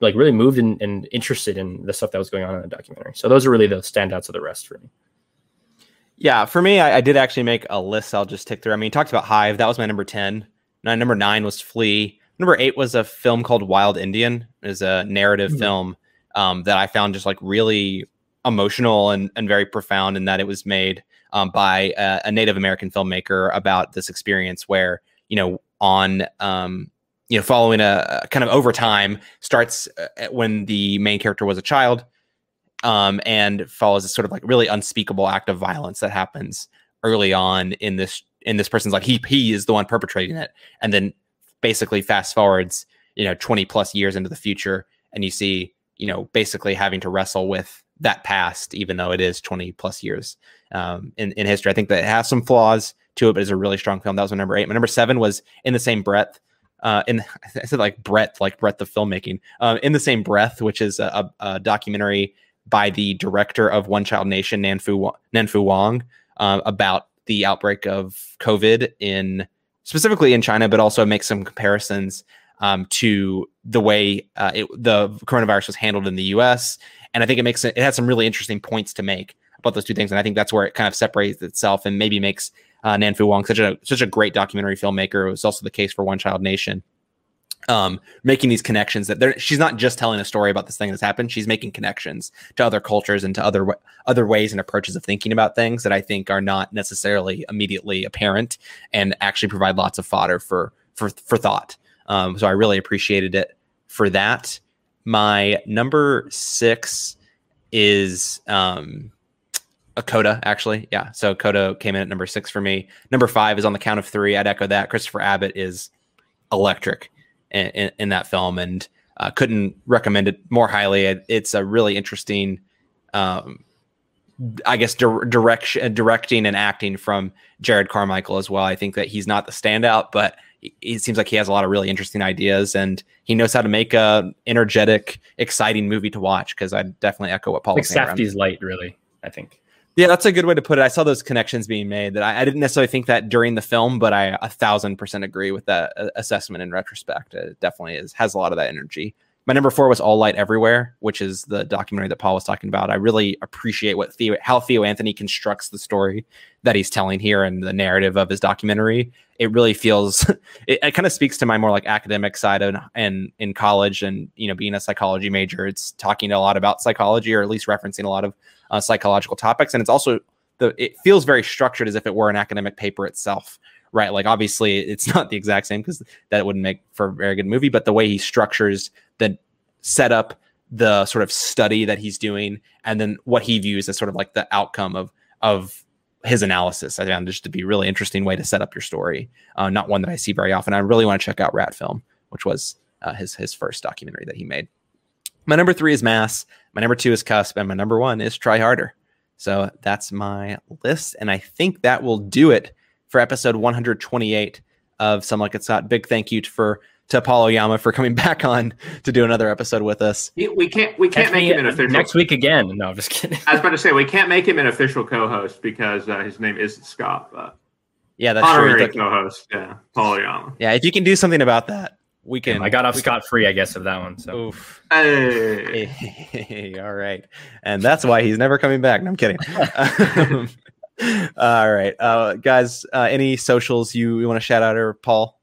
like really moved and, and interested in the stuff that was going on in the documentary. So those are really the standouts of the rest for me. Yeah, for me, I, I, did actually make a list. I'll just tick through. I mean, talked about Hive. That was my number ten number nine was Flee Number eight was a film called Wild Indian. It was a narrative mm-hmm. film um, that I found just like really emotional and, and very profound in that it was made um, by a, a, Native American filmmaker about this experience where, you know, on, um, you know, following a, a, kind of over time starts uh, when the main character was a child um, and follows a sort of like really unspeakable act of violence that happens early on in this in this person's like he he is the one perpetrating it and then basically fast forwards you know 20 plus years into the future and you see you know basically having to wrestle with that past even though it is 20 plus years um, in, in history i think that it has some flaws to it but it's a really strong film that was my number eight my number seven was in the same breath uh, in I said like breadth, like breadth of filmmaking. Um, in the same breath, which is a, a, documentary by the director of One Child Nation, Nanfu Nanfu Wang, um, about the outbreak of COVID in specifically in China, but also makes some comparisons um, to the way uh, it, the coronavirus was handled in the U.S. And I think it makes it, it has some really interesting points to make about those two things. And I think that's where it kind of separates itself and maybe makes uh, Nanfu Wang such a such a great documentary filmmaker. It was also the case for One Child Nation um, making these connections that she's not just telling a story about this thing that's happened. She's making connections to other cultures and to other other ways and approaches of thinking about things that I think are not necessarily immediately apparent and actually provide lots of fodder for for for thought. Um, so I really appreciated it for that. My number six is um, a Coda, actually. Yeah. So Coda came in at number six for me. Number five is on the count of three. I'd echo that. Christopher Abbott is electric in, in that film, and uh, couldn't recommend it more highly. It, it's a really interesting, um, I guess, di- direction, directing and acting from Jerrod Carmichael as well. I think that he's not the standout, but it seems like he has a lot of really interesting ideas, and he knows how to make a energetic, exciting movie to watch. Because I definitely echo what Paul like was saying. Safdie's light, really. I think. Yeah, that's a good way to put it. I saw those connections being made that I, I, didn't necessarily think that during the film, but I a thousand percent agree with that uh, assessment in retrospect. It definitely is has a lot of that energy. My number four was All Light Everywhere, which is the documentary that Paul was talking about. I really appreciate what Theo, how Theo Anthony constructs the story that he's telling here and the narrative of his documentary. It really feels it, it kind of speaks to my more like academic side of, and in college and you know being a psychology major, it's talking a lot about psychology or at least referencing a lot of uh, psychological topics, and it's also the it feels very structured as if it were an academic paper itself, right? Like obviously it's not the exact same because that wouldn't make for a very good movie, but the way he structures the setup, the sort of study that he's doing, and then what he views as sort of like the outcome of of his analysis. I found just to be a really interesting way to set up your story. Uh, not one that I see very often. I really want to check out Rat Film, which was uh, his his first documentary that he made. My number three is Mass. My number two is Cusp, and my number one is Try Harder. So that's my list, and I think that will do it for episode 128 of Some Like It Scott. Big thank you for to Paul Oyama for coming back on to do another episode with us. We can't we can't Catch make him an official next week again. No, I'm just kidding. I was about to say we can't make him an official co-host because uh, his name isn't Scott. But yeah, that's honorary true. co-host. Yeah, Paul Oyama. Yeah, if you can do something about that, we can. I got off scot free, I guess, of that one. So, Oof. Hey. hey. all right, and that's why he's never coming back. No, I'm kidding. um, all right, uh, guys. Uh, any socials you, you want to shout out or Paul?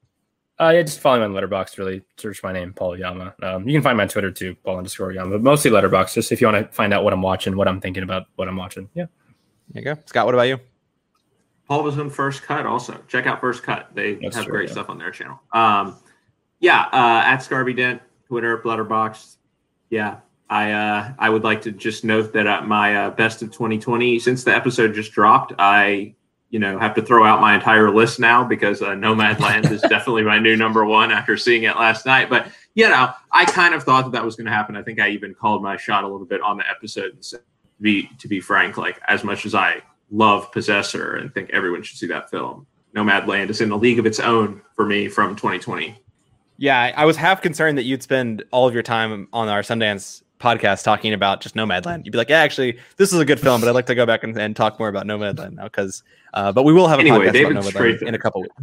Uh, yeah, just follow me on Letterboxd. Really, search my name, Paul Oyama. Um, you can find my Twitter too, Paul underscore Yama, but mostly Letterboxd. Just if you want to find out what I'm watching, what I'm thinking about, what I'm watching. Yeah. There you go, Scott. What about you? Paul was on First Cut. Also, check out First Cut. They That's have true, great yeah. stuff on their channel. Um, yeah, uh, at Scarby Dent, Twitter, Letterboxd. Yeah, I uh, I would like to just note that uh, my uh, best of 2020 since the episode just dropped, I you know have to throw out my entire list now because uh, Nomadland is definitely my new number one after seeing it last night. But you know, I kind of thought that that was going to happen. I think I even called my shot a little bit on the episode. And said, to be to be frank, like as much as I love Possessor and think everyone should see that film, Nomadland is in a league of its own for me from 2020. Yeah, I was half concerned that you'd spend all of your time on our Sundance podcast talking about just Nomadland. You'd be like, yeah, actually, this is a good film, but I'd like to go back and, and talk more about Nomadland now because, uh, but we will have a anyway, podcast David about Nomadland in a couple weeks.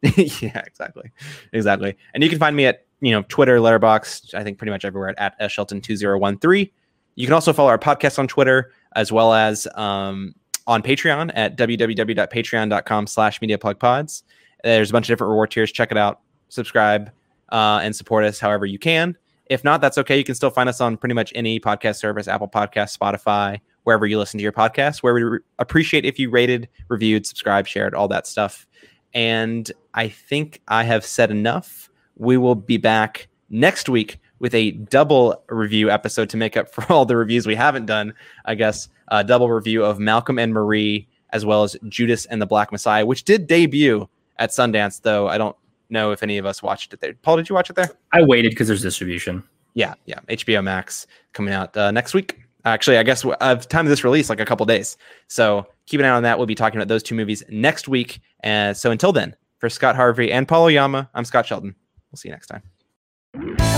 yeah, exactly, exactly. And you can find me at you know Twitter, Letterboxd, I think pretty much everywhere at, at Shelton two zero one three. You can also follow our podcast on Twitter as well as um, on Patreon at www.patreon.com slash mediaplugpods. There's a bunch of different reward tiers. Check it out. Subscribe uh, and support us however you can. If not, that's okay. You can still find us on pretty much any podcast service, Apple Podcast, Spotify, wherever you listen to your podcast. Where we re- appreciate if you rated, reviewed, subscribed, shared, all that stuff. And I think I have said enough. We will be back next week with a double review episode to make up for all the reviews we haven't done. I guess a double review of Malcolm and Marie, as well as Judas and the Black Messiah, which did debut at Sundance, though I don't know if any of us watched it there. Paul, did you watch it there? I waited because there's distribution. Yeah, yeah. HBO Max coming out uh, next week. Actually, I guess of time of this release, like a couple days. So keep an eye on that. We'll be talking about those two movies next week. And so until then, for Scott Harvey and Paul Oyama, I'm Scott Shelton. We'll see you next time.